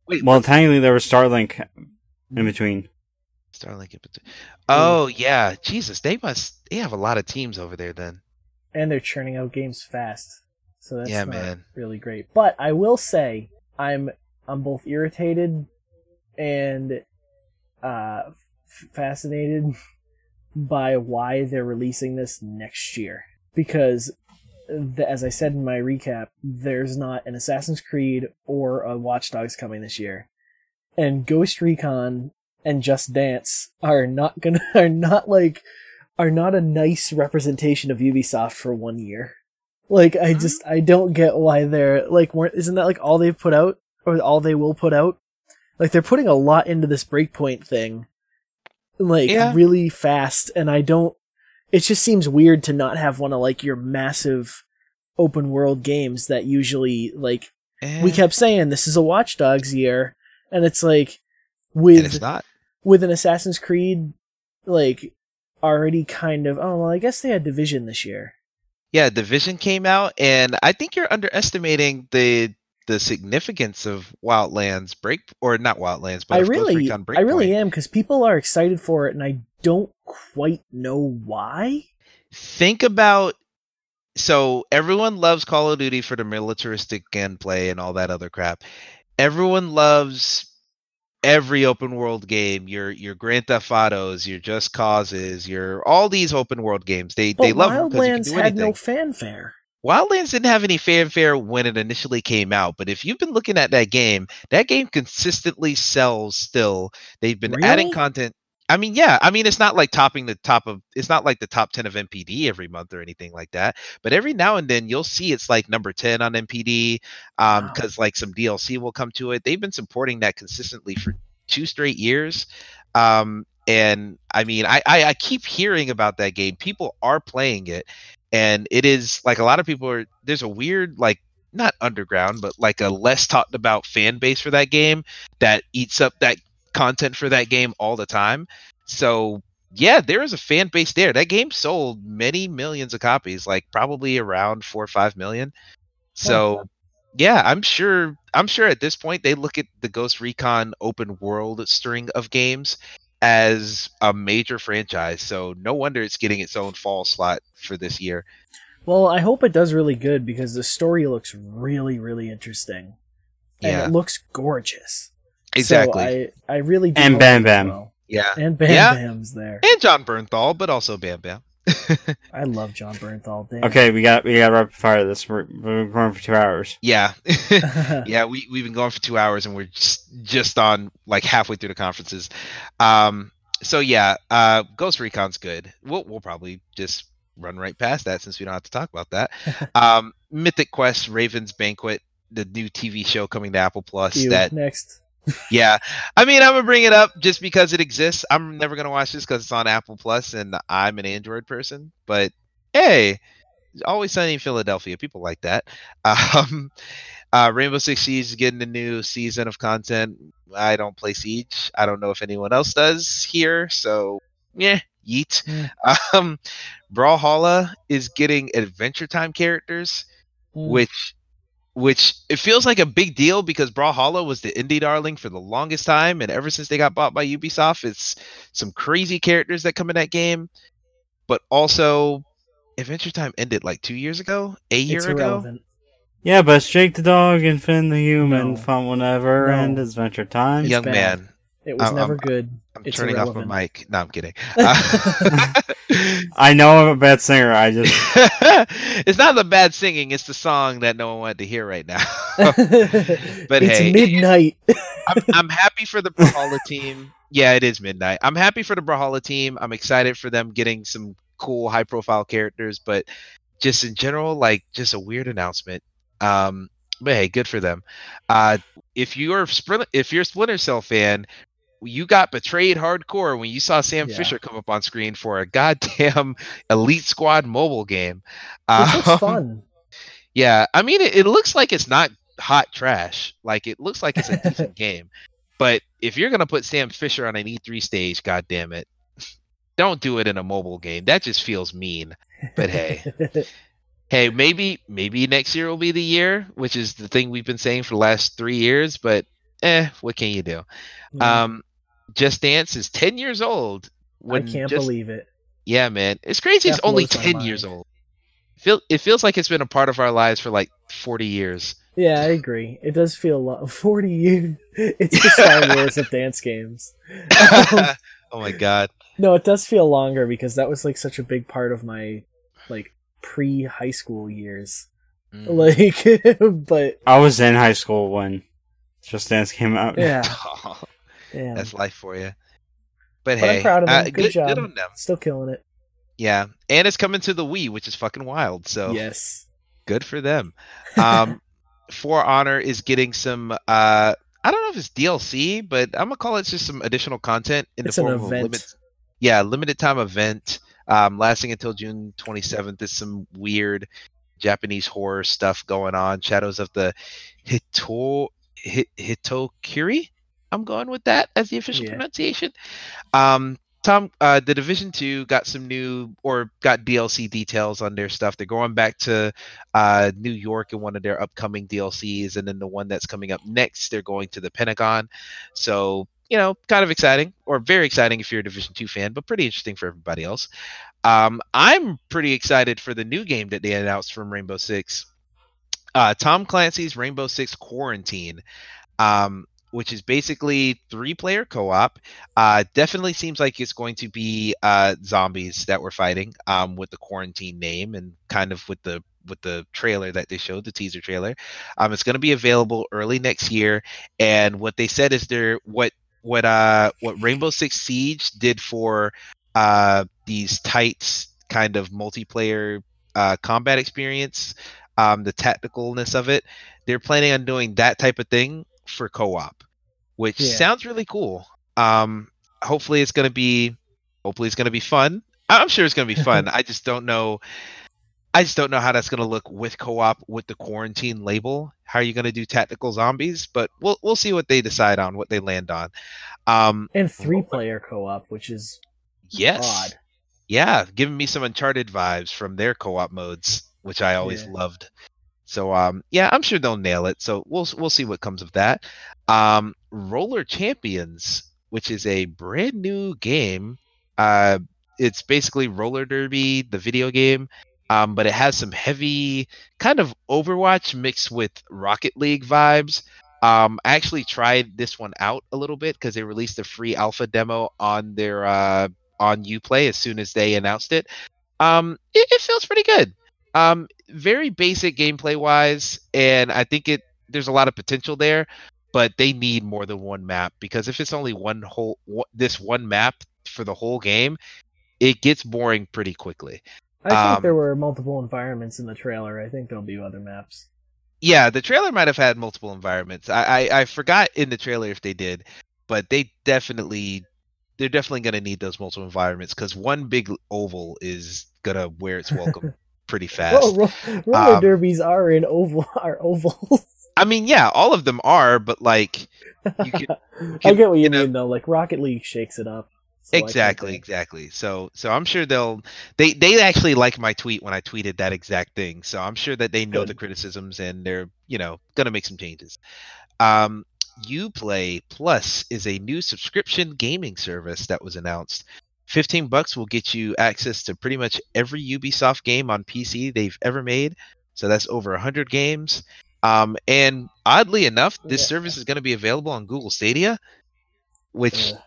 Wait, Well, technically there was Starlink in between. Starlink in between. Oh yeah, Jesus, they must they have a lot of teams over there then. and they're churning out games fast so that's Yeah, not man. really great but i will say i'm i'm both irritated and uh f- fascinated by why they're releasing this next year because th- as i said in my recap there's not an assassin's creed or a watch dogs coming this year and ghost recon and Just Dance are not gonna are not like are not a nice representation of Ubisoft for one year. Like I Hmm? just I don't get why they're like weren't isn't that like all they've put out or all they will put out? Like they're putting a lot into this breakpoint thing. Like Yeah. really fast and I don't it just seems weird to not have one of like your massive open world games that usually like we kept saying this is a Watch Dogs year and it's like and with it's not. with an Assassin's Creed like already kind of oh well I guess they had Division this year. Yeah, Division came out, and I think you're underestimating the the significance of Wildlands break or not Wildlands, but I really I really am cuz people are excited for it and I don't quite know why. think about so everyone loves Call of Duty for the militaristic gameplay and all that other crap. Everyone loves every open world game. Your your Grand Theft Autos, your Just Causes, your all these open world games. They But they love them because you can Wildlands do had anything. no fanfare. Wildlands didn't have any fanfare when it initially came out, but if you've been looking at that game, that game consistently sells still. They've been adding content. I mean, yeah, I mean it's not like topping the top of it's not like the top 10 of NPD every month or anything like that, but every now and then you'll see it's like number 10 on NPD um Wow. cuz like some DLC will come to it. They've been supporting that consistently for two straight years. Um and I mean, I, I I keep hearing about that game. People are playing it and it is like a lot of people are there's a weird like not underground but like a less talked about fan base for that game that eats up that content for that game all the time. So yeah there is a fan base there. That game sold many millions of copies like probably around four or five million. So yeah i'm sure i'm sure at this point they look at the ghost recon open world string of games as a major franchise so no wonder it's getting its own fall slot for this year Well, I hope it does really good because the story looks really really interesting. And Yeah. it looks gorgeous. exactly So I I really do And Bam Bam. well. yeah And Bam Yeah. Bam's there. and jon bernthal but also bam bam I love Jon Bernthal. Damn. Okay, we got we got rapid fire this. We're, we're going for two hours. yeah yeah we, we've been going for two hours and we're just just on like halfway through the conferences um so yeah uh ghost recon's good we'll, we'll probably just run right past that since we don't have to talk about that um mythic quest raven's banquet the new tv show coming to apple plus You, that next. Yeah. I mean i'm gonna bring it up just because it exists. I'm never gonna watch this because it's on apple plus and i'm an android person but hey always sunny in philadelphia people like that. Um uh rainbow six siege is getting a new season of content. I don't play siege. I don't know if anyone else does here so yeah yeet. Um brawlhalla is getting adventure time characters Mm. which which it feels like a big deal because Brawlhalla was the indie darling for the longest time, and ever since they got bought by Ubisoft, it's some crazy characters that come in that game. But also, Adventure Time ended like two years ago, a year it's ago. irrelevant. Yeah, but it's Jake the dog and Finn the human. No. Fun will never No. end. Adventure time. It's Young bad. man, It was I'm- never I'm- good. I'm It's turning off my mic. No, I'm kidding. Uh, I know I'm a bad singer. I just it's not the bad singing; it's the song that no one wanted to hear right now. but it's hey. midnight. I'm, I'm happy for the Brawlhalla team. Yeah, it is midnight. I'm happy for the Brawlhalla team. I'm excited for them getting some cool, high profile characters, but just in general, like just a weird announcement. Um, but hey, good for them. Uh, if you're Sprint, if you're a Splinter Cell fan, you got betrayed hardcore when you saw Sam Yeah. Fisher come up on screen for a goddamn Elite Squad mobile game. Looks Um, fun. yeah, I mean, it, it looks like it's not hot trash. Like it looks like it's a decent game. But if you're gonna put Sam Fisher on an E3 stage, goddamn it, don't do it in a mobile game. That just feels mean. But hey, hey, maybe maybe next year will be the year, which is the thing we've been saying for the last three years. But eh, what can you do? Um, Just Dance is ten years old. I can't Just- believe it. Yeah, man, it's crazy. It's only ten years mind. old. Feel it feels like it's been a part of our lives for like forty years. Yeah, I agree. It does feel a lot. Forty years. It's the Star Wars of dance games. oh my god. No, it does feel longer because that was like such a big part of my like pre high school years. Mm. Like, but I was in high school when Just Dance came out. yeah, Yeah. that's life for you. but, But hey, I'm proud of them. uh, Good good, job. good on them. Still killing it. Yeah, and it's coming to the Wii, which is fucking wild. So Yes. good for them. Um, For Honor is getting some. Uh, I don't know if it's DLC, but I'm gonna call it just some additional content in It's the an form of limit. Yeah, limited time event, um, lasting until June 27th. There's some weird Japanese horror stuff going on. Shadows of the Hito Hit, Hitokiri. I'm going with that as the official Yeah. pronunciation. Um, Tom, uh, the Division Two got some new or got DLC details on their stuff. They're going back to uh, New York in one of their upcoming DLCs, and then the one that's coming up next, they're going to the Pentagon. So you know, kind of exciting or very exciting if you're a Division Two fan, but pretty interesting for everybody else. Um, I'm pretty excited for the new game that they announced from Rainbow Six. Uh, Tom Clancy's Rainbow Six Quarantine. Um, which is basically three player co-op uh, definitely seems like it's going to be uh, zombies that we're fighting um, with the quarantine name and kind of with the with the trailer that they showed the teaser trailer. Um, it's going to be available early next year and what they said is they're what what uh what rainbow six siege did for uh these tight kind of multiplayer uh combat experience um the tacticalness of it they're planning on doing that type of thing for co-op which Yeah. sounds really cool. Um hopefully it's going to be hopefully it's going to be fun. I'm sure it's going to be fun. I just don't know i just don't know how that's going to look with co-op with the quarantine label. How are you going to do tactical zombies? But we'll we'll see what they decide on what they land on. Um And three player co op, which is yes. odd. yeah giving me some uncharted vibes from their co-op modes which i always Yeah. loved so um yeah i'm sure they'll nail it. So we'll we'll see what comes of that. Um roller champions which is a brand new game uh it's basically roller derby the video game um but it has some heavy kind of overwatch mixed with rocket league vibes. Um i actually tried this one out a little bit because they released a free alpha demo on their uh on uplay as soon as they announced it. Um it, it feels pretty good. Um very basic gameplay wise and i think it there's a lot of potential there but they need more than one map because if it's only one whole this one map for the whole game it gets boring pretty quickly I think Um, there were multiple environments in the trailer. I think there'll be other maps. yeah the trailer might have had multiple environments i i, I forgot in the trailer if they did but they definitely they're definitely going to need those multiple environments because one big oval is gonna wear its welcome pretty fast Ro- ro- roller Um, derbies are in oval are ovals. I mean, yeah, all of them are, but like you could I get what you, you know- mean though. Like Rocket League shakes it up. So exactly, exactly. So, so I'm sure they'll they they actually like my tweet when I tweeted that exact thing. So I'm sure that they know the criticisms and they're you know gonna make some changes. Um, UPlay Plus is a new subscription gaming service that was announced. 15 bucks will get you access to pretty much every Ubisoft game on PC they've ever made. So that's over 100 games. Um, and oddly enough, this Yeah. service is going to be available on Google Stadia, which Ugh.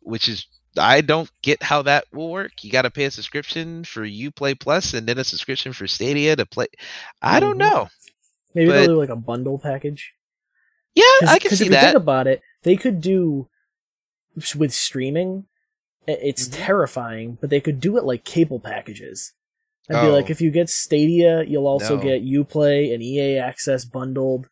which is I don't get how that will work. You got to pay a subscription for UPlay Plus and then a subscription for Stadia to play. I don't Mhm. know. Maybe but- they'll do like a bundle package. Yeah, I can see if you think about it, they could do with streaming. It's Mhm. terrifying, but they could do it like cable packages. Be Oh. like, if you get Stadia, you'll also No. get UPlay and EA Access bundled.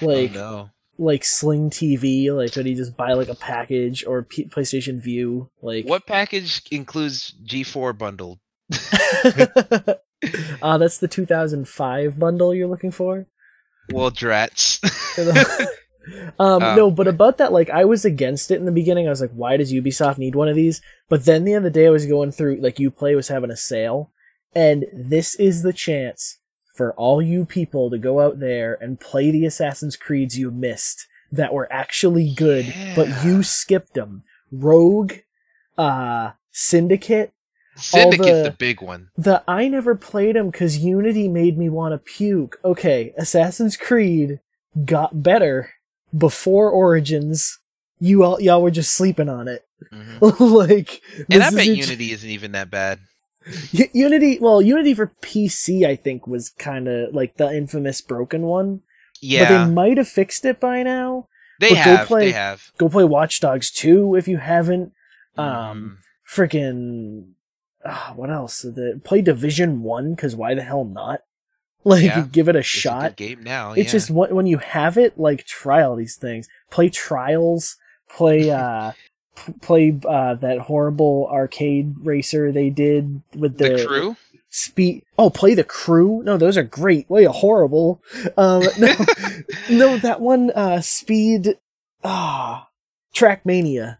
Like, oh, no. like Sling TV. Like, could you just buy like a package or P- PlayStation Vue? Like, What package includes G4 bundled? uh, that's the 2005 bundle you're looking for. Well, drats. um, Um, no, but about that, like, I was against it in the beginning. I was like, why does Ubisoft need one of these? But then the other day, I was going through, like, Uplay was having a sale, and this is the chance for all you people to go out there and play the Assassin's Creeds you missed that were actually good, but you skipped them. Rogue, uh, Syndicate, Syndicate, the- the big one. the I never played them because Unity made me want to puke. Okay, Assassin's Creed got better before Origins. You all y'all were just sleeping on it. Mhm. like, And I is bet Unity isn't even that bad. U- Unity. Well, Unity for PC, I think, was kind of like the infamous broken one. Yeah, but they might have fixed it by now. they, but go have. play- They have. Go play Watch Dogs 2 if you haven't. Um, freaking, uh, what else? The, play Division One because why the hell not? Like, Yeah. give it a It's a shot. game now. It's yeah. just what when you have it, like try all these things. Play Trials. Play uh, p- play uh that horrible arcade racer they did with the, the crew. speed. Oh, play the crew. No, those are great. Way horrible. Um, no, no, that one uh speed. Ah, Trackmania.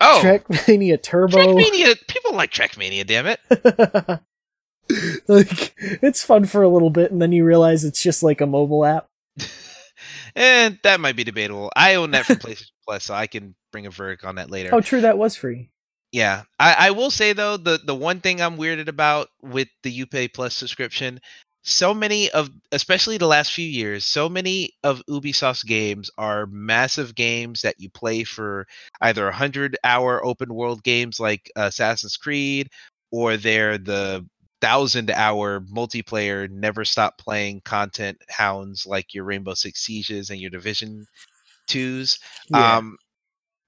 Oh, Trackmania Turbo. Trackmania. People like Trackmania. Damn it. like it's fun for a little bit, and then you realize it's just like a mobile app. And eh, that might be debatable. I own that from PlayStation Plus, so I can bring a verdict on that later. Oh, true, that was free. Yeah, I, I will say though the the one thing I'm weirded about with the UPay Plus subscription, so many of especially the last few years, so many of Ubisoft's games are massive games that you play for either a hundred hour open world games like uh, Assassin's Creed, or they're the thousand hour multiplayer never stop playing content hounds like your Rainbow Six Sieges and your Division twos. Yeah. Um,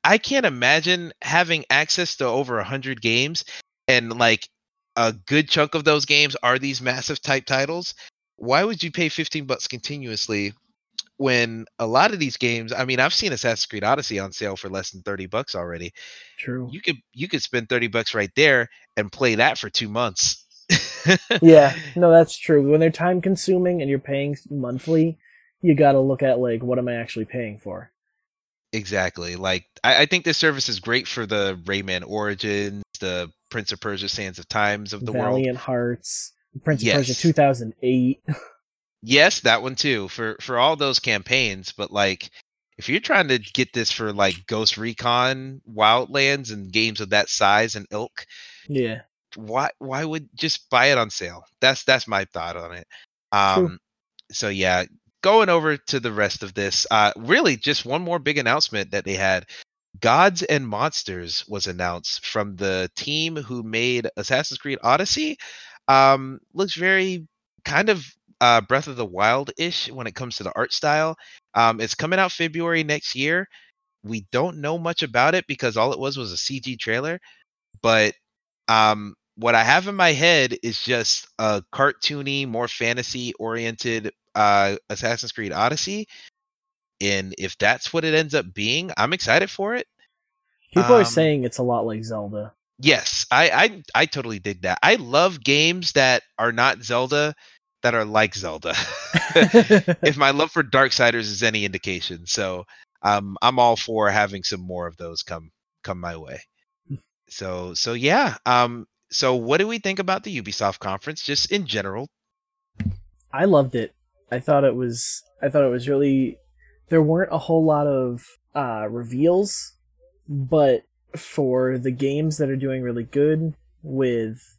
I can't imagine having access to over a hundred games and like a good chunk of those games are these massive type titles. Why would you pay 15 bucks continuously when a lot of these games, I mean, I've seen Assassin's Creed Odyssey on sale for less than 30 bucks already. True. You could you could spend 30 bucks right there and play that for 2 months. yeah, no, that's true. When they're time consuming and you're paying monthly, you got to look at like what am I actually paying for? Exactly. Like I, I think this service is great for the Rayman Origins, the Prince of Persia Sands of Times of the world. Valiant Hearts, Prince Yes. of Persia 2008. Yes, that one too. For for all those campaigns, but like if you're trying to get this for like Ghost Recon, Wildlands and games of that size and ilk, yeah, why why would just buy it on sale? That's that's my thought on it. Um so yeah, going over to the rest of this, uh really just one more big announcement that they had. Gods and Monsters was announced from the team who made Assassin's Creed Odyssey. Um looks very kind of uh Breath of the Wild ish when it comes to the art style. Um it's coming out February next year. We don't know much about it because all it was was a CG trailer, but um what I have in my head is just a cartoony, more fantasy oriented uh Assassin's Creed Odyssey. And if that's what it ends up being, I'm excited for it. people are Um, saying it's a lot like Zelda. Yes, I, I I totally dig that. I love games that are not Zelda that are like Zelda. if my love for Darksiders is any indication, so um, I'm all for having some more of those come come my way. So so yeah. Um, so what do we think about the Ubisoft conference, just in general? I loved it. I thought it was I thought it was really there weren't a whole lot of uh reveals, but for the games that are doing really good with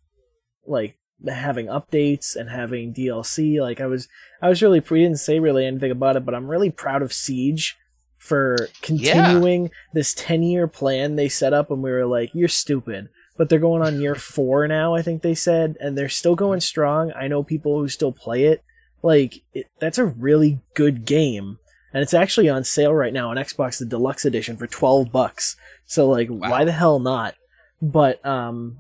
like having updates and having DLC, like I was I was really we didn't say really anything about it, but I'm really proud of Siege for continuing this 10 year plan they set up and we were like you're stupid but they're going on year four now i think they said and they're still going strong. I know people who still play it. Like it, that's a really good game. And it's actually on sale right now on xbox the deluxe edition for 12 bucks. So like Wow. why the hell not? But um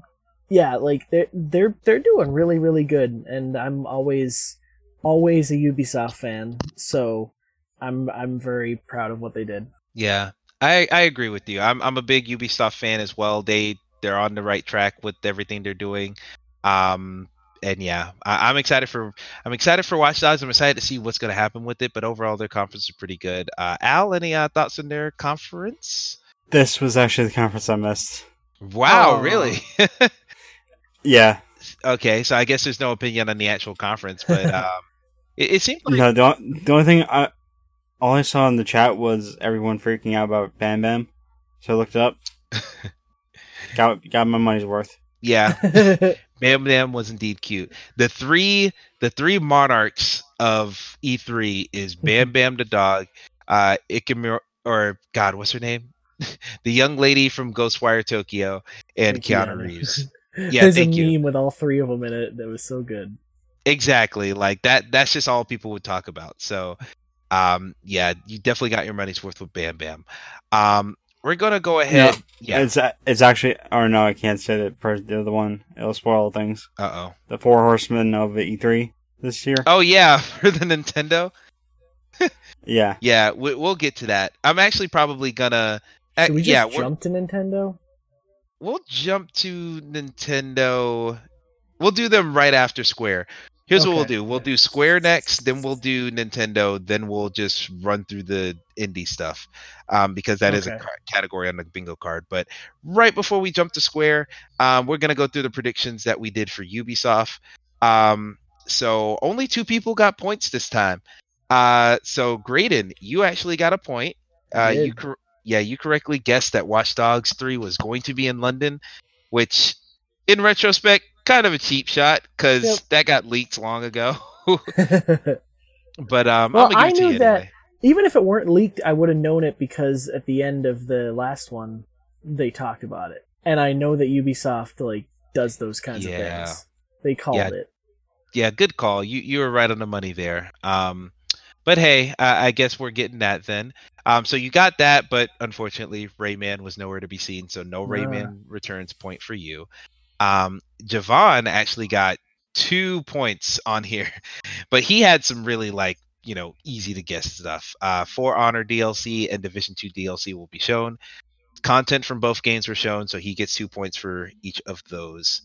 yeah like they're they're they're doing really really good. And i'm always always a ubisoft fan. So i'm i'm very proud of what they did. Yeah, I I agree with you. I'm I'm a big Ubisoft fan as well. They they're on the right track with everything they're doing. Um, and yeah, I, I'm excited for I'm excited for Watch Dogs. I'm excited to see what's going to happen with it. But overall, their conference is pretty good. Uh, Al, any uh, thoughts on their conference? This was actually the conference I missed. Wow, Aw. really? Yeah, okay, so I guess there's no opinion on the actual conference, but um, it, it seemed like no. The, on- the only thing I all I saw in the chat was everyone freaking out about Bam Bam, so I looked it up. got got my money's worth. yeah, Bam Bam was indeed cute. The three the three monarchs of E3 is Bam Bam the dog, uh Ikemura or God, what's her name? the young lady from Ghostwire Tokyo and Keanu Reeves. Yeah, There's a thank you. meme with all three of them in it that was so good. Exactly. Like that that's just all people would talk about. So um yeah, you definitely got your money's worth with Bam Bam. Um we're gonna go ahead. Yeah. It's it's actually, or no, I can't say that first. The other one, it'll spoil things. Uh oh. The Four Horsemen of E3 this year. Oh yeah, for the Nintendo. Yeah, Yeah, we, we'll get to that. I'm actually probably gonna. uh, Should we just yeah, jump to Nintendo? we'll jump to Nintendo. We'll do them right after Square. Here's what we'll do. We'll do Square next, then we'll do Nintendo, then we'll just run through the indie stuff, um, because that is a Okay. ca- category on the bingo card. But right before we jump to Square, um, we're gonna go through the predictions that we did for Ubisoft. Um, so only two people got points this time. Uh, so Graydon, you actually got a point. Uh, you cor- yeah, you correctly guessed that Watch Dogs 3 was going to be in London, which in retrospect, kind of a cheap shot because Yep. that got leaked long ago. but um, Well, I'm I knew that- anyway. Even if it weren't leaked, I would have known it because at the end of the last one, they talked about it, and I know that Ubisoft like does those kinds Yeah. of things. They called Yeah. it. Yeah, good call. You you were right on the money there. Um, but hey, I, I guess we're getting that then. Um, so you got that, but unfortunately, Rayman was nowhere to be seen, so no. Rayman returns point for you. Um, Javon actually got two points on here, but he had some really like you know easy to guess stuff. Uh, For Honor DLC and Division Two DLC will be shown. Content from both games were shown, so he gets two points for each of those.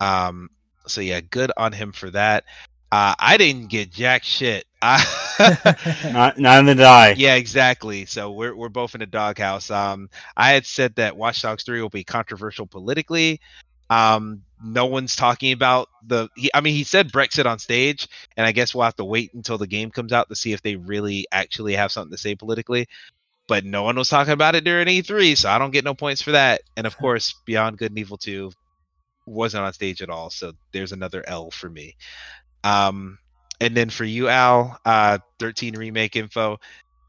Um, so yeah, good on him for that. Uh, I didn't get jack shit. I- not neither the I. yeah, exactly. So we're we're both in the doghouse. Um, I had said that Watch Dogs Three will be controversial politically. Um, no one's talking about the. He, I mean, he said Brexit on stage, and I guess we'll have to wait until the game comes out to see if they really actually have something to say politically. But no one was talking about it during E3, so I don't get no points for that. And of course, Beyond Good and Evil Two wasn't on stage at all, so there's another L for me. Um, and then for you, Al, uh, 13 remake info.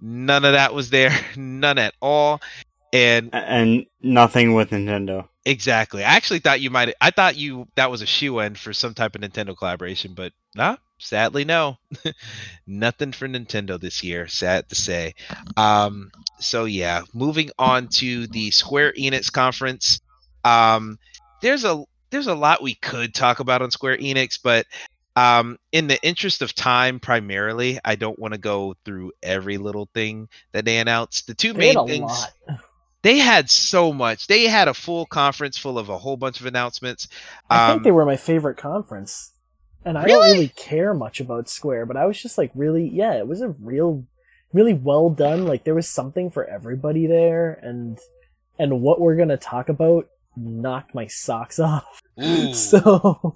None of that was there, none at all. And and nothing with Nintendo. Exactly, I actually thought you might. I thought you that was a shoe in for some type of Nintendo collaboration, but nah, sadly no, nothing for Nintendo this year. Sad to say. Um, so yeah, moving on to the Square Enix conference. Um, there's a there's a lot we could talk about on Square Enix, but um, in the interest of time, primarily, I don't want to go through every little thing that they announced. The two main things lot. They had so much. They had a full conference full of a whole bunch of announcements. I Um, think they were my favorite conference. And I Really? don't really care much about Square, but I was just like really yeah, it was a real really well done. Like there was something for everybody there and and what we're gonna talk about knocked my socks off. So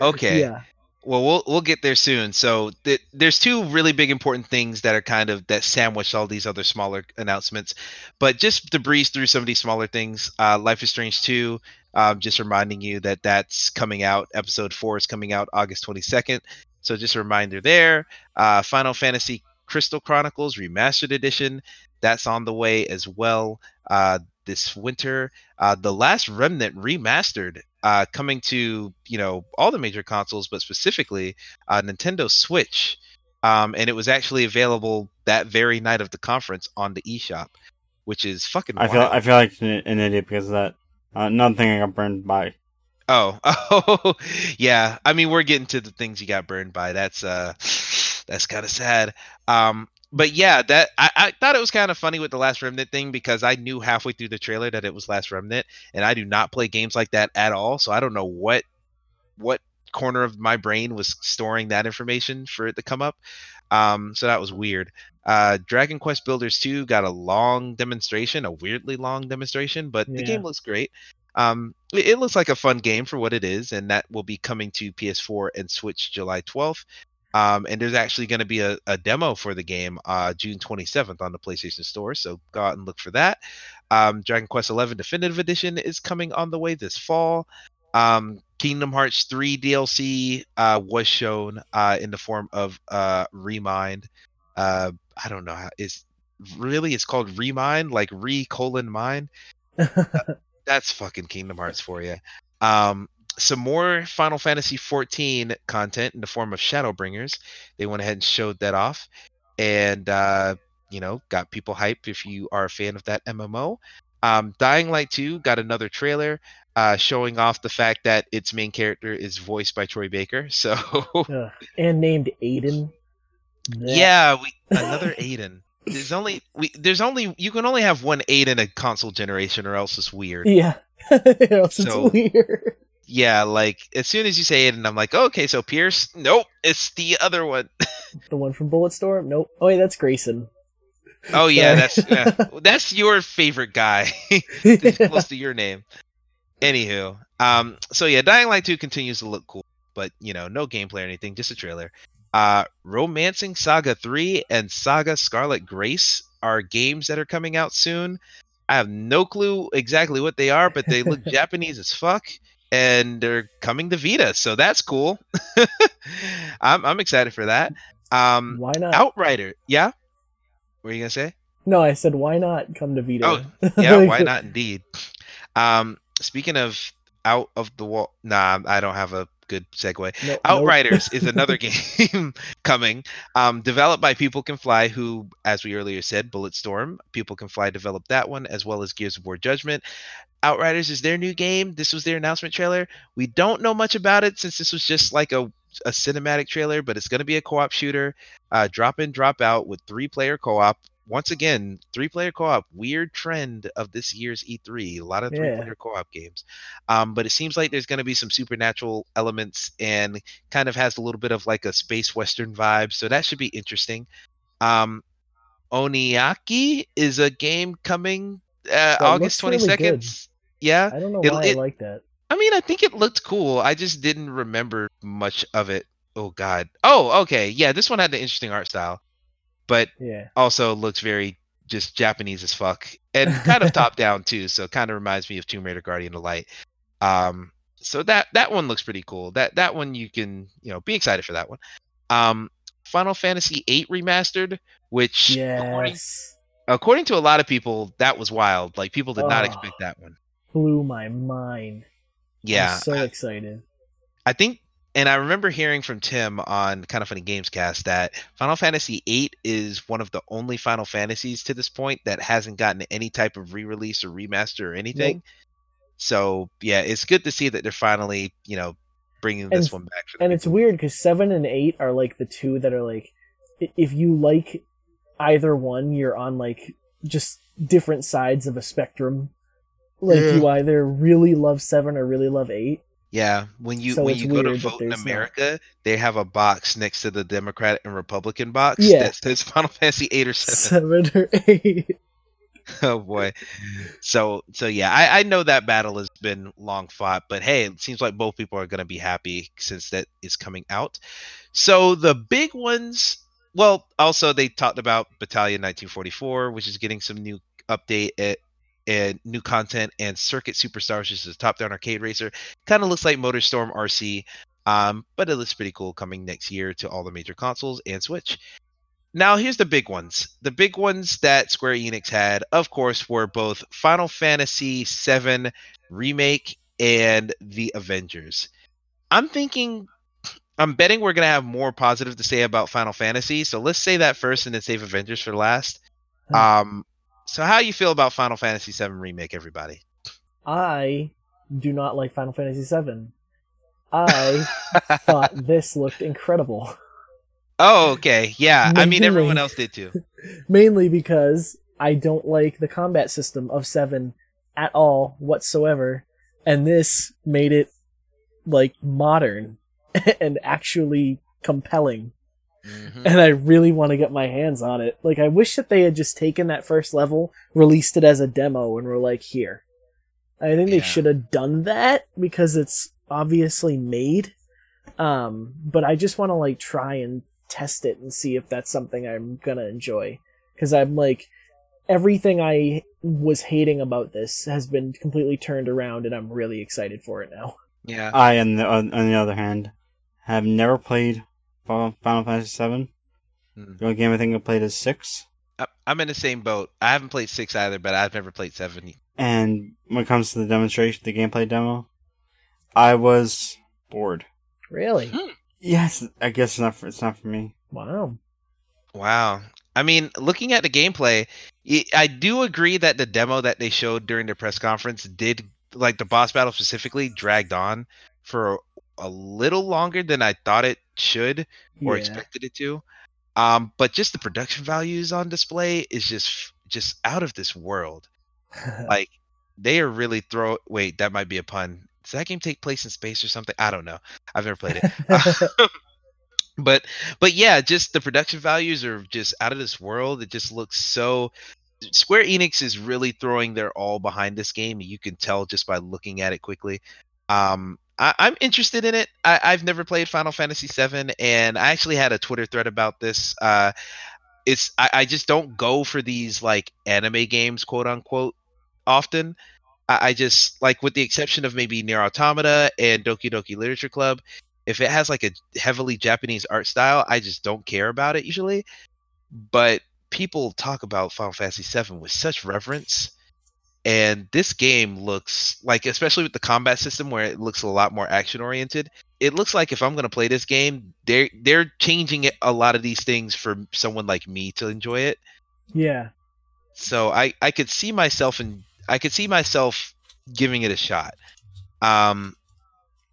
okay. yeah. Well, we'll we'll get there soon. So th- there's two really big important things that are kind of that sandwich all these other smaller announcements. But just to breeze through some of these smaller things, uh, Life is Strange 2. Um, just reminding you that that's coming out. Episode four is coming out August 22nd. So just a reminder there. Uh, Final Fantasy Crystal Chronicles Remastered Edition. That's on the way as well uh, this winter. Uh, the Last Remnant Remastered uh, coming to you know all the major consoles, but specifically uh, Nintendo Switch. Um, and it was actually available that very night of the conference on the eShop, which is fucking. I feel. I feel like an, an idiot because of that. Uh, another thing I got burned by. Oh, oh, yeah. I mean, we're getting to the things you got burned by. That's uh, that's kind of sad. Um, but yeah, that I, I thought it was kind of funny with the Last Remnant thing because I knew halfway through the trailer that it was Last Remnant, and I do not play games like that at all. So I don't know what what corner of my brain was storing that information for it to come up. Um, so that was weird. Uh, Dragon Quest Builders 2 got a long demonstration, a weirdly long demonstration, but the game looks great. Um, it, it looks like a fun game for what it is, and that will be coming to PS4 and Switch July 12th. Um, and there's actually going to be a, a demo for the game uh, June 27th on the PlayStation Store, so go out and look for that. Um, Dragon Quest XI Definitive Edition is coming on the way this fall. Um, Kingdom Hearts 3 DLC uh, was shown uh, in the form of uh, Remind. Uh, I don't know how is really it's called Remind, like re colon mind. That's fucking Kingdom Hearts for you. Um, some more Final Fantasy 14 content in the form of Shadowbringers. They went ahead and showed that off, and uh, you know got people hyped if you are a fan of that MMO. Um, Dying Light 2 got another trailer uh, showing off the fact that its main character is voiced by Troy Baker. So and named Aiden. Blech. yeah, we another Aiden. There's only we there's only you can only have one Aiden a console generation or else it's weird. Yeah. Or else it's weird. Yeah, like as soon as you say it, and I'm like, okay, so Pearce, nope, it's the other one. The one from Bulletstorm? Nope. Oh wait, that's Grayson. Oh yeah, that's yeah. that's your favorite guy. It's close to your name. Anywho, um, so yeah, Dying Light 2 continues to look cool, but you know, no gameplay or anything, just a trailer. Uh, Romancing Saga 3 and Saga Scarlet Grace are games that are coming out soon. I have no clue exactly what they are, but they look Japanese as fuck, and they're coming to Vita, so that's cool. I'm I'm excited for that. Um, why not? Outrider, yeah. What are you gonna say? No, I said why not come to Vita? Oh, yeah, why not? Indeed. Um, speaking of out of the wall, nah, I don't have a good segue. No-. Outriders is another game coming, um, developed by People Can Fly, who, as we earlier said, Bulletstorm. People Can Fly developed that one, as well as Gears of War Judgment. Outriders is their new game. This was their announcement trailer. We don't know much about it since this was just like a, a cinematic trailer, but it's going to be a co-op shooter, uh, drop in, drop out with three-player co-op. Once again, three-player co-op. Weird trend of this year's E3. A lot of Yeah. three-player co-op games. Um, but it seems like there's going to be some supernatural elements and kind of has a little bit of like a space western vibe. So that should be interesting. Um, Oninaki is a game coming uh, August looks really 22nd. Yeah. I don't know It- why it- I like that. I mean, I think it looked cool. I just didn't remember much of it. Oh God. Oh, okay. Yeah, this one had the interesting art style, but Yeah. also looks very just Japanese as fuck and kind of top down too. So kind of reminds me of Tomb Raider: Guardian of Light. Um, so that that one looks pretty cool. That that one you can you know be excited for that one. Um, Final Fantasy VIII remastered, which according, Yes. according to a lot of people, that was wild. Like people did not Oh. expect that one. Blew my mind. Yeah, I'm so excited. I think, and I remember hearing from Tim on Kinda Funny Games Cast that Final Fantasy VIII is one of the only Final Fantasies to this point that hasn't gotten any type of re-release or remaster or anything. So yeah, it's good to see that they're finally, you know, bringing this one back. And it's weird because seven and eight are like the two that are like, if you like either one, you're on like just different sides of a spectrum. Like Yeah. you either really love seven or really love eight. Yeah, when you So when you go to vote in America, they have a box next to the Democrat and Republican box Yeah. that says Final Fantasy eight or seven. Seven or eight. oh boy so so yeah I, I know that battle has been long fought but hey it seems like both people are going to be happy since that is coming out so the big ones well also they talked about battalion 1944 which is getting some new update at and new content and circuit superstars which is a top down arcade racer kind of looks like motorstorm rc um, but it looks pretty cool coming next year to all the major consoles and switch now, here's the big ones. The big ones that Square Enix had, of course, were both Final Fantasy VII Remake and The Avengers. I'm thinking, I'm betting we're going to have more positive to say about Final Fantasy. So let's say that first and then save Avengers for last. Um, so, how you feel about Final Fantasy VII Remake, everybody? I do not like Final Fantasy VII. I thought this looked incredible. oh, okay. Yeah. I mean, everyone else did too. Mainly because I don't like the combat system of 7 at all whatsoever. And this made it like modern and actually compelling. Mhm. And I really want to get my hands on it. Like I wish that they had just taken that first level, released it as a demo and were like, here. I think they Yeah. should have done that because it's obviously made. Um, but I just want to like try and test it and see if that's something I'm gonna enjoy. Cause I'm like, everything I was hating about this has been completely turned around and I'm really excited for it now. Yeah. I, on the, on the other hand, have never played Final Final Fantasy VII. Mm. The only game I think I played is six. I- I'm in the same boat. I haven't played six either, but I've never played seven. And when it comes to the demonstration, the gameplay demo, I was bored. Really? Yes, I guess it's not for, it's not for me. Wow. Wow. I mean, looking at the gameplay, I- I do agree that the demo that they showed during the press conference did, like the boss battle specifically, dragged on for a little longer than I thought it should or Yeah. expected it to. Um, but just the production values on display is just just out of this world. Like they are really throw. Wait, that might be a pun. Does that game take place in space or something? I don't know. I've never played it. but but yeah, just the production values are just out of this world. It just looks so. Square Enix is really throwing their all behind this game. You can tell just by looking at it quickly. Um, I, I'm interested in it. I, I've never played Final Fantasy VII, and I actually had a Twitter thread about this. Uh, it's I, I just don't go for these like anime games, quote unquote, often. I, I just like, with the exception of maybe Nier Automata and Doki Doki Literature Club, if it has like a heavily Japanese art style, I just don't care about it usually. But people talk about Final Fantasy VII with such reverence, and this game looks like, especially with the combat system where it looks a lot more action oriented. It looks like if I'm going to play this game, they're they're changing it, a lot of these things for someone like me to enjoy it. yeah. So I I could see myself and I could see myself giving it a shot. Um,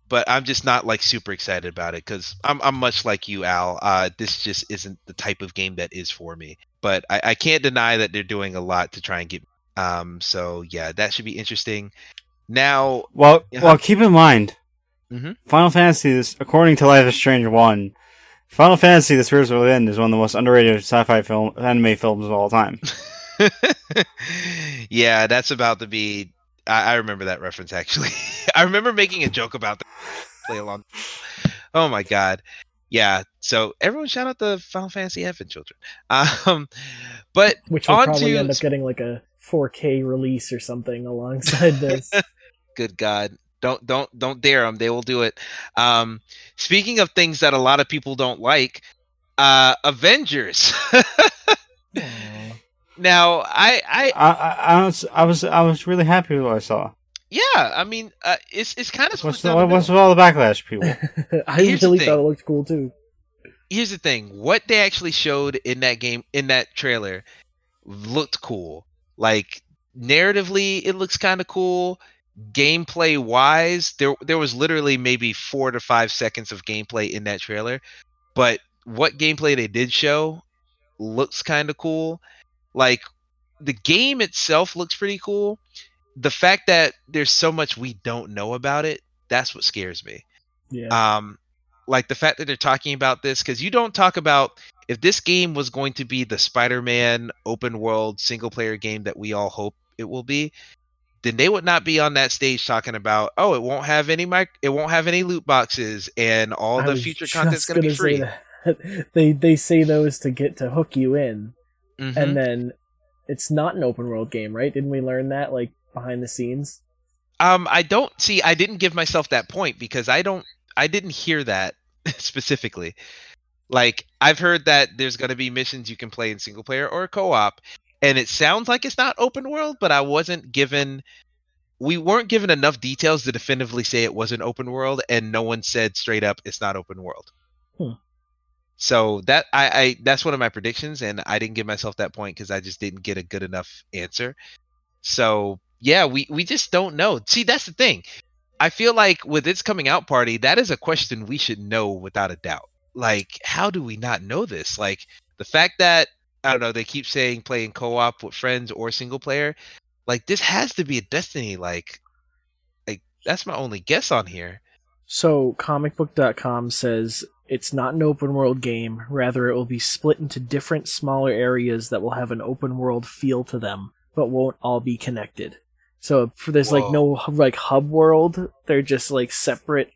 but I'm just not like super excited about it because I'm I'm much like you, Al. Uh, this just isn't the type of game that is for me. But I, I can't deny that they're doing a lot to try and get. Um, so yeah, that should be interesting. Now, Well, Yeah. well, keep in mind, Mhm. Final Fantasy, is, according to Life is Strange One, Final Fantasy: The Spirits Within is one of the most underrated sci-fi film anime films of all time. yeah, that's about to be. I, I remember that reference actually. I remember making a joke about that. Play along. Oh my god. Yeah. So everyone shout out the Final Fantasy Advent Children. Um, but Which will probably to- end up getting like a 4K release or something alongside this. good God, don't don't don't dare them. They will do it. Um, speaking of things that a lot of people don't like, uh, Avengers. Now, I I I, I, I was, I was, I was really happy with what I saw. yeah, I mean, uh, it's it's kind of What's, the, what's with all the backlash, people? I Here's really thought it looked cool too. here's the thing what they actually showed in that game in that trailer looked cool like narratively it looks kind of cool. Gameplay wise there there was literally maybe 4 to 5 seconds of gameplay in that trailer but what gameplay they did show looks kind of cool. Like the game itself looks pretty cool. The fact that there's so much we don't know about it that's what scares me. Yeah. um like the fact that they're talking about this because you don't talk about if this game was going to be the spider-man open world single player game that we all hope it will be then they would not be on that stage talking about oh it won't have any mic- it won't have any loot boxes and all I the future content's going to be free they they say those to get to hook you in, Mhm. and then it's not an open world game, right? Didn't we learn that like behind the scenes? um i don't see i didn't give myself that point because i don't i didn't hear that specifically like i've heard that there's going to be missions you can play in single player or co-op and it sounds like it's not open world but i wasn't given we weren't given enough details to definitively say it was an open world and no one said straight up it's not open world. Hmm. so that I, I that's one of my predictions and i didn't give myself that point because i just didn't get a good enough answer. So yeah we we just don't know. See that's the thing. I feel like with its coming out party that is a question we should know without a doubt like how do we not know this? Like the fact that i don't know they keep saying playing co-op with friends or single player like this has to be a destiny like like that's my only guess on here. So comicbook.com says it's not an open world game, rather it will be split into different smaller areas that will have an open world feel to them, but won't all be connected. So for, there's like no like hub world, they're just like separate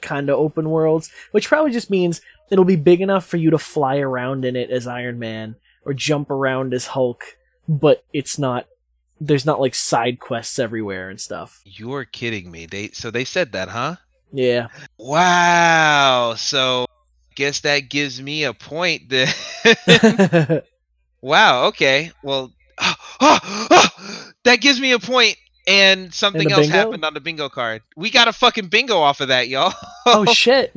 kind of open worlds, which probably just means it'll be big enough for you to fly around in it as Iron Man or jump around as Hulk, but it's not there's not like side quests everywhere and stuff. you're kidding me they so they said that huh Yeah. wow so guess that gives me a point then Wow. Okay. Well, oh, oh, that gives me a point, and something else bingo? happened on the bingo card. We got a fucking bingo off of that, y'all. oh shit.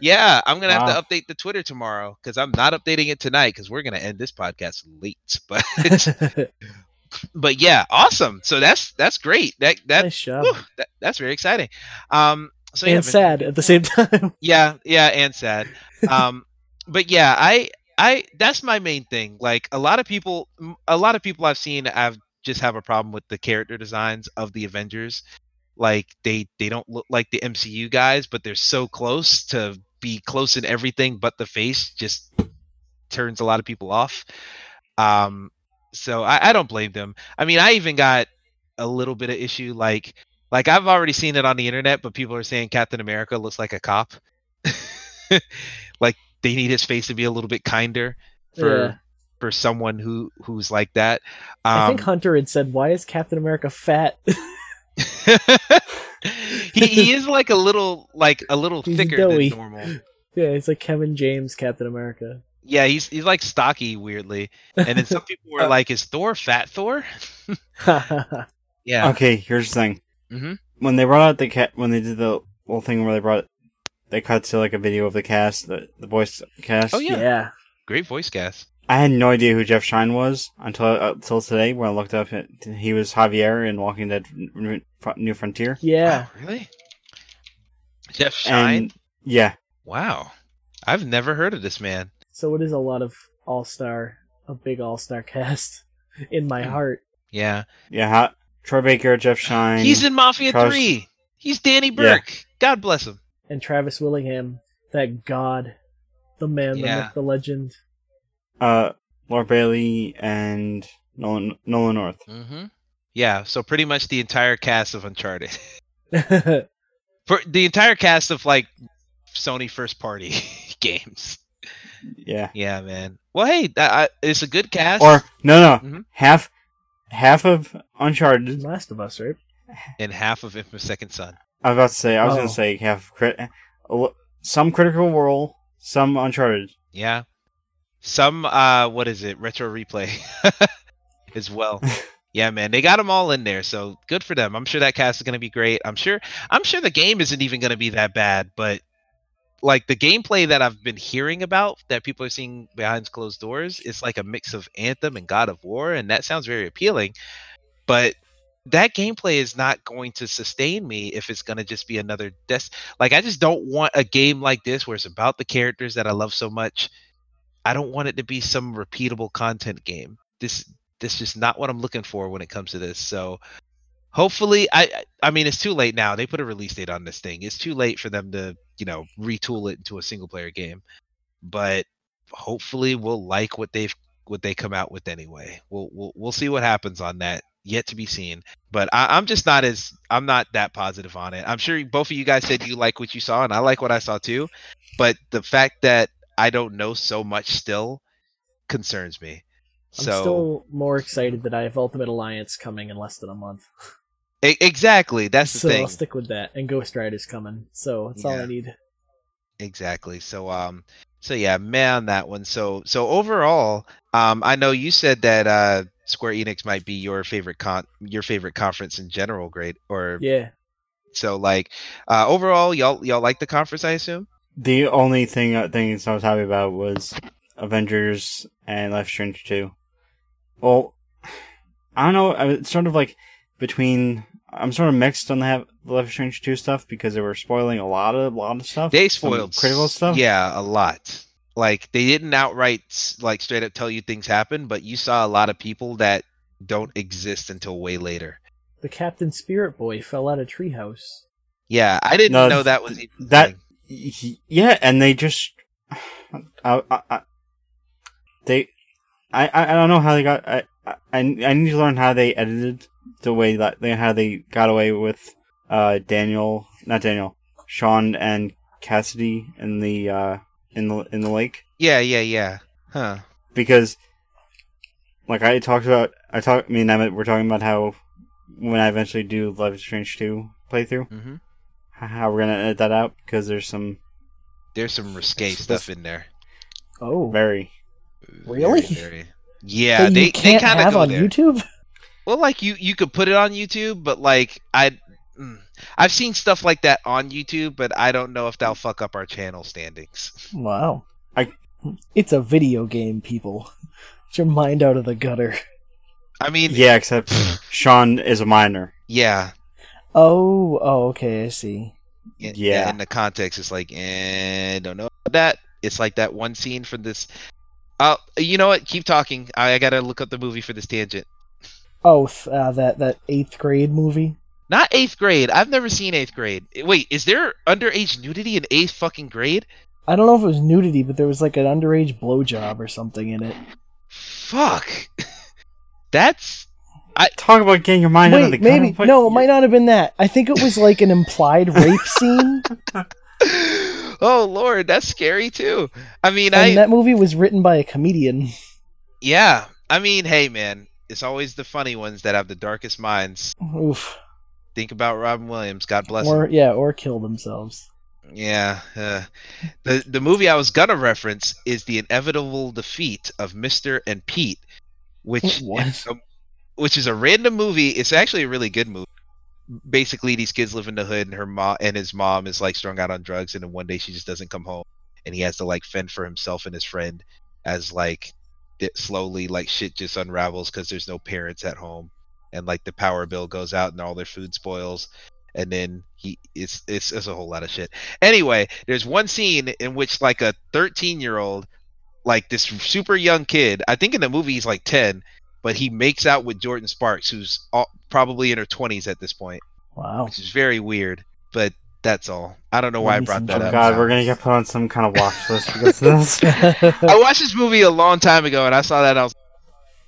Yeah, I'm gonna have to update the Twitter tomorrow because I'm not updating it tonight because we're gonna end this podcast late. But but yeah, awesome. So that's that's great. That that, nice whew, that that's very exciting. Um, so and Vin- sad at the same time. Yeah, yeah, and sad. Um, but yeah, I I that's my main thing. Like a lot of people, a lot of people I've seen I've just have a problem with the character designs of the Avengers. Like they they don't look like the MCU guys, but they're so close to be close in everything, but the face just turns a lot of people off. Um, so I, I don't blame them. I mean, I even got a little bit of issue like like I've already seen it on the internet, but people are saying Captain America looks like a cop. like they need his face to be a little bit kinder for Yeah. for someone who who's like that. Um, I think Hunter had said, "Why is Captain America fat?" he he is like a little like a little He's thicker doughy. than normal. yeah, he's like Kevin James, Captain America. Yeah, he's he's like stocky weirdly. And then some people were like, "Is Thor fat Thor?" Yeah. Okay, here's the thing. Mhm. When they brought out the cat, when they did the whole thing where they brought, they cut to like a video of the cast, the the voice cast. Oh, yeah. yeah. Great voice cast. I had no idea who Jeff Schine was until uh, until today when I looked up. It, he was Javier in Walking Dead: N- N- New Frontier. Yeah. Wow, really? Jeff Schine. And yeah, Wow. I've never heard of this man. So it is a lot of all star, a big all star cast in my Hmm. heart. Yeah. yeah. Ha- Troy Baker, Jeff Schine. He's in Mafia Charles- 3. He's Danny Yeah. Burke. God bless him. And Travis Willingham, that god, the man, the Yeah. myth, the legend. Uh, Laura Bailey and Nolan Nolan North. hmm Yeah, so pretty much the entire cast of Uncharted. For the entire cast of like Sony first party games. Yeah. Yeah, man. Well, hey, that, I, it's a good cast. Or no, no, Mhm. half half of Uncharted. Last of Us, right? and half of Infamous Second Son. I was about to say. I was Oh. gonna say half crit. Some Critical Role, some Uncharted. Yeah. Some uh what is it? Retro replay as well. Yeah, man. They got them all in there, so good for them. I'm sure that cast is going to be great. I'm sure I'm sure the game isn't even going to be that bad, but like the gameplay that I've been hearing about that people are seeing behind closed doors, it's like a mix of Anthem and God of War and that sounds very appealing. But that gameplay is not going to sustain me if it's going to just be another des- like I just don't want a game like this where it's about the characters that I love so much. I don't want it to be some repeatable content game. This this is not what I'm looking for when it comes to this. So hopefully I I- mean it's too late now. They put a release date on this thing. It's too late for them to, you know, retool it into a single player game. But hopefully we'll like what they've what they come out with anyway. We'll we'll we'll see what happens on that. Yet to be seen. But I, I'm just not as I'm not that positive on it. I'm sure both of you guys said you like what you saw, and I like what I saw too. But the fact that I don't know so much still concerns me. I'm So still more excited that I have Ultimate Alliance coming in less than a month. Exactly, that's the so thing. I'll stick with that. And Ghost Rider's coming. So that's all I need. Exactly. So um so yeah, man that one. So so overall, um I know you said that uh Square Enix might be your favorite con your favorite conference in general, great or Yeah. so like uh overall y'all y'all like the conference I assume? The only thing uh, things I was happy about was Avengers and Life is Strange Two. Well, I don't know. I- It's sort of like between. I'm sort of mixed on the Life is Strange Two stuff because they were spoiling a lot of a lot of stuff. They Some spoiled critical stuff. Yeah, a lot. Like they didn't outright like straight up tell you things happen, but you saw a lot of people that don't exist until way later. The Captain Spirit Boy fell out of Treehouse. Yeah, I didn't No, know that was even that- thing. Yeah, and they just. I, I, I, they. I, I I don't know how they got. I, I I need to learn how they edited the way that they how they got away with uh Daniel not Daniel Sean and Cassidy in the uh in the in the lake Yeah, yeah, yeah. Huh. because like I talked about I talk me and Emmett were talking about how when I eventually do Life is Strange two playthrough hmm how we're gonna edit that out because there's some There's some risque It's- stuff in there. Oh. very Really? Very, very- Yeah, that they you can't they kind of have go on there. YouTube? Well, like you you could put it on YouTube, but like I mm, I've seen stuff like that on YouTube, but I don't know if that'll fuck up our channel standings. Wow. I- It's a video game, people. Get your mind out of the gutter. I mean, Yeah, except Sean is a minor. yeah, Oh, oh, okay, I see. in- Yeah. In the context, it's like, and eh, don't know about that. It's like that one scene from this. Uh, you know what? Keep talking. I, I gotta look up the movie for this tangent. Oh, th- uh, that that eighth grade movie. Not eighth grade. I've never seen eighth grade. Wait, is there underage nudity in eighth fucking grade? I don't know if it was nudity, but there was like an underage blowjob or something in it. Fuck. That's Talk about getting your mind out of the Wait, maybe gutter. no, it might not have been that. I think it was like an implied rape scene, oh lord, that's scary too. I mean, and I that movie was written by a comedian. yeah. I mean, hey man, it's always the funny ones that have the darkest minds. Oof. Think about Robin Williams. God bless him. Or yeah, or kill themselves. Yeah. Uh, the the movie I was gonna reference is the inevitable defeat of Mister and Pete, which What? which is a random movie. It's actually a really good movie. Basically, these kids live in the hood, and her mom and his mom is like strung out on drugs, and then one day she just doesn't come home, and he has to like fend for himself and his friend as like slowly like shit just unravels because there's no parents at home, and like the power bill goes out and all their food spoils, and then he it's it's, it's a whole lot of shit. Anyway, there's one scene in which like a 13 year old, like this super young kid, I think in the movie he's like 10, but he makes out with Jordin Sparks, who's all, probably in her 20s at this point, Wow. which is very weird. But that's all. I don't know why I brought some that Oh up. god, we're gonna get put on some kind of watch list because of this. I watched this movie a long time ago, and I saw that and I was,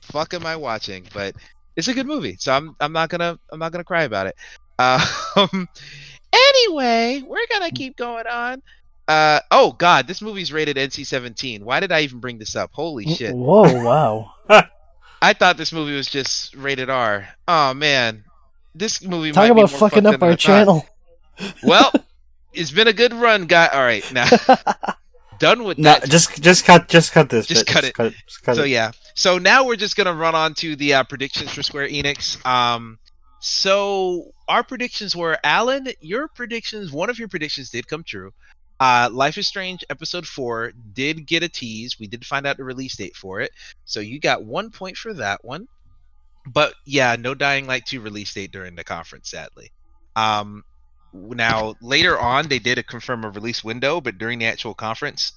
"Fuck, am I watching?" But it's a good movie, so I'm I'm not gonna I'm not gonna cry about it. Um, anyway, we're gonna keep going on. Uh, oh God, this movie's rated NC-17. Why did I even bring this up? Holy shit! Whoa! Wow. I thought this movie was just rated R. Oh man, this movie Talk might be about more fucking up than our channel. Well, it's been a good run, guy. All right, now done with no, that. just just cut just cut this. Just bit. cut it. Cut it. Just cut so it. yeah so now we're just gonna run on to the uh, predictions for square enix um so our predictions were allan your predictions one of your predictions did come true uh life is strange episode 4 did get a tease. We did find out the release date for it. So you got one point for that one. But yeah no dying light 2 release date during the conference sadly. Um now later on they did a confirm a release window but during the actual conference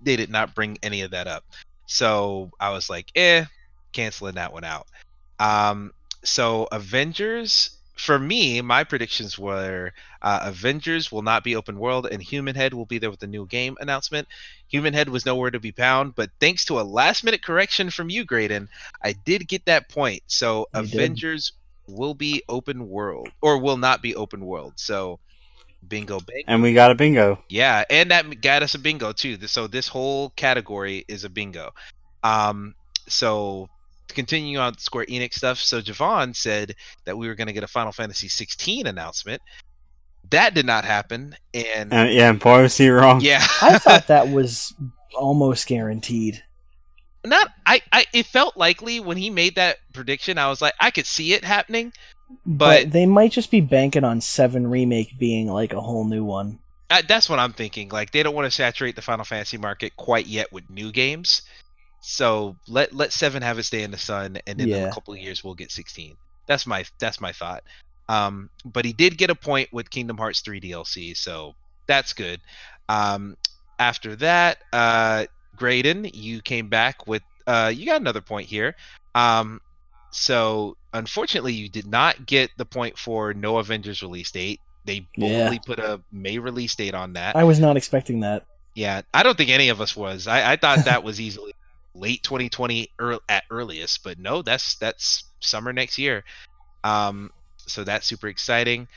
they did not bring any of that up. So I was like, eh, canceling that one out. Um, so Avengers, for me, my predictions were uh, Avengers will not be open world, and Human Head will be there with the new game announcement. Human Head was nowhere to be found, but thanks to a last minute correction from you, Graydon, I did get that point. So You did. Avengers will be open world, or will not be open world. So bingo, bango. And we got a bingo. Yeah, and that got us a bingo too. So this whole category is a bingo. Um, so to continue on Square Enix stuff, so Javon said that we were going to get a Final Fantasy 16 announcement. That did not happen, and And yeah, and boy was he wrong. yeah, I thought that was almost guaranteed. not I, I. It felt likely when he made that prediction. I was like, I could see it happening. But, But- they might just be banking on Seven remake being like a whole new one. Uh, that's what I'm thinking. Like they don't want to saturate the Final Fantasy market quite yet with new games. So let let seven have its day in the sun, and then in Yeah. a couple of years we'll get 16. That's my that's my thought. Um, but he did get a point with Kingdom Hearts 3 DLC, so that's good. Um, after that, uh, Graydon, you came back with uh, you got another point here. Um, so unfortunately, you did not get the point for no Avengers release date. They Yeah. boldly put a May release date on that. I was not expecting that. Yeah, I don't think any of us was. I, I thought that was easily late 2020 ear at earliest, but no, that's that's summer next year. Um, so that's super exciting.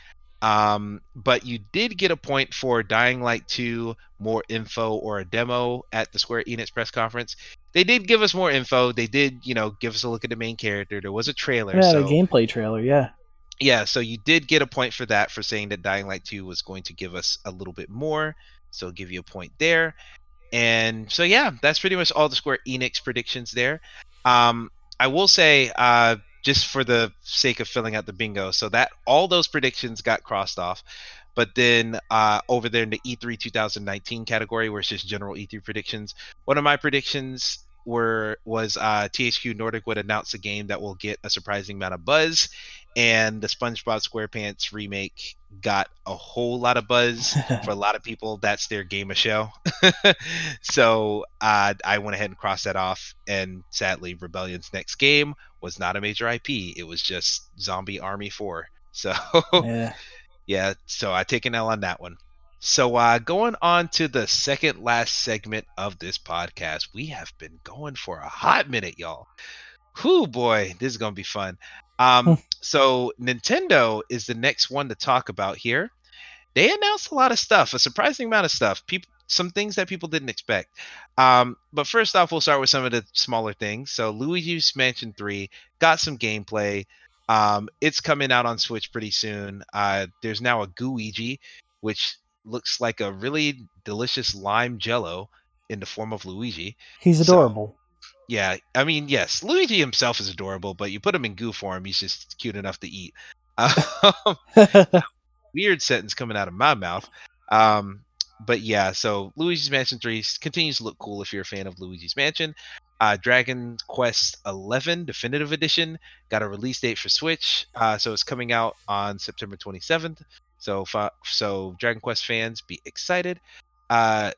Um, but you did get a point for Dying Light 2, more info or a demo at the Square Enix press conference. They did give us more info. They did, you know, give us a look at the main character. There was a trailer. Yeah, so the gameplay trailer. Yeah. yeah, so you did get a point for that for saying that Dying Light 2 was going to give us a little bit more. So I'll give you a point there. And so yeah, that's pretty much all the Square Enix predictions there. Um, I will say, uh, just for the sake of filling out the bingo. So that all those predictions got crossed off. But then uh, over there in the E3 2019 category, where it's just general E3 predictions, one of my predictions were was uh, THQ Nordic would announce a game that will get a surprising amount of buzz, and the SpongeBob SquarePants remake got a whole lot of buzz for a lot of people. That's their game of show. so uh, I went ahead and crossed that off, and sadly, Rebellion's next game was not a major IP. It was just Zombie Army Four. So yeah. yeah, so I take an L on that one. So uh going on to the second last segment of this podcast. We have been going for a hot minute, y'all. Whoo boy, this is gonna be fun. Um so Nintendo is the next one to talk about here. They announced a lot of stuff, a surprising amount of stuff. People some things that people didn't expect. Um, but first off, we'll start with some of the smaller things. So Luigi's Mansion 3 got some gameplay. Um, it's coming out on Switch pretty soon. Uh, there's now a Gooigi, which looks like a really delicious lime jello in the form of Luigi. He's So- adorable. Yeah, I mean, yes, Luigi himself is adorable, but you put him in goo form, he's just cute enough to eat. Um, weird sentence coming out of my mouth. Um, but yeah, so Luigi's Mansion 3 continues to look cool if you're a fan of Luigi's Mansion. Uh, Dragon Quest 11 Definitive Edition got a release date for Switch, uh, so it's coming out on September 27th. So, so Dragon Quest fans, be excited. Uh,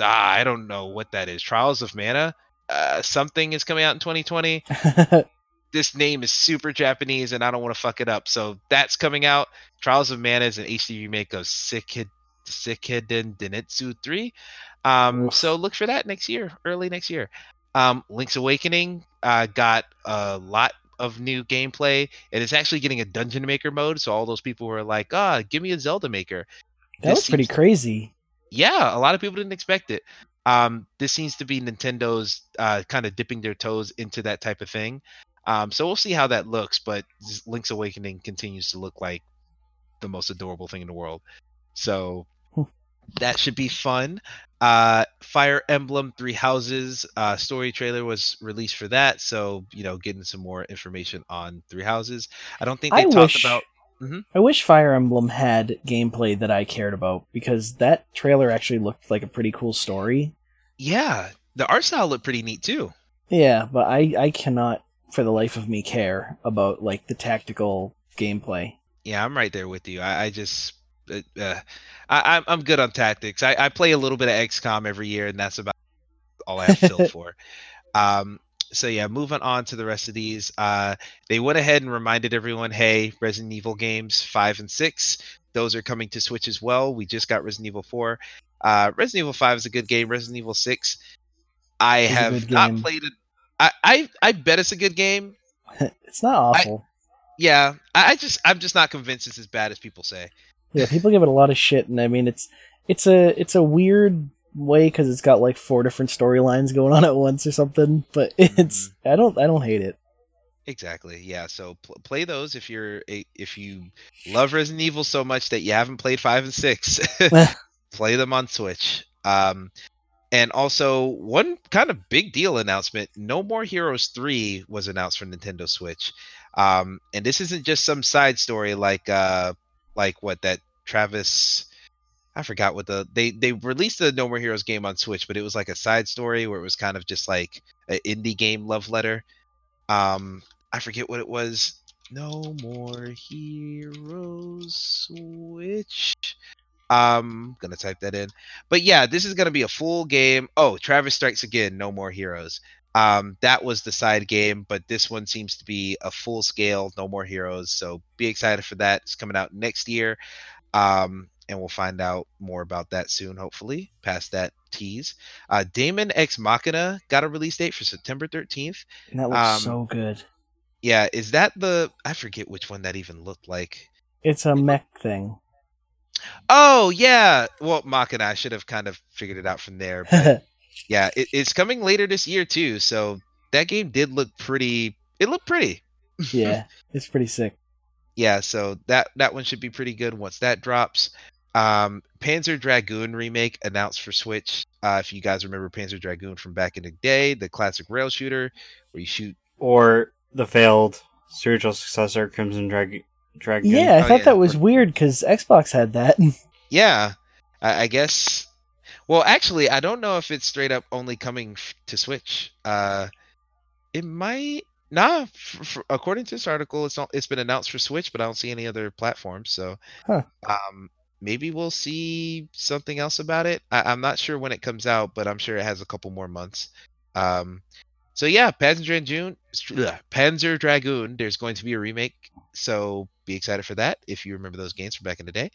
ah, I don't know what that is. Trials of Mana, uh, something is coming out in 2020 this name is super Japanese and I don't want to fuck it up. So that's coming out. Trials of Mana is an HD remake of Sikid Sikiden Denitsu 3. Um, so look for that next year, early next year. Um, Link's Awakening uh, got a lot of new gameplay and it's actually getting a dungeon maker mode. So all those people were like, ah, give me a Zelda maker. that This was pretty seems- crazy. yeah, a lot of people didn't expect it. Um, this seems to be Nintendo's uh, kind of dipping their toes into that type of thing. Um, so we'll see how that looks. But Link's Awakening continues to look like the most adorable thing in the world. So that should be fun. Uh, Fire Emblem Three Houses uh, story trailer was released for that. So you know, getting some more information on Three Houses. I don't think they I talked wish about. I wish Fire Emblem had gameplay that I cared about because that trailer actually looked like a pretty cool story. Yeah, the art style looked pretty neat too. Yeah, but I I cannot for the life of me care about like the tactical gameplay. Yeah, I'm right there with you. I, I just, uh, uh, I, I'm I'm good on tactics. I, I play a little bit of XCOM every year, and that's about all I have filled for. Um, so yeah, moving on to the rest of these. Uh, they went ahead and reminded everyone, hey, Resident Evil games five and six, those are coming to Switch as well. We just got Resident Evil four. Uh, Resident Evil five is a good game. Resident Evil six, I It's have not played it. I, I I bet it's a good game. it's not awful. Yeah, I, I just I'm just not convinced it's as bad as people say. yeah, people give it a lot of shit, and I mean it's it's a it's a weird way because it's got like four different storylines going on at once or something. But it's I don't I don't hate it. Exactly. Yeah. So pl- play those if you're if you love Resident Evil so much that you haven't played five and six. play them on Switch. Um, and also one kind of big deal announcement: No More Heroes three was announced for Nintendo Switch. Um, and this isn't just some side story like uh like what that Travis. I forgot what the they they released the No More Heroes game on Switch, but it was like a side story where it was kind of just like an indie game love letter. Um, I forget what it was. No more heroes switch. Um, gonna type that in. But yeah, this is gonna be a full game. Oh, Travis Strikes Again. No more heroes. Um, that was the side game, but this one seems to be a full scale. No more heroes. So be excited for that. It's coming out next year. Um, and we'll find out more about that soon, hopefully. Past that tease. Uh, Daemon X Machina got a release date for September 13th. And that looks Um, so good. Yeah, is that the I forget which one that even looked like. It's a mech thing. Oh yeah, well Machina, I should have kind of figured it out from there. But yeah, it, it's coming later this year too. So that game did look pretty. It looked pretty. yeah, it's pretty sick. Yeah, so that that one should be pretty good once that drops. Um, Panzer Dragoon remake announced for Switch. Uh, if you guys remember Panzer Dragoon from back in the day, the classic rail shooter where you shoot Or the failed spiritual successor, Crimson Drag- Dragon. Yeah, I Oh, thought yeah. that was weird because Xbox had that. Yeah, I, I guess. Well, actually, I don't know if it's straight up only coming f- to Switch. Uh, it might. Nah, f- f- according to this article, it's not. It's been announced for Switch, but I don't see any other platforms. So, Huh. um, maybe we'll see something else about it. I, I'm not sure when it comes out, but I'm sure it has a couple more months. Um, so yeah, Panzer Dragoon, ugh, Panzer Dragoon. There's going to be a remake, so be excited for that if you remember those games from back in the day.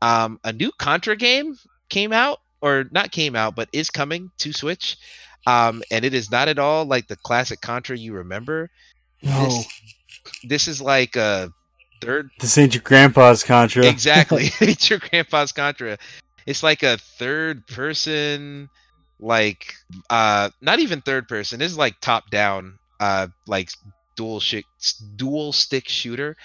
Um, a new Contra game came out, or not came out, but is coming to Switch. Um, and it is not at all like the classic Contra you remember. No. This, this is like a third This ain't your grandpa's Contra. exactly it's your grandpa's contra it's like a third person like uh not even third person this is like top down uh like dual stick dual stick shooter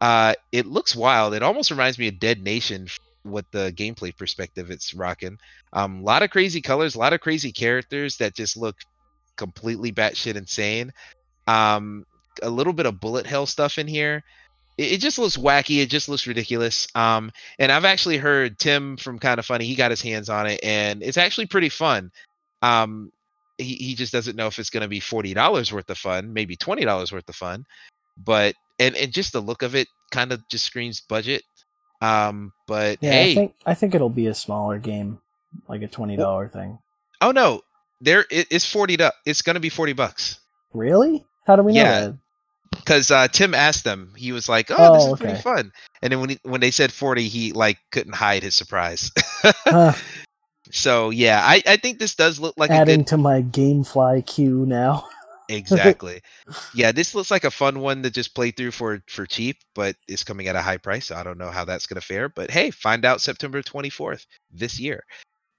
uh it looks wild it almost reminds me of dead nation with the gameplay perspective it's rocking um a lot of crazy colors a lot of crazy characters that just look completely batshit insane um a little bit of bullet hell stuff in here it, it just looks wacky. It just looks ridiculous. Um, and I've actually heard Tim from Kinda Funny. He got his hands on it, and it's actually pretty fun. Um, he he just doesn't know if it's going to be forty dollars worth of fun, maybe twenty dollars worth of fun, but and and just the look of it kind of just screams budget. Um, but Yeah, hey, I think I think it'll be a smaller game, like a twenty dollar thing. oh no, there it, it's forty. It's going to be forty bucks. Really? How do we know Yeah. that? because uh, Tim asked them. He was like, "Oh, Oh, this is pretty fun." And then when he, when they said forty, he like couldn't hide his surprise. Huh, so yeah, I, I think this does look like adding good to my GameFly queue now. exactly. yeah, this looks like a fun one to just play through for for cheap, but it's coming at a high price. So I don't know how that's gonna fare, but hey, find out September twenty fourth this year.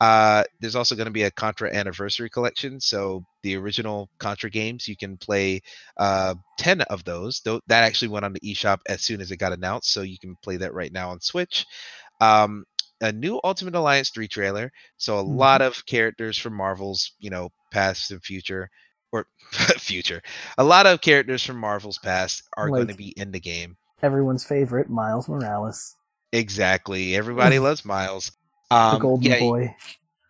Uh, there's also going to be a Contra Anniversary Collection. So the original Contra games, you can play uh, 10 of those. Though that actually went on the eShop as soon as it got announced, so you can play that right now on Switch. Um, a new Ultimate Alliance 3 trailer. So a Mhm. lot of characters from Marvel's, you know, past and future, or future. A lot of characters from Marvel's past are going to be in the game. Everyone's favorite, Miles Morales, Exactly. Everybody loves Miles. Um, the Golden yeah, Boy.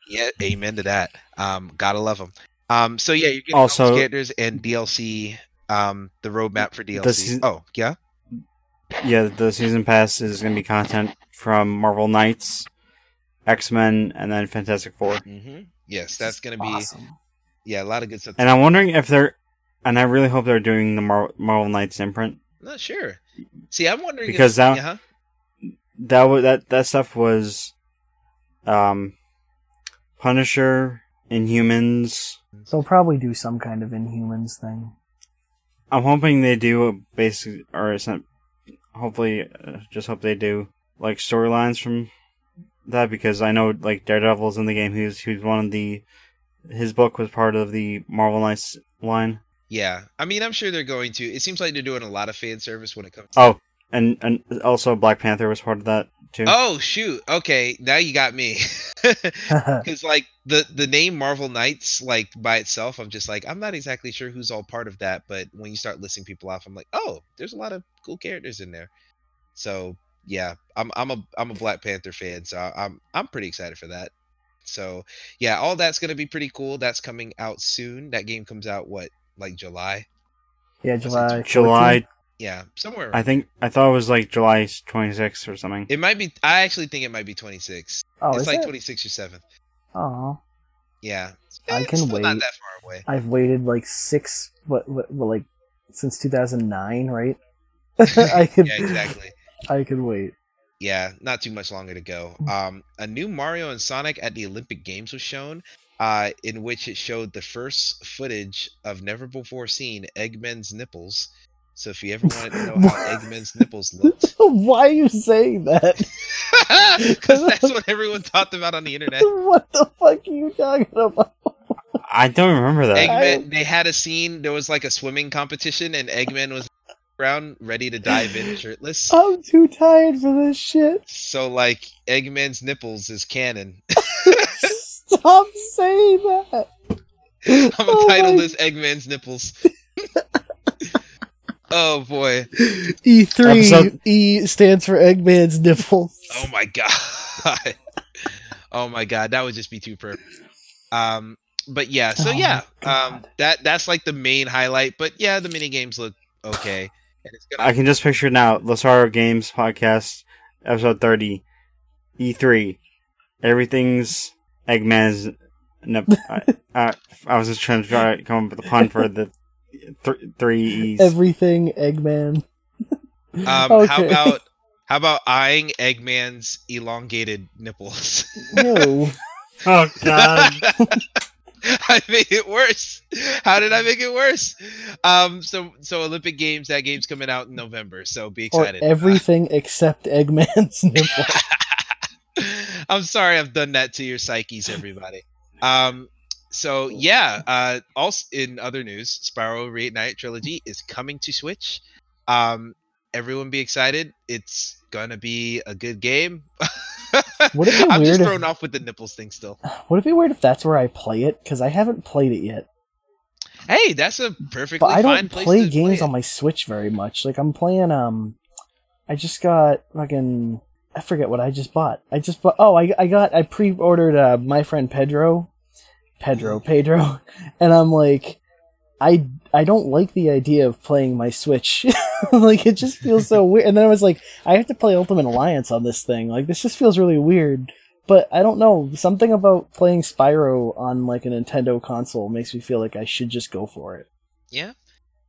Yeah, amen to that. Um, gotta love them. Um, so yeah, you're getting Also- those characters and DLC. Um, the roadmap for DLC. season- oh yeah, Yeah, the season pass is going to be content from Marvel Knights, X Men, and then Fantastic Four. hmm yes, that's gonna be awesome. Yeah a lot of good stuff. And I'm wondering if they're, and I really hope they're doing the Mar- Marvel Knights imprint. Not sure. See, I'm wondering Because if, that- yeah, That was that that stuff was, um, Punisher, Inhumans. They'll probably do some kind of Inhumans thing. I'm hoping they do a basic, or it's not. Hopefully, uh, just hope they do like storylines from that because I know like Daredevil's in the game. He's was he was one of the. His book was part of the Marvel Knights line. yeah. I mean, I'm sure they're going to. It seems like they're doing a lot of fan service when it comes. Oh, and and also Black Panther was part of that too. Oh shoot! Okay, now you got me. Because like the the name Marvel Knights, like by itself, I'm just like I'm not exactly sure who's all part of that. But when you start listing people off, I'm like, oh, there's a lot of cool characters in there. So yeah, I'm I'm a I'm a Black Panther fan, so I'm I'm pretty excited for that. So yeah, all that's gonna be pretty cool. That's coming out soon. That game comes out what like July? yeah, July. July. Yeah, somewhere. I think I thought it was like July 26th or something. it might be. I actually think it might be 26. Oh, it's like it? 26 or 7th. Oh, Yeah, I It's can still Not wait. that far away. I've waited like six, what, what, what like since 2009, right? I could, Yeah, exactly. I could wait. Yeah, not too much longer to go. Mm. Um, a new Mario and Sonic at the Olympic Games was shown, uh, in which it showed the first footage of never before seen Eggman's nipples. So if you ever wanted to know how Eggman's nipples looked, Why are you saying that? because that's what everyone talked about on the internet. what the fuck are you talking about? I don't remember that. Eggman, they had a scene. There was like a swimming competition, and Eggman was around ready to dive in shirtless. I'm too tired for this shit. So like Eggman's nipples is canon. Stop saying that. I'm gonna Oh title my- this Eggman's nipples. oh boy. E3 Episode- E stands for Eggman's nipples. Oh my god. oh my god, that would just be too perfect. Um but yeah, so Oh yeah, um that that's like the main highlight, but yeah, the mini games look okay. And it's gonna I can just picture now. Los Harrow Games podcast, episode thirty, E three. Everything's Eggman's. Nip, I, I, I was just trying to try to come up with a pun for the th- three E's. Everything Eggman. um how about how about eyeing Eggman's elongated nipples? No. oh God! I made it worse. How did I make it worse? Um, so so Olympic Games, that game's coming out in November, so be excited. or everything except Eggman's nipples. I'm sorry I've done that to your psyches, everybody. Um, so yeah, uh, also in other news, Spyro Reignite Trilogy is coming to Switch. Um, everyone be excited. It's gonna be a good game. Would it be I'm weird just if- thrown off with the nipples thing still. Would it be weird if that's where I play it? Because I haven't played it yet. Hey, that's a perfectly But I don't play games play on my Switch very much. Like I'm playing um I just got fucking I forget what I just bought. I just bought oh I I got I pre-ordered uh my friend Pedro Pedro Pedro and I'm like I I don't like the idea of playing my Switch. like it just feels so weird. And then I was like I have to play Ultimate Alliance on this thing. Like this just feels really weird. But I don't know, something about playing Spyro on like a Nintendo console makes me feel like I should just go for it. Yeah.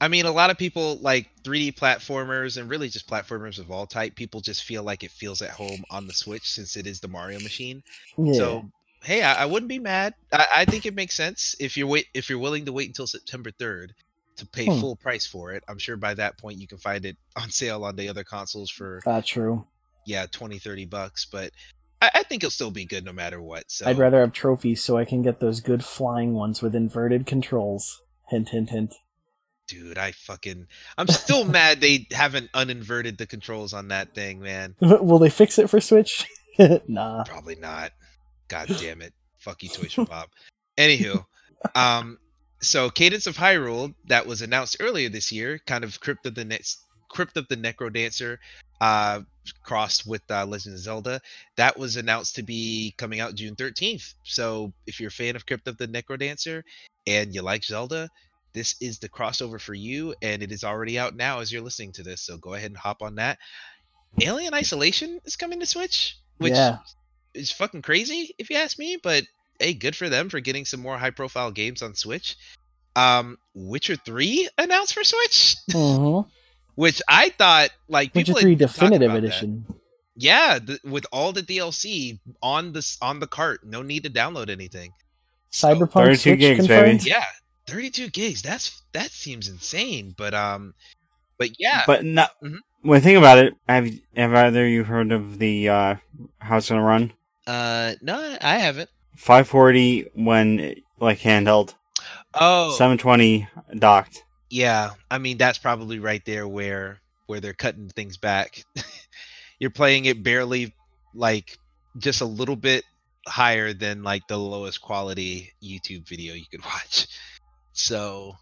I mean, a lot of people like 3D platformers and really just platformers of all type. People just feel like it feels at home on the Switch since it is the Mario machine. Yeah. So, hey, I, I wouldn't be mad. I, I think it makes sense if you're wait if you're willing to wait until September 3rd to pay Hmm. full price for it. I'm sure by that point you can find it on sale on the other consoles for Ah, true. yeah 20, 30 bucks. But I, I think it'll still be good no matter what. So I'd rather have trophies so I can get those good flying ones with inverted controls. Hint, hint, hint. dude, I fucking I'm still mad they haven't uninverted the controls on that thing, man. Will they fix it for Switch? nah. Probably not. God damn it. Fuck you, Toys for Bob. Anywho, um, so Cadence of Hyrule that was announced earlier this year, kind of Crypt of the next Crypt of the Necro Dancer, uh, crossed with uh, Legend of Zelda. That was announced to be coming out June 13th. So if you're a fan of Crypt of the Necro Dancer and you like Zelda, this is the crossover for you, and it is already out now as you're listening to this. So go ahead and hop on that. Alien Isolation is coming to Switch, which Yeah. is fucking crazy if you ask me. But hey, good for them for getting some more high profile games on Switch. Um, Witcher Three announced for Switch, hmm which I thought like Witcher people had 3 Definitive about that. Edition. Yeah, the, with all the DLC on this on the cart, no need to download anything. So, Cyberpunk 32 Switch gigs, confirmed? baby. yeah, 32 gigs. That's that seems insane. But um, but yeah, But not. Mhm. When I think about it, have have either you heard of the uh, how it's gonna run? uh, no, I haven't. 540 when like handheld, Oh, 720 docked. Yeah, I mean that's probably right there where where they're cutting things back. You're playing it barely like just a little bit higher than like the lowest quality YouTube video you could watch. So,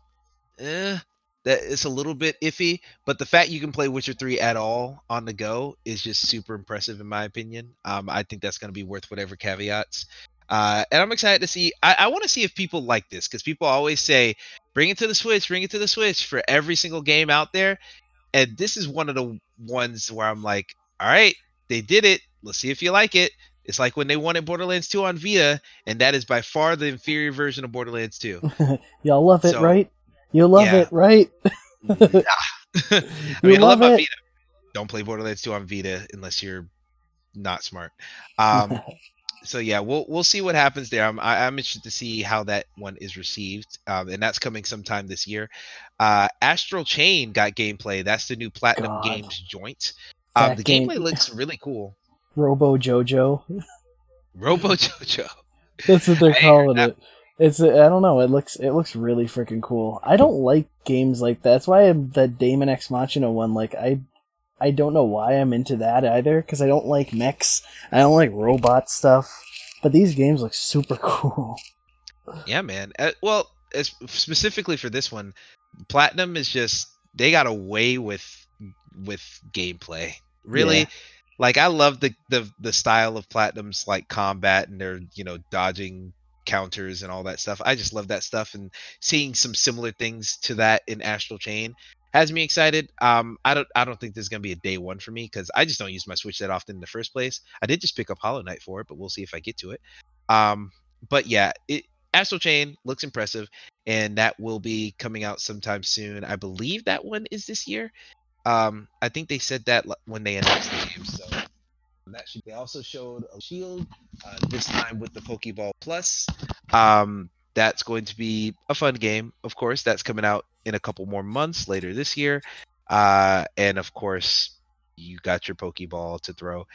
eh, that it's a little bit iffy, but the fact you can play Witcher 3 at all on the go is just super impressive in my opinion. Um, I think that's going to be worth whatever caveats. Uh, and I'm excited to see. I, I want to see if people like this because people always say, "Bring it to the Switch, bring it to the Switch" for every single game out there. And this is one of the ones where I'm like, "All right, they did it. Let's see if you like it." It's like when they wanted Borderlands 2 on Vita, and that is by far the inferior version of Borderlands 2. Y'all love it, So- right? You love Yeah. it, right? Nah. I mean, I love love my it. Vita. Don't play Borderlands 2 on Vita unless you're not smart. Um, so yeah, we'll we'll see what happens there. I'm I, I'm interested to see how that one is received, um, and that's coming sometime this year. Uh, Astral Chain got gameplay. That's the new Platinum God. Games joint. Um, the game- gameplay looks really cool. Robo Jojo. Robo Jojo. That's what they're Hey, calling it. It's I don't know. It looks it looks really freaking cool. I don't like games like that. That's why I'm, that Daemon X Machina one. Like I, I don't know why I'm into that either. Because I don't like mechs. I don't like robot stuff. But these games look super cool. Yeah, man. Uh, well, as, specifically for this one, Platinum is just they got away with with gameplay. Really, Yeah. like I love the the the style of Platinum's like combat and their you know dodging counters and all that stuff. I just love that stuff and seeing some similar things to that in Astral Chain has me excited. Um, I don't I don't think this is gonna be a day one for me because I just don't use my Switch that often in the first place. I did just pick up Hollow Knight for it, but we'll see if I get to it. Um, but yeah, it Astral Chain looks impressive, and that will be coming out sometime soon. I believe that one is this year. Um, I think they said that when they announced the game. So that should. They also showed a Shield uh, this time with the Pokeball Plus. Um, that's going to be a fun game. Of course, that's coming out in a couple more months later this year. Uh, and of course, you got your Pokeball to throw.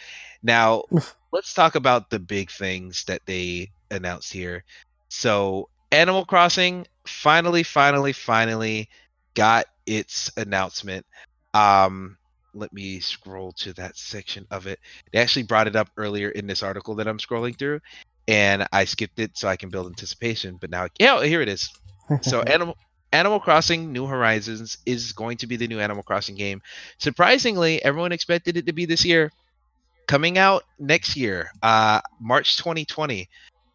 Now, let's talk about the big things that they announced here. So, Animal Crossing finally, finally, finally got its announcement. Um, let me scroll to that section of it. They actually brought it up earlier in this article that I'm scrolling through, and I skipped it so I can build anticipation. But now, yeah, here it is. So, Animal Animal Crossing New Horizons is going to be the new Animal Crossing game. Surprisingly, everyone expected it to be this year. Coming out next year, uh, March 2020,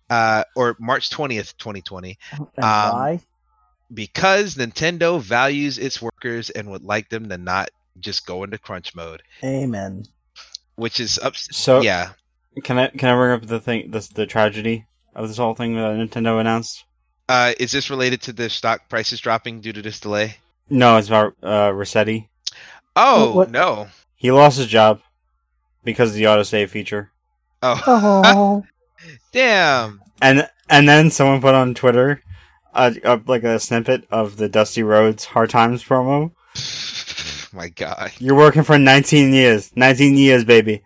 uh, or March 20th, 2020 and um, why? because Nintendo values its workers and would like them to not just go into crunch mode, Amen. which is up. So yeah, can I can I bring up the thing this the tragedy of this whole thing that Nintendo announced? uh, is this related to the stock prices dropping due to this delay? No, it's about uh, Resetti. Oh what- no! He lost his job because of the autosave feature. Oh Oh, damn! And and then someone put on Twitter uh, uh, like a snippet of the Dusty Rhodes Hard Times promo. My God. You're working for 19 years, 19 years, baby,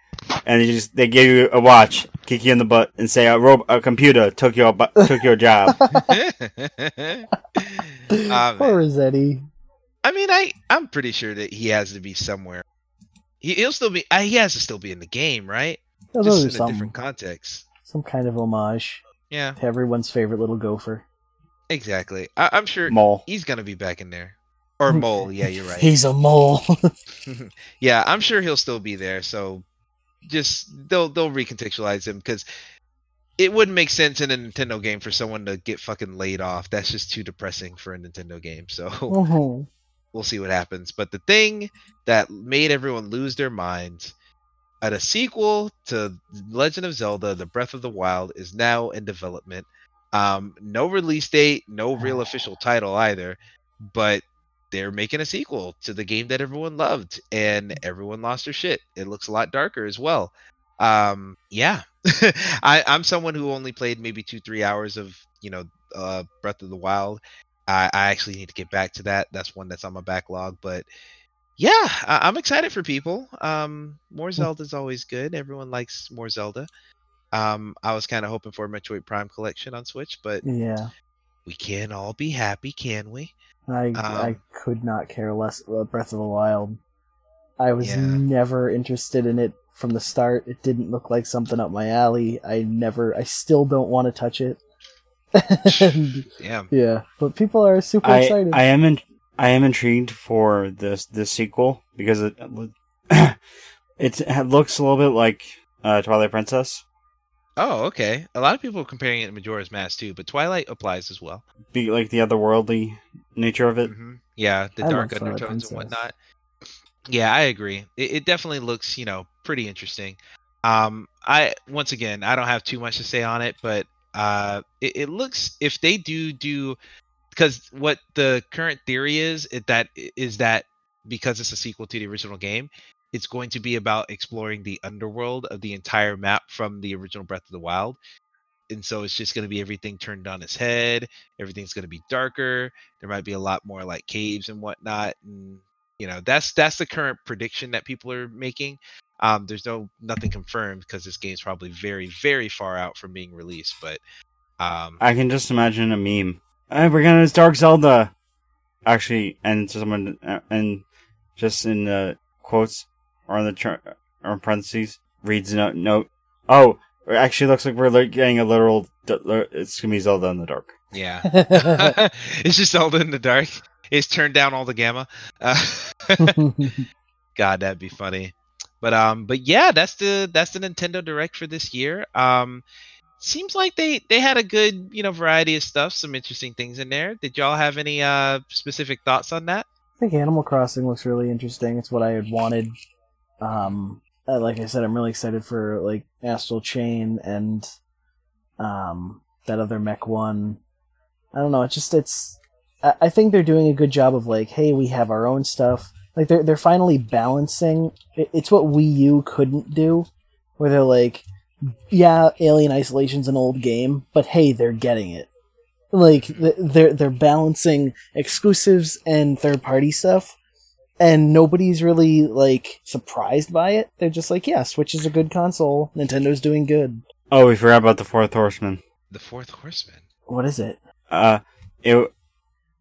and they just they give you a watch, kick you in the butt, and say a, rob- a computer took your bu- took your job. Man. poor Resetti. I mean, I I'm pretty sure that he has to be somewhere. He, he'll still be. Uh, he has to still be in the game, right? Just in are a some different context. some kind of homage Yeah, to everyone's favorite little gopher. exactly. I, I'm sure Mole. he's gonna be back in there. Or mole. Yeah, you're right. He's a mole. yeah, I'm sure he'll still be there. So just they'll they'll recontextualize him because it wouldn't make sense in a Nintendo game for someone to get fucking laid off. That's just too depressing for a Nintendo game. So Mhm. we'll see what happens. But the thing that made everyone lose their minds at a sequel to Legend of Zelda: The Breath of the Wild is now in development. Um, no release date, no real official title either, but they're making a sequel to the game that everyone loved, and everyone lost their shit. It looks a lot darker as well. Um, yeah, I, I'm someone who only played maybe two, three hours of you know uh, Breath of the Wild. I, I actually need to get back to that. That's one that's on my backlog. But yeah, I, I'm excited for people. Um, more Zelda is always good. Everyone likes more Zelda. Um, I was kind of hoping for a Metroid Prime collection on Switch, but yeah, we can't all be happy, can we? I Um, I could not care less about Breath of the Wild. I was Yeah. never interested in it from the start. It didn't look like something up my alley. I never. I still don't want to touch it. And, Damn. yeah, but people are super I excited. I am in, I am intrigued for this this sequel because it it, it looks a little bit like uh, Twilight Princess. Oh, okay. A lot of people are comparing it to Majora's Mask too, but Twilight applies as well. Be like the otherworldly nature of it. hmm Yeah, the I dark undertones and whatnot. Yeah, I agree. It, it definitely looks, you know, pretty interesting. Um, I once again, I don't have too much to say on it, but uh, it, it looks if they do do because what the current theory is it, that is that because it's a sequel to the original game, it's going to be about exploring the underworld of the entire map from the original Breath of the Wild. And so it's just going to be everything turned on its head. Everything's going to be darker. There might be a lot more like caves and whatnot. And you know, that's that's the current prediction that people are making. Um, there's no nothing confirmed because this game's probably very very far out from being released. But um, I can just imagine a meme. Hey, we're gonna Dark Zelda. Actually, and someone uh, and just in the quotes or in the tr- or in parentheses reads note note. Oh, it actually looks like we're li- getting a literal. d- It's gonna be Zelda in the dark. yeah, it's just Zelda in the dark. It's turned down all the gamma. Uh, God, that'd be funny. But um, but yeah, that's the that's the Nintendo Direct for this year. Um, seems like they they had a good you know variety of stuff, some interesting things in there. Did y'all have any uh specific thoughts on that? I think Animal Crossing looks really interesting. It's what I had wanted. Um, like I said, I'm really excited for like Astral Chain and um that other mech one. I don't know. It's just it's. I, think they're doing a good job of like, hey, we have our own stuff. Like they're they're finally balancing. It, it's what Wii U couldn't do, where they're like, yeah, Alien Isolation's an old game, but hey, they're getting it. Like they're they're balancing exclusives and third party stuff, and nobody's really like surprised by it. They're just like, yeah, Switch is a good console. Nintendo's doing good. Oh, we forgot about the Fourth Horseman. The Fourth Horseman. What is it? Uh, it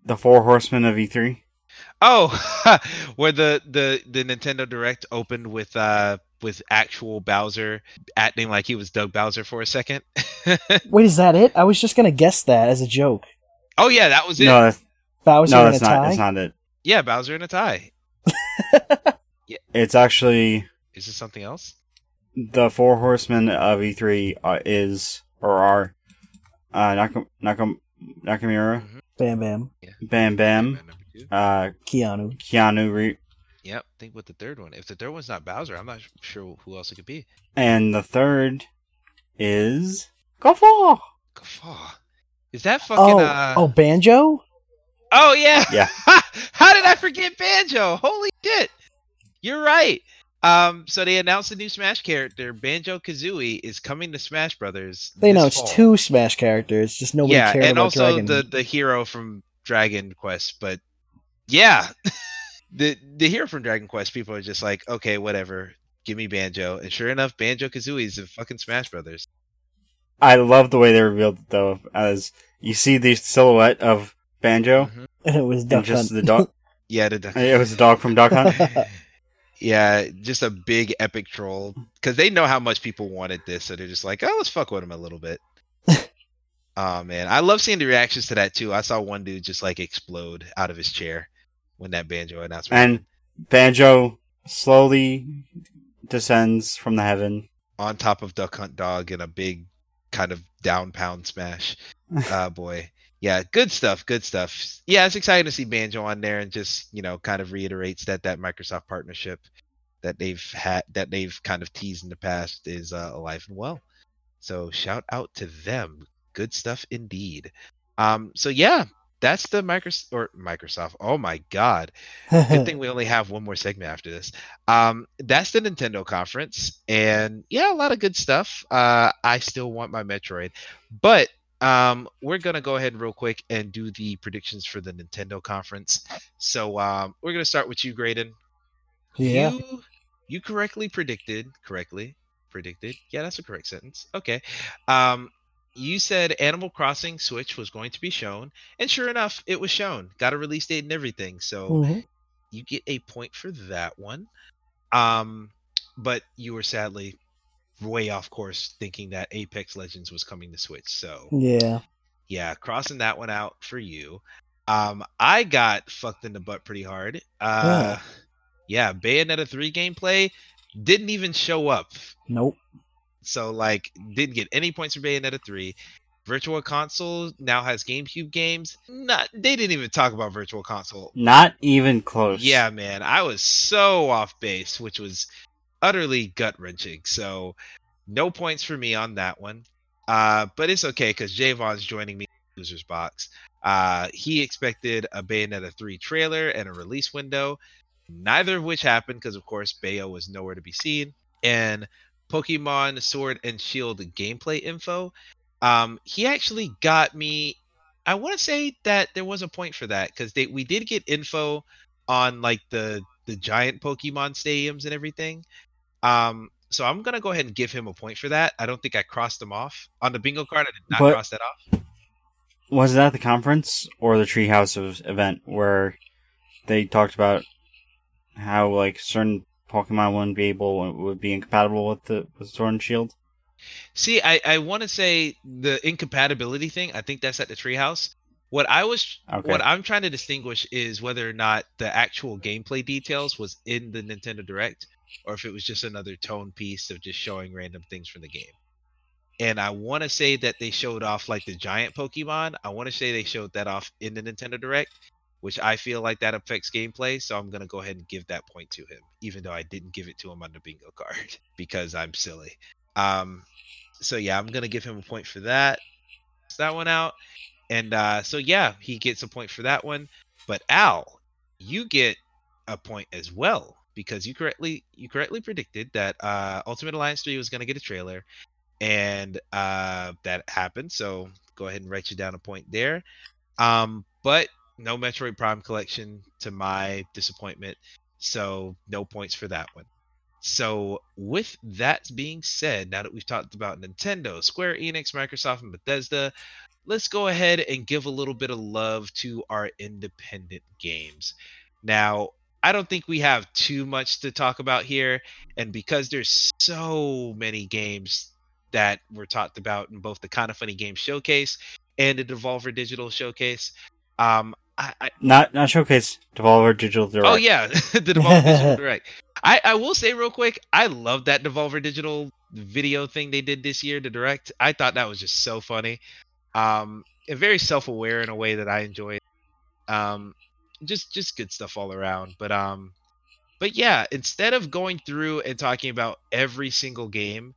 the Four Horsemen of E E3. Oh, where the the the Nintendo Direct opened with uh with actual Bowser acting like he was Doug Bowser for a second. Wait, is that it? I was just gonna guess that as a joke. oh yeah, that was it. No, that's, Bowser no, in that's a not. tie. That's not it. Yeah, Bowser in a tie. It's actually Is this something else? the Four Horsemen of E3 uh, is or are uh, Nakam Nakam Nakamura, Bam Bam. Bam Bam, Number two. uh, Keanu. Keanu Reeves, Yep. Think what the third one. If the third one's not Bowser, I'm not sure who else it could be. and the third is Guffaw. Guffaw. Is that fucking? Oh, uh... oh, Banjo. Oh yeah. Yeah. How did I forget Banjo? Holy shit. You're right. Um, so they announced a new Smash character, Banjo Kazooie, is coming to Smash Brothers. They this announced fall. two Smash characters. Just nobody yeah, cared and about also Dragon. the the hero from Dragon Quest. But yeah, the the hero from Dragon Quest, people are just like, okay, whatever, give me Banjo. And sure enough, Banjo Kazooie is in fucking Smash Brothers. I love the way they revealed it though, as you see the silhouette of Banjo Mhm. and it was Duck and just Hunt. the dog. Yeah, the, it was a dog from Duck Hunt. yeah, just a big epic troll because they know how much people wanted this, so they're just like, oh, let's fuck with him a little bit. oh man, I love seeing the reactions to that too. I saw one dude just like explode out of his chair when that banjo announcement. and Banjo slowly descends from the heaven. on top of Duck Hunt Dog in a big kind of down pound smash. uh boy. Yeah, good stuff, good stuff. Yeah, it's exciting to see Banjo on there and just, you know, kind of reiterates that that Microsoft partnership that they've had that they've kind of teased in the past is uh, alive and well. So shout out to them. Good stuff indeed. Um so yeah, that's the Microsoft or Microsoft. Oh my god. Good thing we only have one more segment after this. Um, that's the Nintendo conference, and yeah, a lot of good stuff. Uh, I still want my Metroid, but um, we're gonna go ahead real quick and do the predictions for the Nintendo conference. So um, we're gonna start with you, Graydon. yeah. You, you correctly predicted. Correctly predicted. Yeah, that's a correct sentence. Okay. Um, you said Animal Crossing Switch was going to be shown, and sure enough, it was shown. Got a release date and everything. So Mhm. you get a point for that one. Um, but you were sadly way off course thinking that Apex Legends was coming to Switch. So Yeah. yeah, crossing that one out for you. Um, I got fucked in the butt pretty hard. Uh, yeah, Bayonetta 3 gameplay didn't even show up. Nope. So like didn't get any points for Bayonetta 3. Virtual Console now has GameCube games. Not they didn't even talk about Virtual Console. Not even close. Yeah, man, I was so off base, which was utterly gut wrenching. So, no points for me on that one. Uh, but it's okay because Javon's joining me in the users box. Uh, he expected a Bayonetta 3 trailer and a release window, neither of which happened because, of course, Bayo was nowhere to be seen. And Pokemon Sword and Shield gameplay info. Um, he actually got me. I want to say that there was a point for that because we did get info on like the the giant Pokemon stadiums and everything. Um, so I'm gonna go ahead and give him a point for that. I don't think I crossed them off on the bingo card. I did not But- cross that off. Was that the conference or the Treehouse of- event where they talked about how like certain Pokemon wouldn't be able would be incompatible with the with Sword and Shield? See, I I want to say the incompatibility thing. I think that's at the treehouse. What I was, Okay. what I'm trying to distinguish is whether or not the actual gameplay details was in the Nintendo Direct, or if it was just another tone piece of just showing random things from the game. And I want to say that they showed off like the giant Pokemon. I want to say they showed that off in the Nintendo Direct, which I feel like that affects gameplay. So I'm gonna go ahead and give that point to him, even though I didn't give it to him on the bingo card because I'm silly. Um, so yeah, I'm gonna give him a point for that. That one out. And uh, so yeah, he gets a point for that one. But Al, you get a point as well because you correctly you correctly predicted that uh, Ultimate Alliance 3 was going to get a trailer, and uh, that happened. So go ahead and write you down a point there. Um, but no Metroid Prime collection to my disappointment, so no points for that one. So with that being said, now that we've talked about Nintendo, Square Enix, Microsoft, and Bethesda, let's go ahead and give a little bit of love to our independent games. Now, I don't think we have too much to talk about here, and because there's so many games that were talked about in both the Kinda Funny Game Showcase and the Devolver Digital Showcase, um, I, I Not not showcase Devolver Digital Direct. Oh yeah, the Devolver Digital Direct. I, I will say real quick, I love that Devolver Digital video thing they did this year, the Direct. I thought that was just so funny, um, and very self-aware in a way that I enjoyed. Um, just just good stuff all around. But um, but yeah, instead of going through and talking about every single game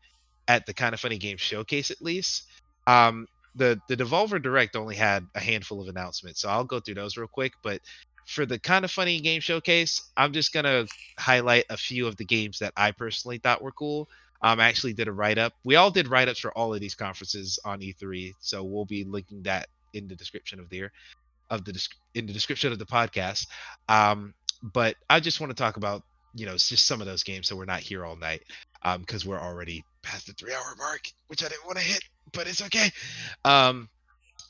at the kind of funny game showcase, at least, um, the the Devolver Direct only had a handful of announcements, so I'll go through those real quick. But for the kind of funny game showcase, I'm just gonna highlight a few of the games that I personally thought were cool. Um, I actually did a write up. We all did write ups for all of these conferences on E3, so we'll be linking that in the description of there, of the in the description of the podcast. Um, but I just want to talk about you know just some of those games, so we're not here all night because we're already past the three hour mark, which I didn't want to hit, but it's okay. Um,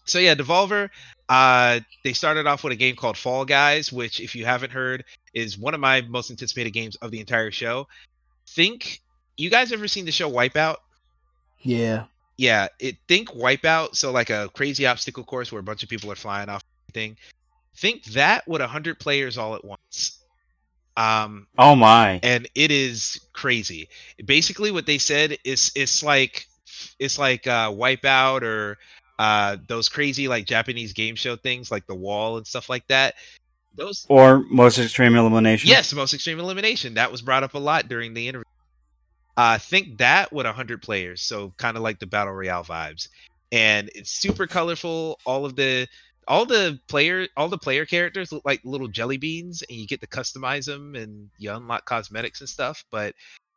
so yeah, Devolver, uh, they started off with a game called Fall Guys, which, if you haven't heard, is one of my most anticipated games of the entire show. Think you guys ever seen the show Wipeout? Yeah. Yeah, it think Wipeout, so like a crazy obstacle course where a bunch of people are flying off thing. Think that with a hundred players all at once. Um, Oh my. and it is crazy. Basically, what they said is it's like it's like uh, Wipeout or uh, those crazy like Japanese game show things like The Wall and stuff like that. Those Or most extreme elimination. yes, most extreme elimination that was brought up a lot during the interview. Uh, think that with hundred players, so kind of like the battle royale vibes, and it's super colorful. All of the all the player all the player characters look like little jelly beans and you get to customize them and you unlock cosmetics and stuff but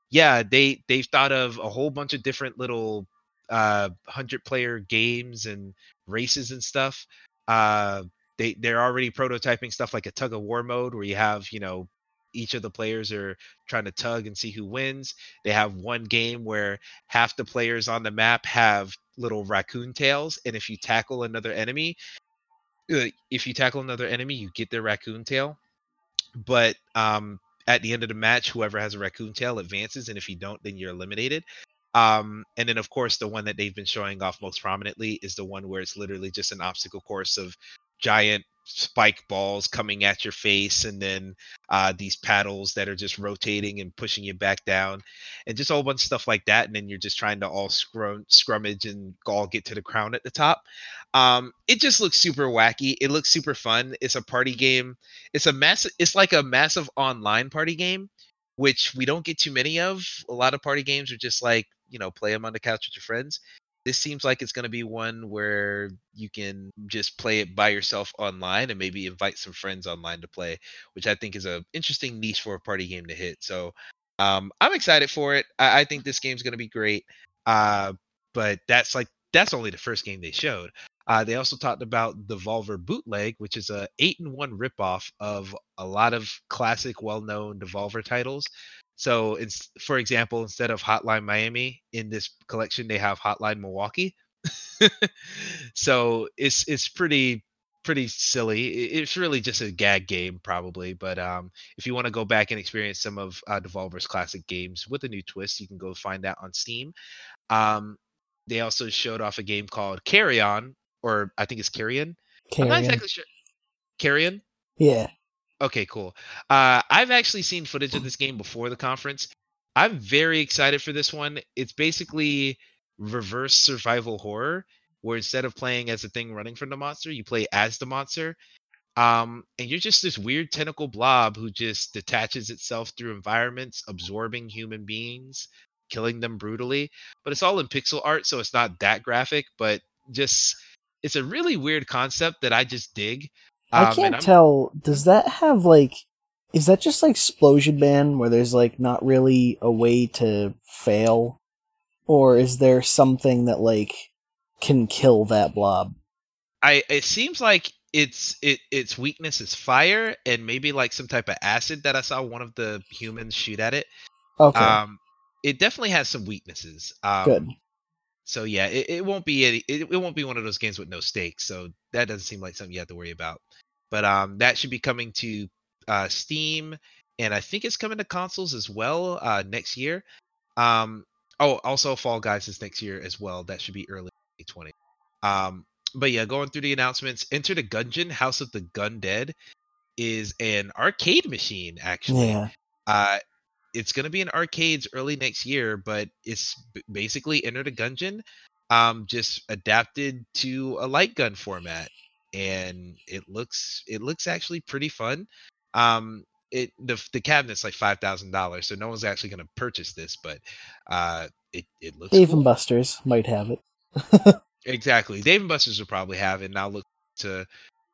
yeah they they've thought of a whole bunch of different little uh 100 player games and races and stuff. Uh they they're already prototyping stuff like a tug of war mode where you have you know each of the players are trying to tug and see who wins. They have one game where half the players on the map have little raccoon tails and if you tackle another enemy uh, if you tackle another enemy, you get their raccoon tail. But um, at the end of the match, whoever has a raccoon tail advances, and if you don't, then you're eliminated. Um, and then, of course, the one that they've been showing off most prominently is the one where it's literally just an obstacle course of giant spike balls coming at your face, and then uh, these paddles that are just rotating and pushing you back down, and just a whole bunch of stuff like that. And then you're just trying to all scrum- scrummage and all get to the crown at the top. Um, it just looks super wacky. It looks super fun. It's a party game. It's a massive. It's like a massive online party game, which we don't get too many of. A lot of party games are just like you know play them on the couch with your friends. This seems like it's going to be one where you can just play it by yourself online and maybe invite some friends online to play, which I think is an interesting niche for a party game to hit. So um, I'm excited for it. I, I think this game's going to be great. Uh, but that's like that's only the first game they showed. Uh, they also talked about Devolver Bootleg, which is a eight in one ripoff of a lot of classic, well-known Devolver titles. So, it's for example, instead of Hotline Miami in this collection, they have Hotline Milwaukee. so it's it's pretty pretty silly. It's really just a gag game, probably. But um, if you want to go back and experience some of uh, Devolver's classic games with a new twist, you can go find that on Steam. Um, they also showed off a game called Carry On, or I think it's Carrion, I'm not exactly sure. Carrion. Yeah. Okay, cool. Uh, I've actually seen footage of this game before the conference. I'm very excited for this one. It's basically reverse survival horror, where instead of playing as a thing running from the monster, you play as the monster. Um, and you're just this weird tentacle blob who just detaches itself through environments, absorbing human beings, killing them brutally. But it's all in pixel art, so it's not that graphic, but just it's a really weird concept that I just dig. I Um, can't tell. Does that have like? Is that just like Explosion Man, where there's like not really a way to fail, or is there something that like can kill that blob? I it seems like it's it its weakness is fire and maybe like some type of acid that I saw one of the humans shoot at it. Okay, Um, it definitely has some weaknesses. Um, good. So yeah, it, it won't be it, it won't be one of those games with no stakes. So that doesn't seem like something you have to worry about. But um, that should be coming to uh, Steam, and I think it's coming to consoles as well uh, next year. Um, oh, also Fall Guys is next year as well. That should be early 2020. Um, but yeah, going through the announcements, Enter the Gungeon, House of the Gun Dead, is an arcade machine actually. Yeah, Uh, it's going to be in arcades early next year, but it's basically Enter the Gungeon, um, just adapted to a light gun format, and it looks it looks actually pretty fun. Um, it the the cabinet's like five thousand dollars, so no one's actually going to purchase this, but uh, it it looks Dave cool. and Buster's might have it. Exactly. Dave and Buster's will probably have it. And I'll look to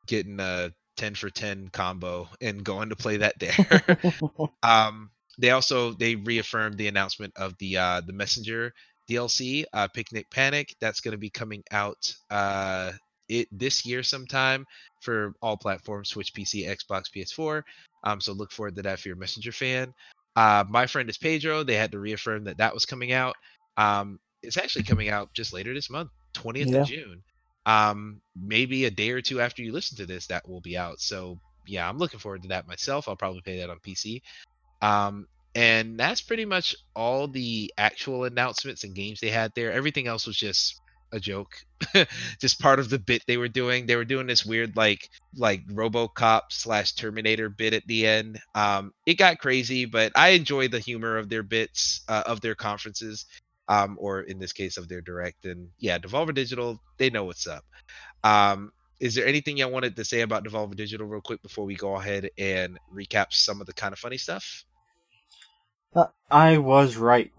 getting a 10 for 10 combo and going to play that there. um, they also they reaffirmed the announcement of the uh, the Messenger DLC, uh, Picnic Panic. That's going to be coming out uh, it this year sometime for all platforms: Switch, PC, Xbox, PS4. Um, so look forward to that if you're a Messenger fan. Uh, My friend is Pedro. They had to reaffirm that that was coming out. Um, it's actually coming out just later this month, 20th Yeah. of June. Um, maybe a day or two after you listen to this, that will be out. So yeah, I'm looking forward to that myself. I'll probably play that on PC. Um, and that's pretty much all the actual announcements and games they had there. Everything else was just a joke, just part of the bit they were doing. They were doing this weird like like RoboCop slash Terminator bit at the end. Um, it got crazy, but I enjoy the humor of their bits uh, of their conferences, um, or in this case of their direct. And yeah, Devolver Digital, they know what's up. Um, is there anything y'all wanted to say about Devolver Digital real quick before we go ahead and recap some of the kind of funny stuff? I was right.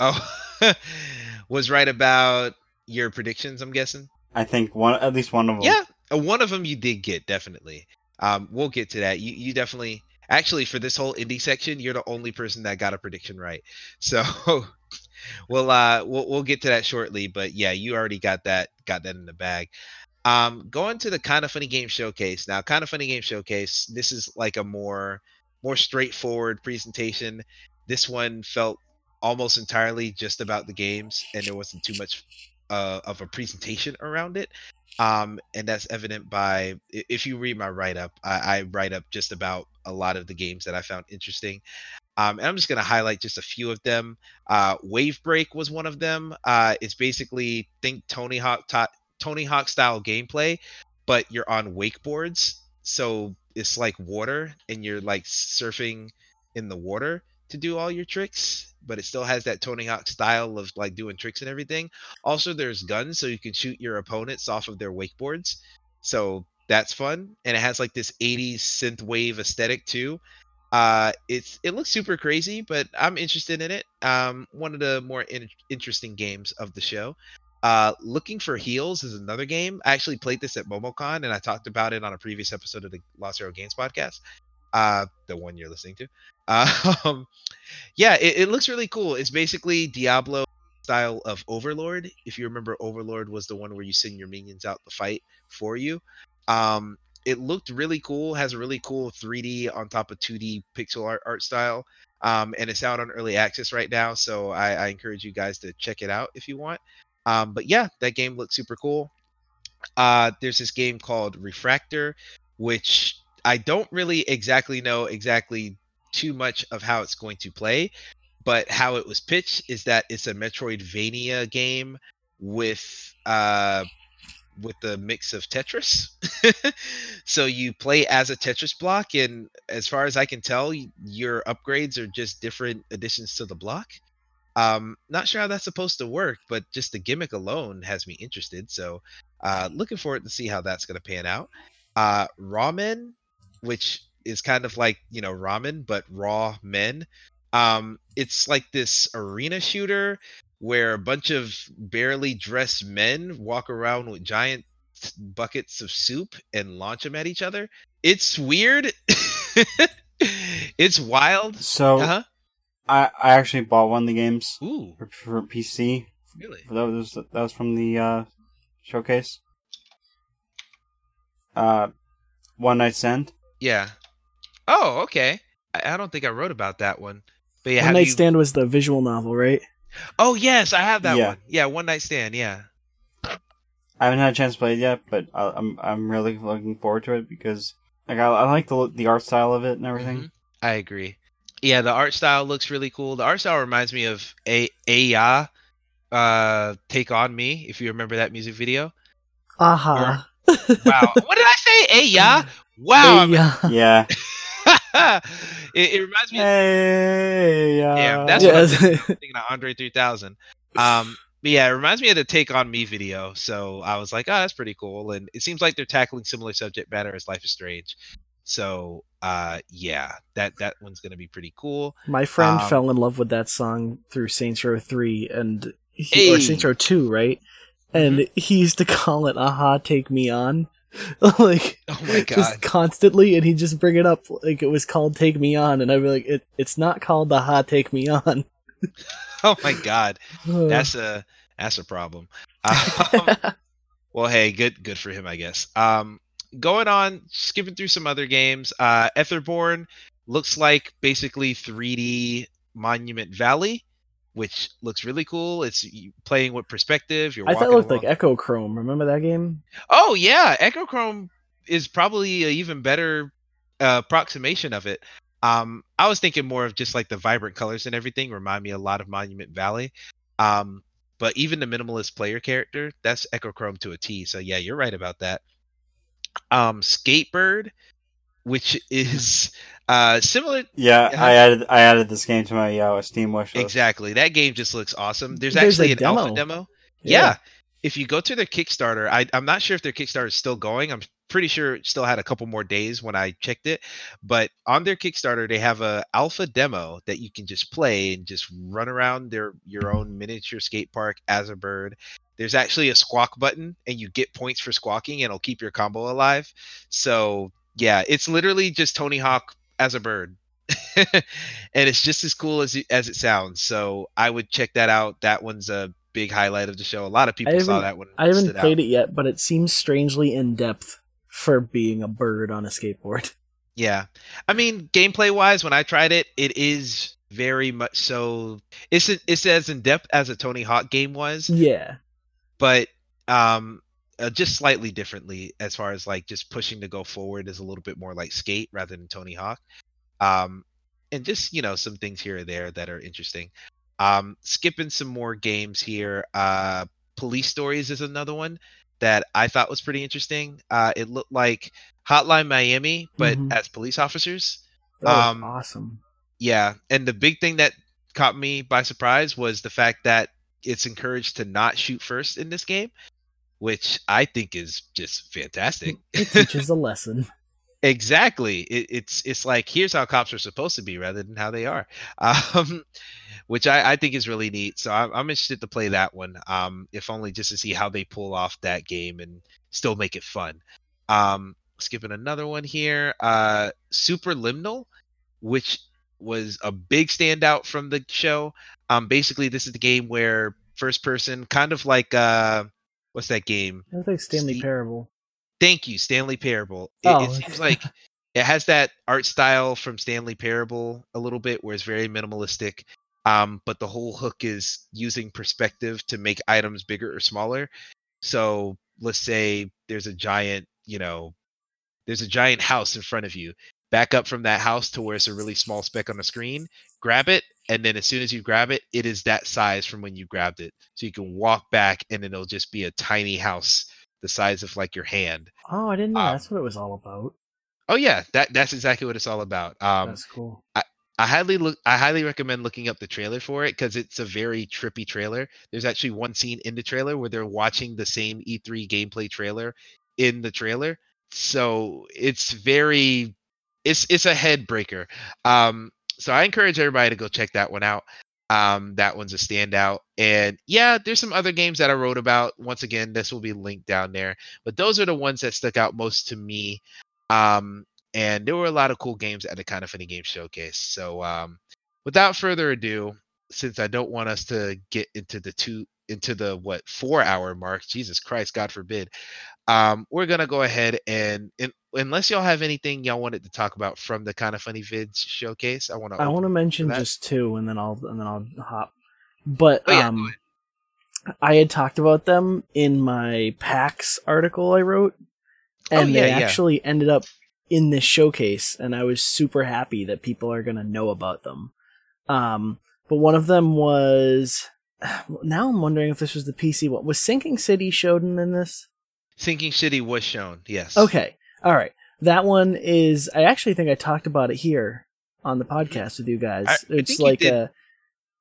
Oh, was right about your predictions. I'm guessing. I think one, at least one of them. Yeah, uh, one of them you did get definitely. Um, we'll get to that. You you definitely actually for this whole indie section, you're the only person that got a prediction right. So we'll uh we'll we'll get to that shortly. But yeah, you already got that got that in the bag. Um, going to the kind of funny game showcase now. Kind of funny game showcase. This is like a more more straightforward presentation. This one felt almost entirely just about the games, and there wasn't too much uh, of a presentation around it. Um, and that's evident by if you read my write up, I, I write up just about a lot of the games that I found interesting. Um, and I'm just going to highlight just a few of them. Uh, Wave Break was one of them. Uh, it's basically think Tony Hawk Tony Hawk style gameplay, but you're on wakeboards, so it's like water, and you're like surfing in the water to do all your tricks. But it still has that Tony Hawk style of like doing tricks and everything. Also, there's guns, so you can shoot your opponents off of their wakeboards. So that's fun, and it has like this 80s synth wave aesthetic too. Uh, it's it looks super crazy, but I'm interested in it. Um, one of the more in- interesting games of the show. Uh, Looking for Heels is another game. I actually played this at MomoCon, and I talked about it on a previous episode of the Los Harrow Games podcast. Uh, the one you're listening to. Um, yeah, it, it looks really cool. It's basically Diablo style of Overlord. If you remember, Overlord was the one where you send your minions out to fight for you. Um, it looked really cool. Has a really cool 3D on top of 2D pixel art art style. Um, and it's out on early access right now, so I, I encourage you guys to check it out if you want. Um, but yeah, that game looks super cool. Uh, there's this game called Refractor, which I don't really exactly know exactly too much of how it's going to play, but how it was pitched is that it's a Metroidvania game with uh with the mix of Tetris. so you play as a Tetris block, and as far as I can tell, your upgrades are just different additions to the block. Um, not sure how that's supposed to work, but just the gimmick alone has me interested. So, uh, looking forward to see how that's going to pan out. Uh, ramen, which is kind of like you know ramen but raw men. Um, it's like this arena shooter where a bunch of barely dressed men walk around with giant buckets of soup and launch them at each other. It's weird. it's wild. So Uh-huh. I I actually bought one of the games Ooh, for, for PC. really? That was that was from the uh, showcase. Uh, One Night Stand. Yeah. Oh, okay. I, I don't think I wrote about that one. But yeah, One Night you... Stand was the visual novel, right? Oh yes, I have that Yeah. one. Yeah, one night stand. Yeah. I haven't had a chance to play it yet, but I, I'm I'm really looking forward to it because like I, I like the the art style of it and everything. Mhm. I agree. Yeah, the art style looks really cool. The art style reminds me of a Aya, uh, "Take on Me." If you remember that music video. Aha. Wow, what did I say? Aya. Wow. I'm- yeah. Yeah. it, it reminds me. hey. Uh, Yeah, that's Yeah. what I'm thinking of Andre 3000. Um, but yeah, it reminds me of the Take on Me video. So I was like, oh, that's pretty cool. And it seems like they're tackling similar subject matter as Life is Strange. So uh, yeah, that that one's gonna be pretty cool. My friend Um, fell in love with that song through Saints Row 3 and he, or Hey. Mm-hmm. Saints Row 2, right? And he used to call it "Aha, take me on," like Oh my god. just constantly, and he'd just bring it up like it was called "Take Me On," and I'd be like, it, "It's not called "Aha, take me on." Oh my god. That's a that's a problem. Um, well, hey, good good for him, I guess. Um, going on, skipping through some other games. Uh, Etherborn looks like basically 3D Monument Valley, which looks really cool. It's playing with perspective. You're I thought it looked along- like Echochrome. Remember that game? Oh yeah, Echochrome is probably an even better uh, approximation of it. Um, I was thinking more of just like the vibrant colors and everything remind me a lot of Monument Valley. Um, but even the minimalist player character, that's Echochrome to a T. So yeah, you're right about that. Um, Skatebird, which is uh similar Yeah, Yeah. I added I added this game to my uh, Steam wish list. exactly. That game just looks awesome. There's, There's a actually an alpha demo. demo. Yeah. Yeah. If you go to their Kickstarter, I, I'm not sure if their Kickstarter is still going. I'm pretty sure it still had a couple more days when I checked it. But on their Kickstarter, they have a alpha demo that you can just play and just run around their your own miniature skate park as a bird. There's actually a squawk button, and you get points for squawking, and it'll keep your combo alive. So yeah, it's literally just Tony Hawk as a bird. and it's just as cool as it, as it sounds. So I would check that out. That one's a big highlight of the show. A lot of people saw that one. I haven't played out. it yet, but it seems strangely in depth for being a bird on a skateboard. Yeah, I mean, gameplay wise, when I tried it, it is very much so. It's it's as in depth as a Tony Hawk game was, Yeah. but um, uh, just slightly differently as far as like just pushing to go forward is a little bit more like Skate rather than Tony Hawk. Um, and just you know some things here or there that are interesting. Um, skipping some more games here. Uh, Police Stories is another one that I thought was pretty interesting. Uh, it looked like Hotline Miami, but Mhm. as police officers. Um, awesome. Yeah, and the big thing that caught me by surprise was the fact that it's encouraged to not shoot first in this game, which I think is just fantastic. It teaches a lesson. exactly, it, it's it's like here's how cops are supposed to be rather than how they are, um, which I, I think is really neat. So I'm, I'm interested to play that one, um, if only just to see how they pull off that game and still make it fun. Um, skipping another one here, uh, Superliminal, which was a big standout from the show. Um, basically, this is the game where first person, kind of like uh, what's that game? I think Stanley Steve- Parable. Thank you, Stanley Parable. It, Oh, it seems like it has that art style from Stanley Parable a little bit, where it's very minimalistic. Um, but the whole hook is using perspective to make items bigger or smaller. So let's say there's a giant, you know, there's a giant house in front of you. Back up from that house to where it's a really small speck on the screen. Grab it, and then as soon as you grab it, it is that size from when you grabbed it. So you can walk back, and then it'll just be a tiny house the size of like your hand. Oh, I didn't know Um, that's what it was all about. Oh yeah, that that's exactly what it's all about. Um, that's cool. I highly look. I highly recommend looking up the trailer for it because it's a very trippy trailer. There's actually one scene in the trailer where they're watching the same E3 gameplay trailer in the trailer, so it's very, it's it's a head breaker. Um, so I encourage everybody to go check that one out. Um, that one's a standout, and yeah, there's some other games that I wrote about. Once again, this will be linked down there, but those are the ones that stuck out most to me. Um, and there were a lot of cool games at the kind of funny game showcase. So um, without further ado, since I don't want us to get into the two into the what four hour mark, Jesus Christ, God forbid, um, we're gonna go ahead and, and unless y'all have anything y'all wanted to talk about from the kind of funny vids showcase, I want to. I want to mention just two, and then I'll and then I'll hop. But Oh, yeah, um, I had talked about them in my PAX article I wrote, Oh, and yeah, they yeah. actually ended up in this showcase, and I was super happy that people are gonna know about them. Um, but one of them was. Now I'm wondering if this was the PC one. Was Sinking City showed in this? Sinking City was shown. Yes. Okay. All right. That one is I actually think I talked about it here on the podcast with you guys. I- I it's you like a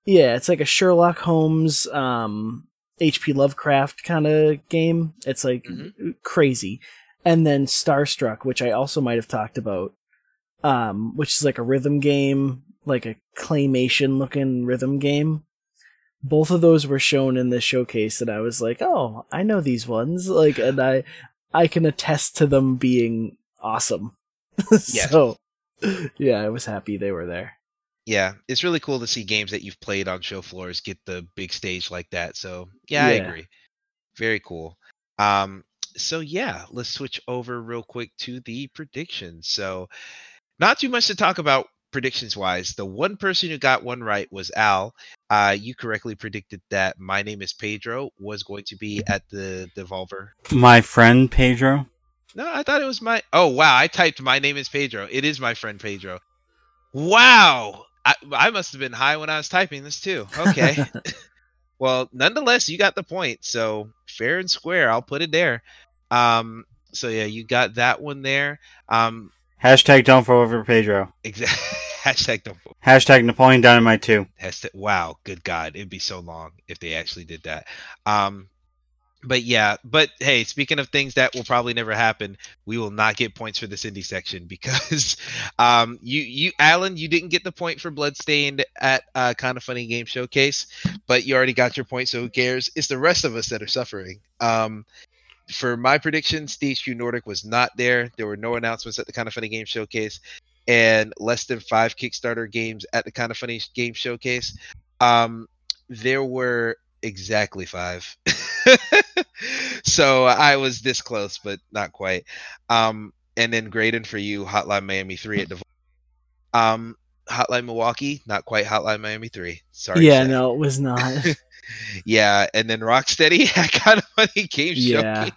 Yeah, it's like a Sherlock Holmes um HP Lovecraft kind of game. It's like Mhm. crazy. And then Starstruck, which I also might have talked about. Um which is like a rhythm game, like a claymation looking rhythm game. Both of those were shown in the showcase and I was like, "Oh, I know these ones." Like and I I can attest to them being awesome. Yes. so, yeah, I was happy they were there. Yeah, it's really cool to see games that you've played on show floors get the big stage like that. So yeah, I agree. Very cool. Um, so yeah, let's switch over real quick to the predictions. So not too much to talk about predictions wise. The one person who got one right was Al. Uh, you correctly predicted that my name is Pedro was going to be at the Devolver. My friend Pedro. No, I thought it was my. Oh wow, I typed my name is Pedro. It is my friend Pedro. Wow, I, I must have been high when I was typing this too. Okay. well, nonetheless, you got the point. So fair and square. I'll put it there. Um. So yeah, you got that one there. Um. Hashtag don't fall over Pedro. Exactly. Hashtag don't. Hashtag Napoleon Dynamite 2. Hashtag. Wow. Good God, it'd be so long if they actually did that. Um. But yeah, but hey, speaking of things that will probably never happen, we will not get points for this indie section because um you you Allan, you didn't get the point for Bloodstained at uh kind of funny game showcase, but you already got your point, so who cares? It's the rest of us that are suffering. Um for my prediction, THQ Nordic was not there. There were no announcements at the kind of funny game showcase, and less than five Kickstarter games at the kind of funny game showcase. Um there were exactly five. so I was this close, but not quite. Um, and then Graydon for you, Hotline Miami 3 at the um Hotline Milwaukee, not quite Hotline Miami 3. Sorry. yeah, no, it was not. Yeah, and then Rocksteady had kind of funny game Yeah. showcase.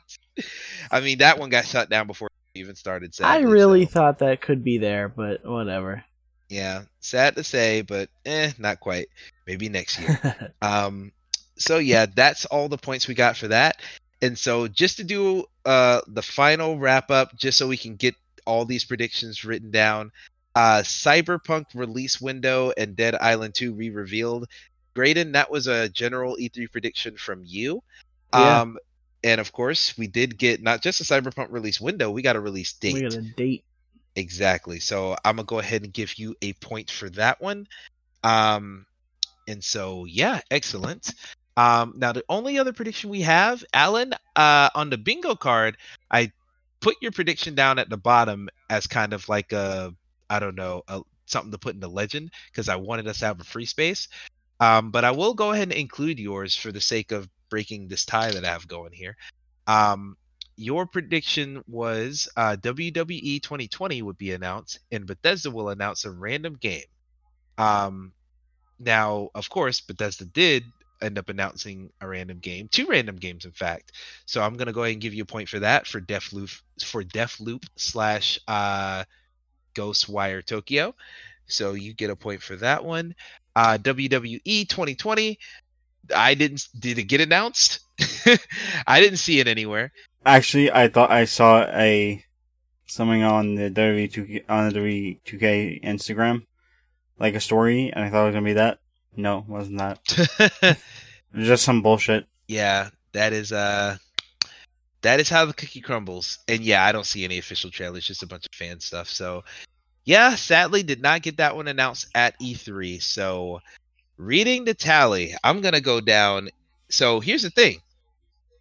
I mean, that one got shut down before it even started. I really so, thought that could be there, but whatever. yeah, sad to say, but eh, not quite. Maybe next year. Um, so yeah, that's all the points we got for that. And so just to do uh the final wrap up, just so we can get all these predictions written down. Uh Cyberpunk release window and Dead Island 2 re-revealed. Graydon, that was a general E3 prediction from you. Yeah. Um and of course, we did get not just a Cyberpunk release window, we got a release date. we got a date. Exactly. So I'm gonna go ahead and give you a point for that one. Um, and so yeah, excellent. Um, now the only other prediction we have, Allan, uh, on the bingo card, I put your prediction down at the bottom as kind of like a, I don't know, a, something to put in the legend because I wanted us to have a free space. Um, but I will go ahead and include yours for the sake of breaking this tie that I have going here. Um, your prediction was uh, WWE 2020 would be announced, and Bethesda will announce a random game. Um, now, of course, Bethesda did end up announcing a random game, two random games, in fact. So I'm gonna go ahead and give you a point for that for Deathloop for Deathloop slash uh, Ghostwire Tokyo. So you get a point for that one. Uh, WWE 2020. I didn't. Did it get announced? I didn't see it anywhere. Actually, I thought I saw a something on the WWE 2K, on the WWE 2K Instagram, like a story, and I thought it was gonna be that. No, it wasn't that. Just some bullshit. yeah, that is uh that is how the cookie crumbles. And yeah, I don't see any official trailers, just a bunch of fan stuff. So yeah, sadly did not get that one announced at E3. So reading the tally, I'm gonna go down. So here's the thing.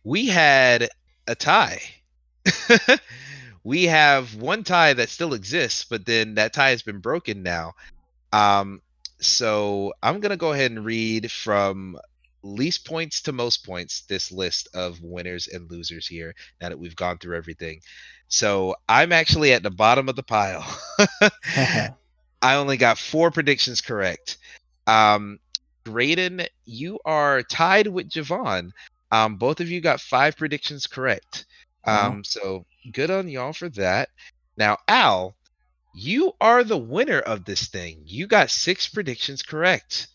We had a tie. we have one tie that still exists, but then that tie has been broken now. Um, so I'm gonna go ahead and read from least points to most points this list of winners and losers here now that we've gone through everything. So I'm actually at the bottom of the pile. I only got four predictions correct. Um, Graydon, you are tied with Javon. Um, both of you got five predictions correct. Um, so good on y'all for that. Now, Al, you are the winner of this thing. You got six predictions correct.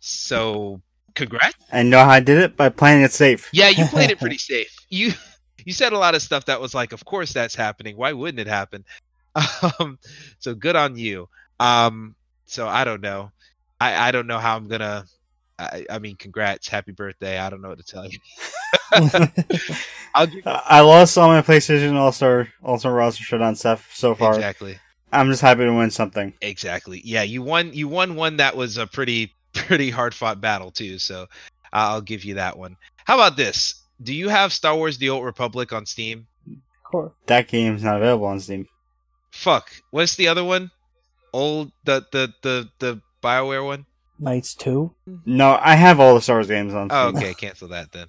So congrats. And know how I did it by playing it safe. Yeah, you played it pretty safe. You you said a lot of stuff that was like, of course that's happening. Why wouldn't it happen? Um, so good on you. Um, so I don't know. I I don't know how I'm gonna. I, I mean, congrats, happy birthday. I don't know what to tell you. I'll give I lost all my PlayStation All Star All Star roster showdown stuff so far. exactly, I'm just happy to win something. exactly. Yeah, you won. You won one that was a pretty pretty hard fought battle too. So I'll give you that one. How about this? Do you have Star Wars: The Old Republic on Steam? Cool. That game's not available on Steam. Fuck. What's the other one? Old the the the the Bioware one. Knights 2? No, I have all the Star Wars games on Steam. Oh, okay. Cancel that then.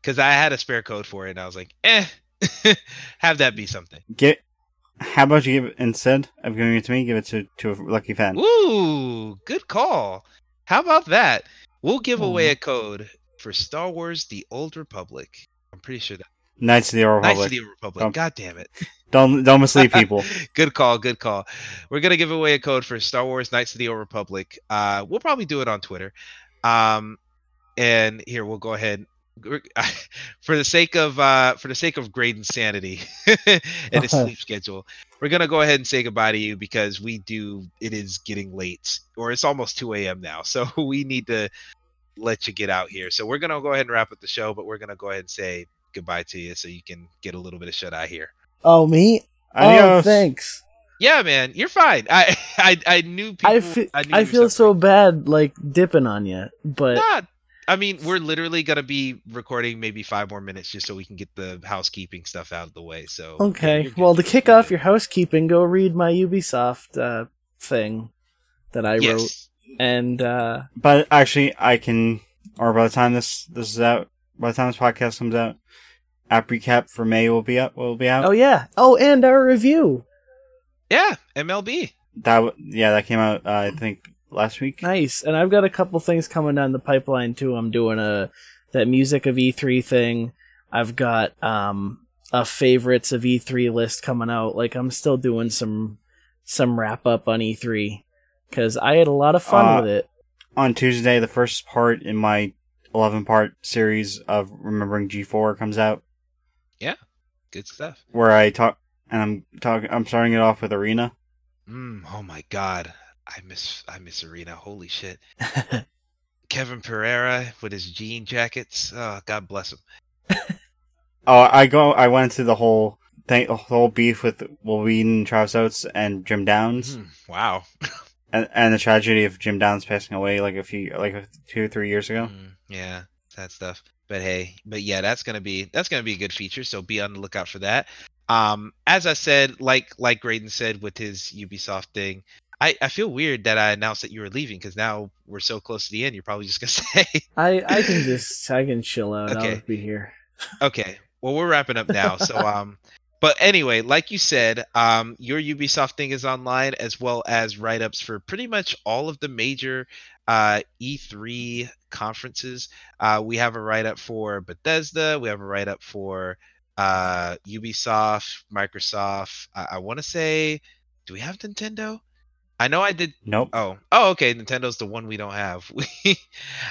Because I had a spare code for it, and I was like, eh, have that be something. Get. How about you give it instead of giving it to me? Give it to to a lucky fan. Ooh, good call. How about that? We'll give away a code for Star Wars: The Old Republic. I'm pretty sure that. Knights of the Old Knights Republic. of the Old Republic. God damn it. Don't don't mislead people. good call. Good call. We're gonna give away a code for Star Wars: Knights of the Old Republic. Uh, we'll probably do it on Twitter. Um, and here we'll go ahead. For the sake of uh, for the sake of Graydon's sanity and his sleep schedule, we're gonna go ahead and say goodbye to you because we do. It is getting late, or it's almost two a.m. now, so we need to let you get out here. So we're gonna go ahead and wrap up the show, but we're gonna go ahead and say goodbye to you so you can get a little bit of shut eye here. Oh, me? Oh, thanks. Yeah, man, you're fine. I I, I knew people. I feel, knew I you were feel so bad, like, dipping on you, but Nah, I mean, we're literally gonna be recording maybe five more minutes just so we can get the housekeeping stuff out of the way. So okay. you're. Well, to kick You're off your housekeeping, go read my Ubisoft uh, thing that I wrote, and uh, But actually, I can. Or by the time this this is out, by the time this podcast comes out, app recap for May will be up. Will be out. oh yeah, oh, and our review. yeah, MLB. That yeah, that came out. Uh, I think last week. Nice. And I've got a couple things coming down the pipeline too. I'm doing a that music of E3 thing. I've got um a favorites of E3 list coming out. Like I'm still doing some some wrap up on E3 cuz I had a lot of fun Uh, with it. on Tuesday, the first part in my 11 part series of Remembering G4 comes out, Good stuff. where I talk, and I'm talking, I'm starting it off with Arena. Mm, oh my god, I miss I miss Arena. Holy shit. Kevin Pereira with his jean jackets. Oh, God bless him. Oh, I go, I went into the whole thing, the whole beef with Wil Wheaton, Travis Oates, and Jim Downs, Mm, wow. and, and the tragedy of Jim Downs passing away like a few, like a, two or three years ago. Mm, yeah, that stuff. But hey, but yeah, that's gonna be that's gonna be a good feature. So be on the lookout for that. Um, as I said, like like Graydon said with his Ubisoft thing, I I feel weird that I announced that you were leaving because now we're so close to the end. You're probably just gonna say, I I can just I can chill out. Okay. I'll be here. okay, well we're wrapping up now. So um, but anyway, like you said, um, your Ubisoft thing is online as well as write ups for pretty much all of the major uh E3 conferences. Uh, we have a write up for Bethesda. We have a write up for uh, Ubisoft, Microsoft. I, I want to say, do we have Nintendo? I know I did. Nope. Oh, oh, okay. Nintendo's the one we don't have. We,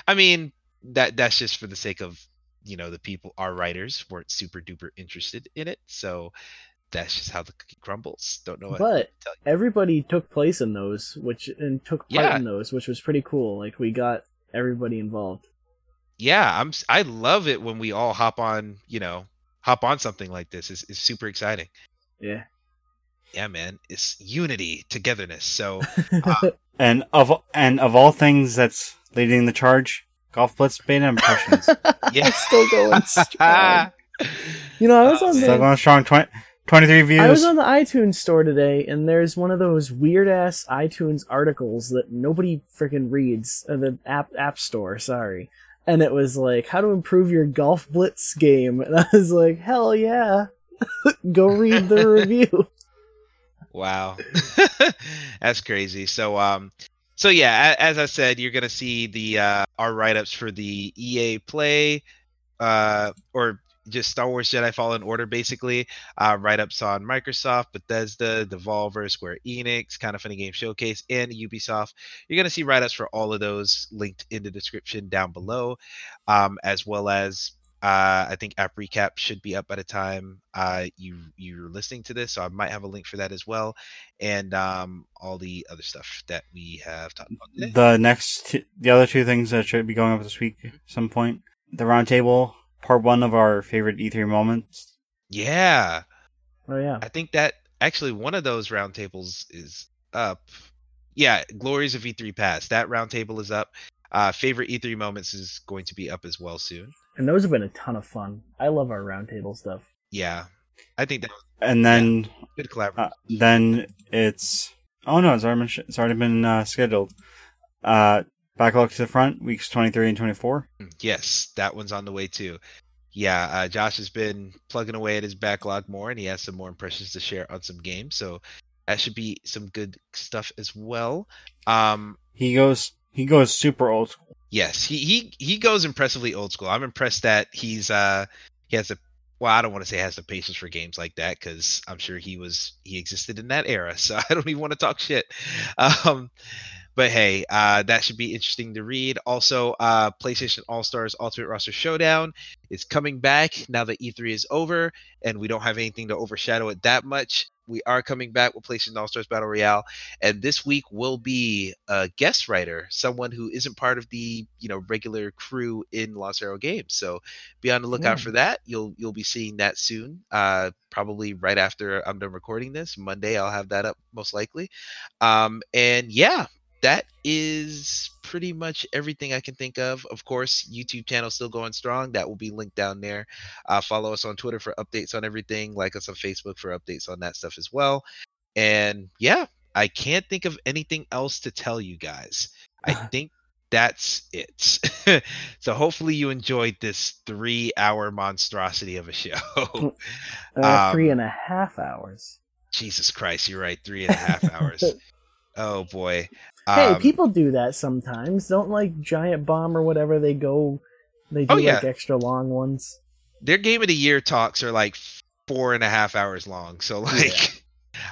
I mean, that that's just for the sake of you know the people our writers weren't super duper interested in it so that's just how the cookie crumbles don't know what But to tell you. everybody took place in those, which and took part Yeah. in those, which was pretty cool. Like we got everybody involved. yeah i'm s- i love it when we all hop on you know hop on something like this is it's super exciting Yeah. yeah man it's unity togetherness so uh And of and of all things that's leading the charge, Golf Blitz beta impressions. yeah still going strong. You know, I was Oh, on man. Still the going strong. 20, 23 views. I was on the iTunes store today, and there's one of those weird ass iTunes articles that nobody freaking reads. Uh, the app app store, sorry. And it was like how to improve your golf blitz game, and I was like, hell yeah, go read the review. Wow, that's crazy. So, um, so yeah, as I said, you're gonna see the uh, our write ups for the EA Play, uh, or just Star Wars Jedi Fallen Order, basically. Uh, write ups on Microsoft, Bethesda, Devolver, Square Enix, Kind of Funny Game Showcase, and Ubisoft. You're gonna see write ups for all of those linked in the description down below, um, as well as uh, I think app recap should be up by the time uh, you you're listening to this, so I might have a link for that as well, and um, all the other stuff that we have talked about today. the next, two, the other two things that should be going up this week at some point. The roundtable, part one of our favorite E3 moments. Yeah, Oh yeah, I think that actually one of those roundtables is up. Yeah, Glories of E3 Pass. That roundtable is up. Uh, favorite E3 moments is going to be up as well soon. and those have been a ton of fun. I love our roundtable stuff. Yeah, I think that was And then, good collaboration. uh, then it's, oh no, it's already been, sh- it's already been uh, scheduled. Uh, backlog to the front, weeks 23 and 24. Yes, that one's on the way too. Yeah, uh, Josh has been plugging away at his backlog more, and he has some more impressions to share on some games. So that should be some good stuff as well. Um, He goes, he goes super old school. yes, he he he goes impressively old school. I'm impressed that he's uh he has a well, I don't want to say has the patience for games like that because I'm sure he was he existed in that era. So I don't even want to talk shit. Um, but hey, uh, that should be interesting to read. Also, uh, PlayStation All Stars Ultimate Roster Showdown is coming back now that E3 is over, and we don't have anything to overshadow it that much. We are coming back with PlayStation All Stars Battle Royale, and this week will be a guest writer, someone who isn't part of the you know regular crew in Los Harrow Games. So be on the lookout Yeah. for that. You'll you'll be seeing that soon. Uh, probably right after I'm done recording this Monday. I'll have that up most likely. Um, and yeah, that is pretty much everything I can think of. Of course, YouTube channel still going strong. That will be linked down there. Uh, follow us on Twitter for updates on everything. Like us on Facebook for updates on that stuff as well. And yeah, I can't think of anything else to tell you guys. I think that's it. so hopefully you enjoyed this three hour monstrosity of a show. Uh, Um, and a half hours. Jesus Christ, you're right. Three and a half hours. Oh boy. hey, Um, people do that sometimes. Don't like Giant Bomb or whatever they go. They do Oh, yeah. like extra long ones. their game of the year talks are like four and a half hours long. So like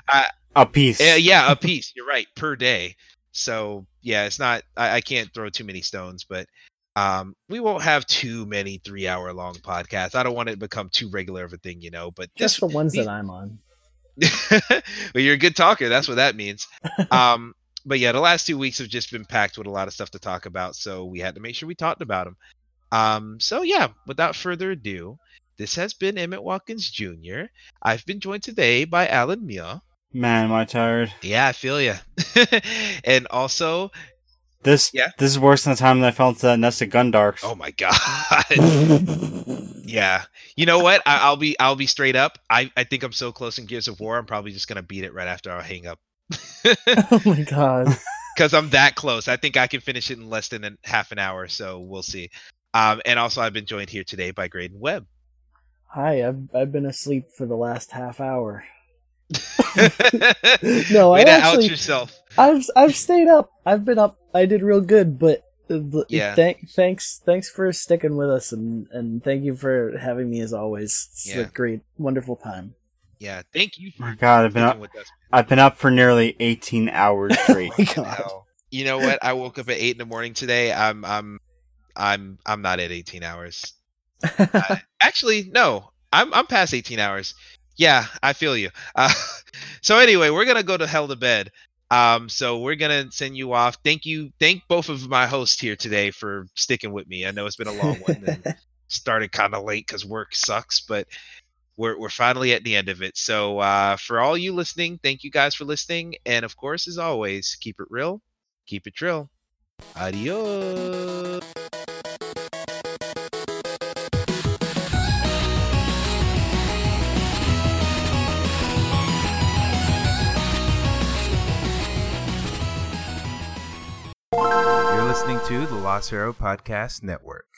A piece. yeah, yeah a piece. You're right per day. So yeah, it's not. I, I can't throw too many stones, but um, we won't have too many three hour long podcasts. I don't want it to become too regular of a thing, you know. But Just this, the ones these- that I'm on. Well, you're a good talker. That's what that means. Um, but yeah, the last two weeks have just been packed with a lot of stuff to talk about, so we had to make sure we talked about them. Um, so yeah, without further ado, this has been Emmett Watkins Jr. I've been joined today by Allan Muir. Man, am I tired. Yeah, I feel you. and also, This Yeah. this is worse than the time that I fell into that nest nested Gundarks. oh my god, yeah. You know what? I, I'll be I'll be straight up. I I think I'm so close in Gears of War. I'm probably just gonna beat it right after I hang up. oh my god. because I'm that close. I think I can finish it in less than a, half an hour, so we'll see. Um, and also, I've been joined here today by Graydon Webb. Hi, I've I've been asleep for the last half hour. no, I way to actually- out yourself. I've I've stayed up. I've been up. I did real good, but uh, Yeah. Thank, thanks, thanks for sticking with us, and and thank you for having me as always. It's Yeah. a great, wonderful time. Yeah, thank you Oh my for god, I've been up with us. I've been up for nearly 18 hours straight. Oh my god. Hell. You know what? I woke up at eight in the morning today. I'm I'm I'm I'm not at 18 hours. uh, actually, no, I'm I'm past 18 hours. Yeah, I feel you. Uh, so anyway, we're gonna go to hell to bed. Um, so we're gonna send you off. Thank you, thank both of my hosts here today for sticking with me. I know it's been a long one and started kind of late because work sucks, but we're we're finally at the end of it. So uh, for all you listening, thank you guys for listening, and of course, as always, keep it real, keep it drill. Adios. Arrow Podcast Network.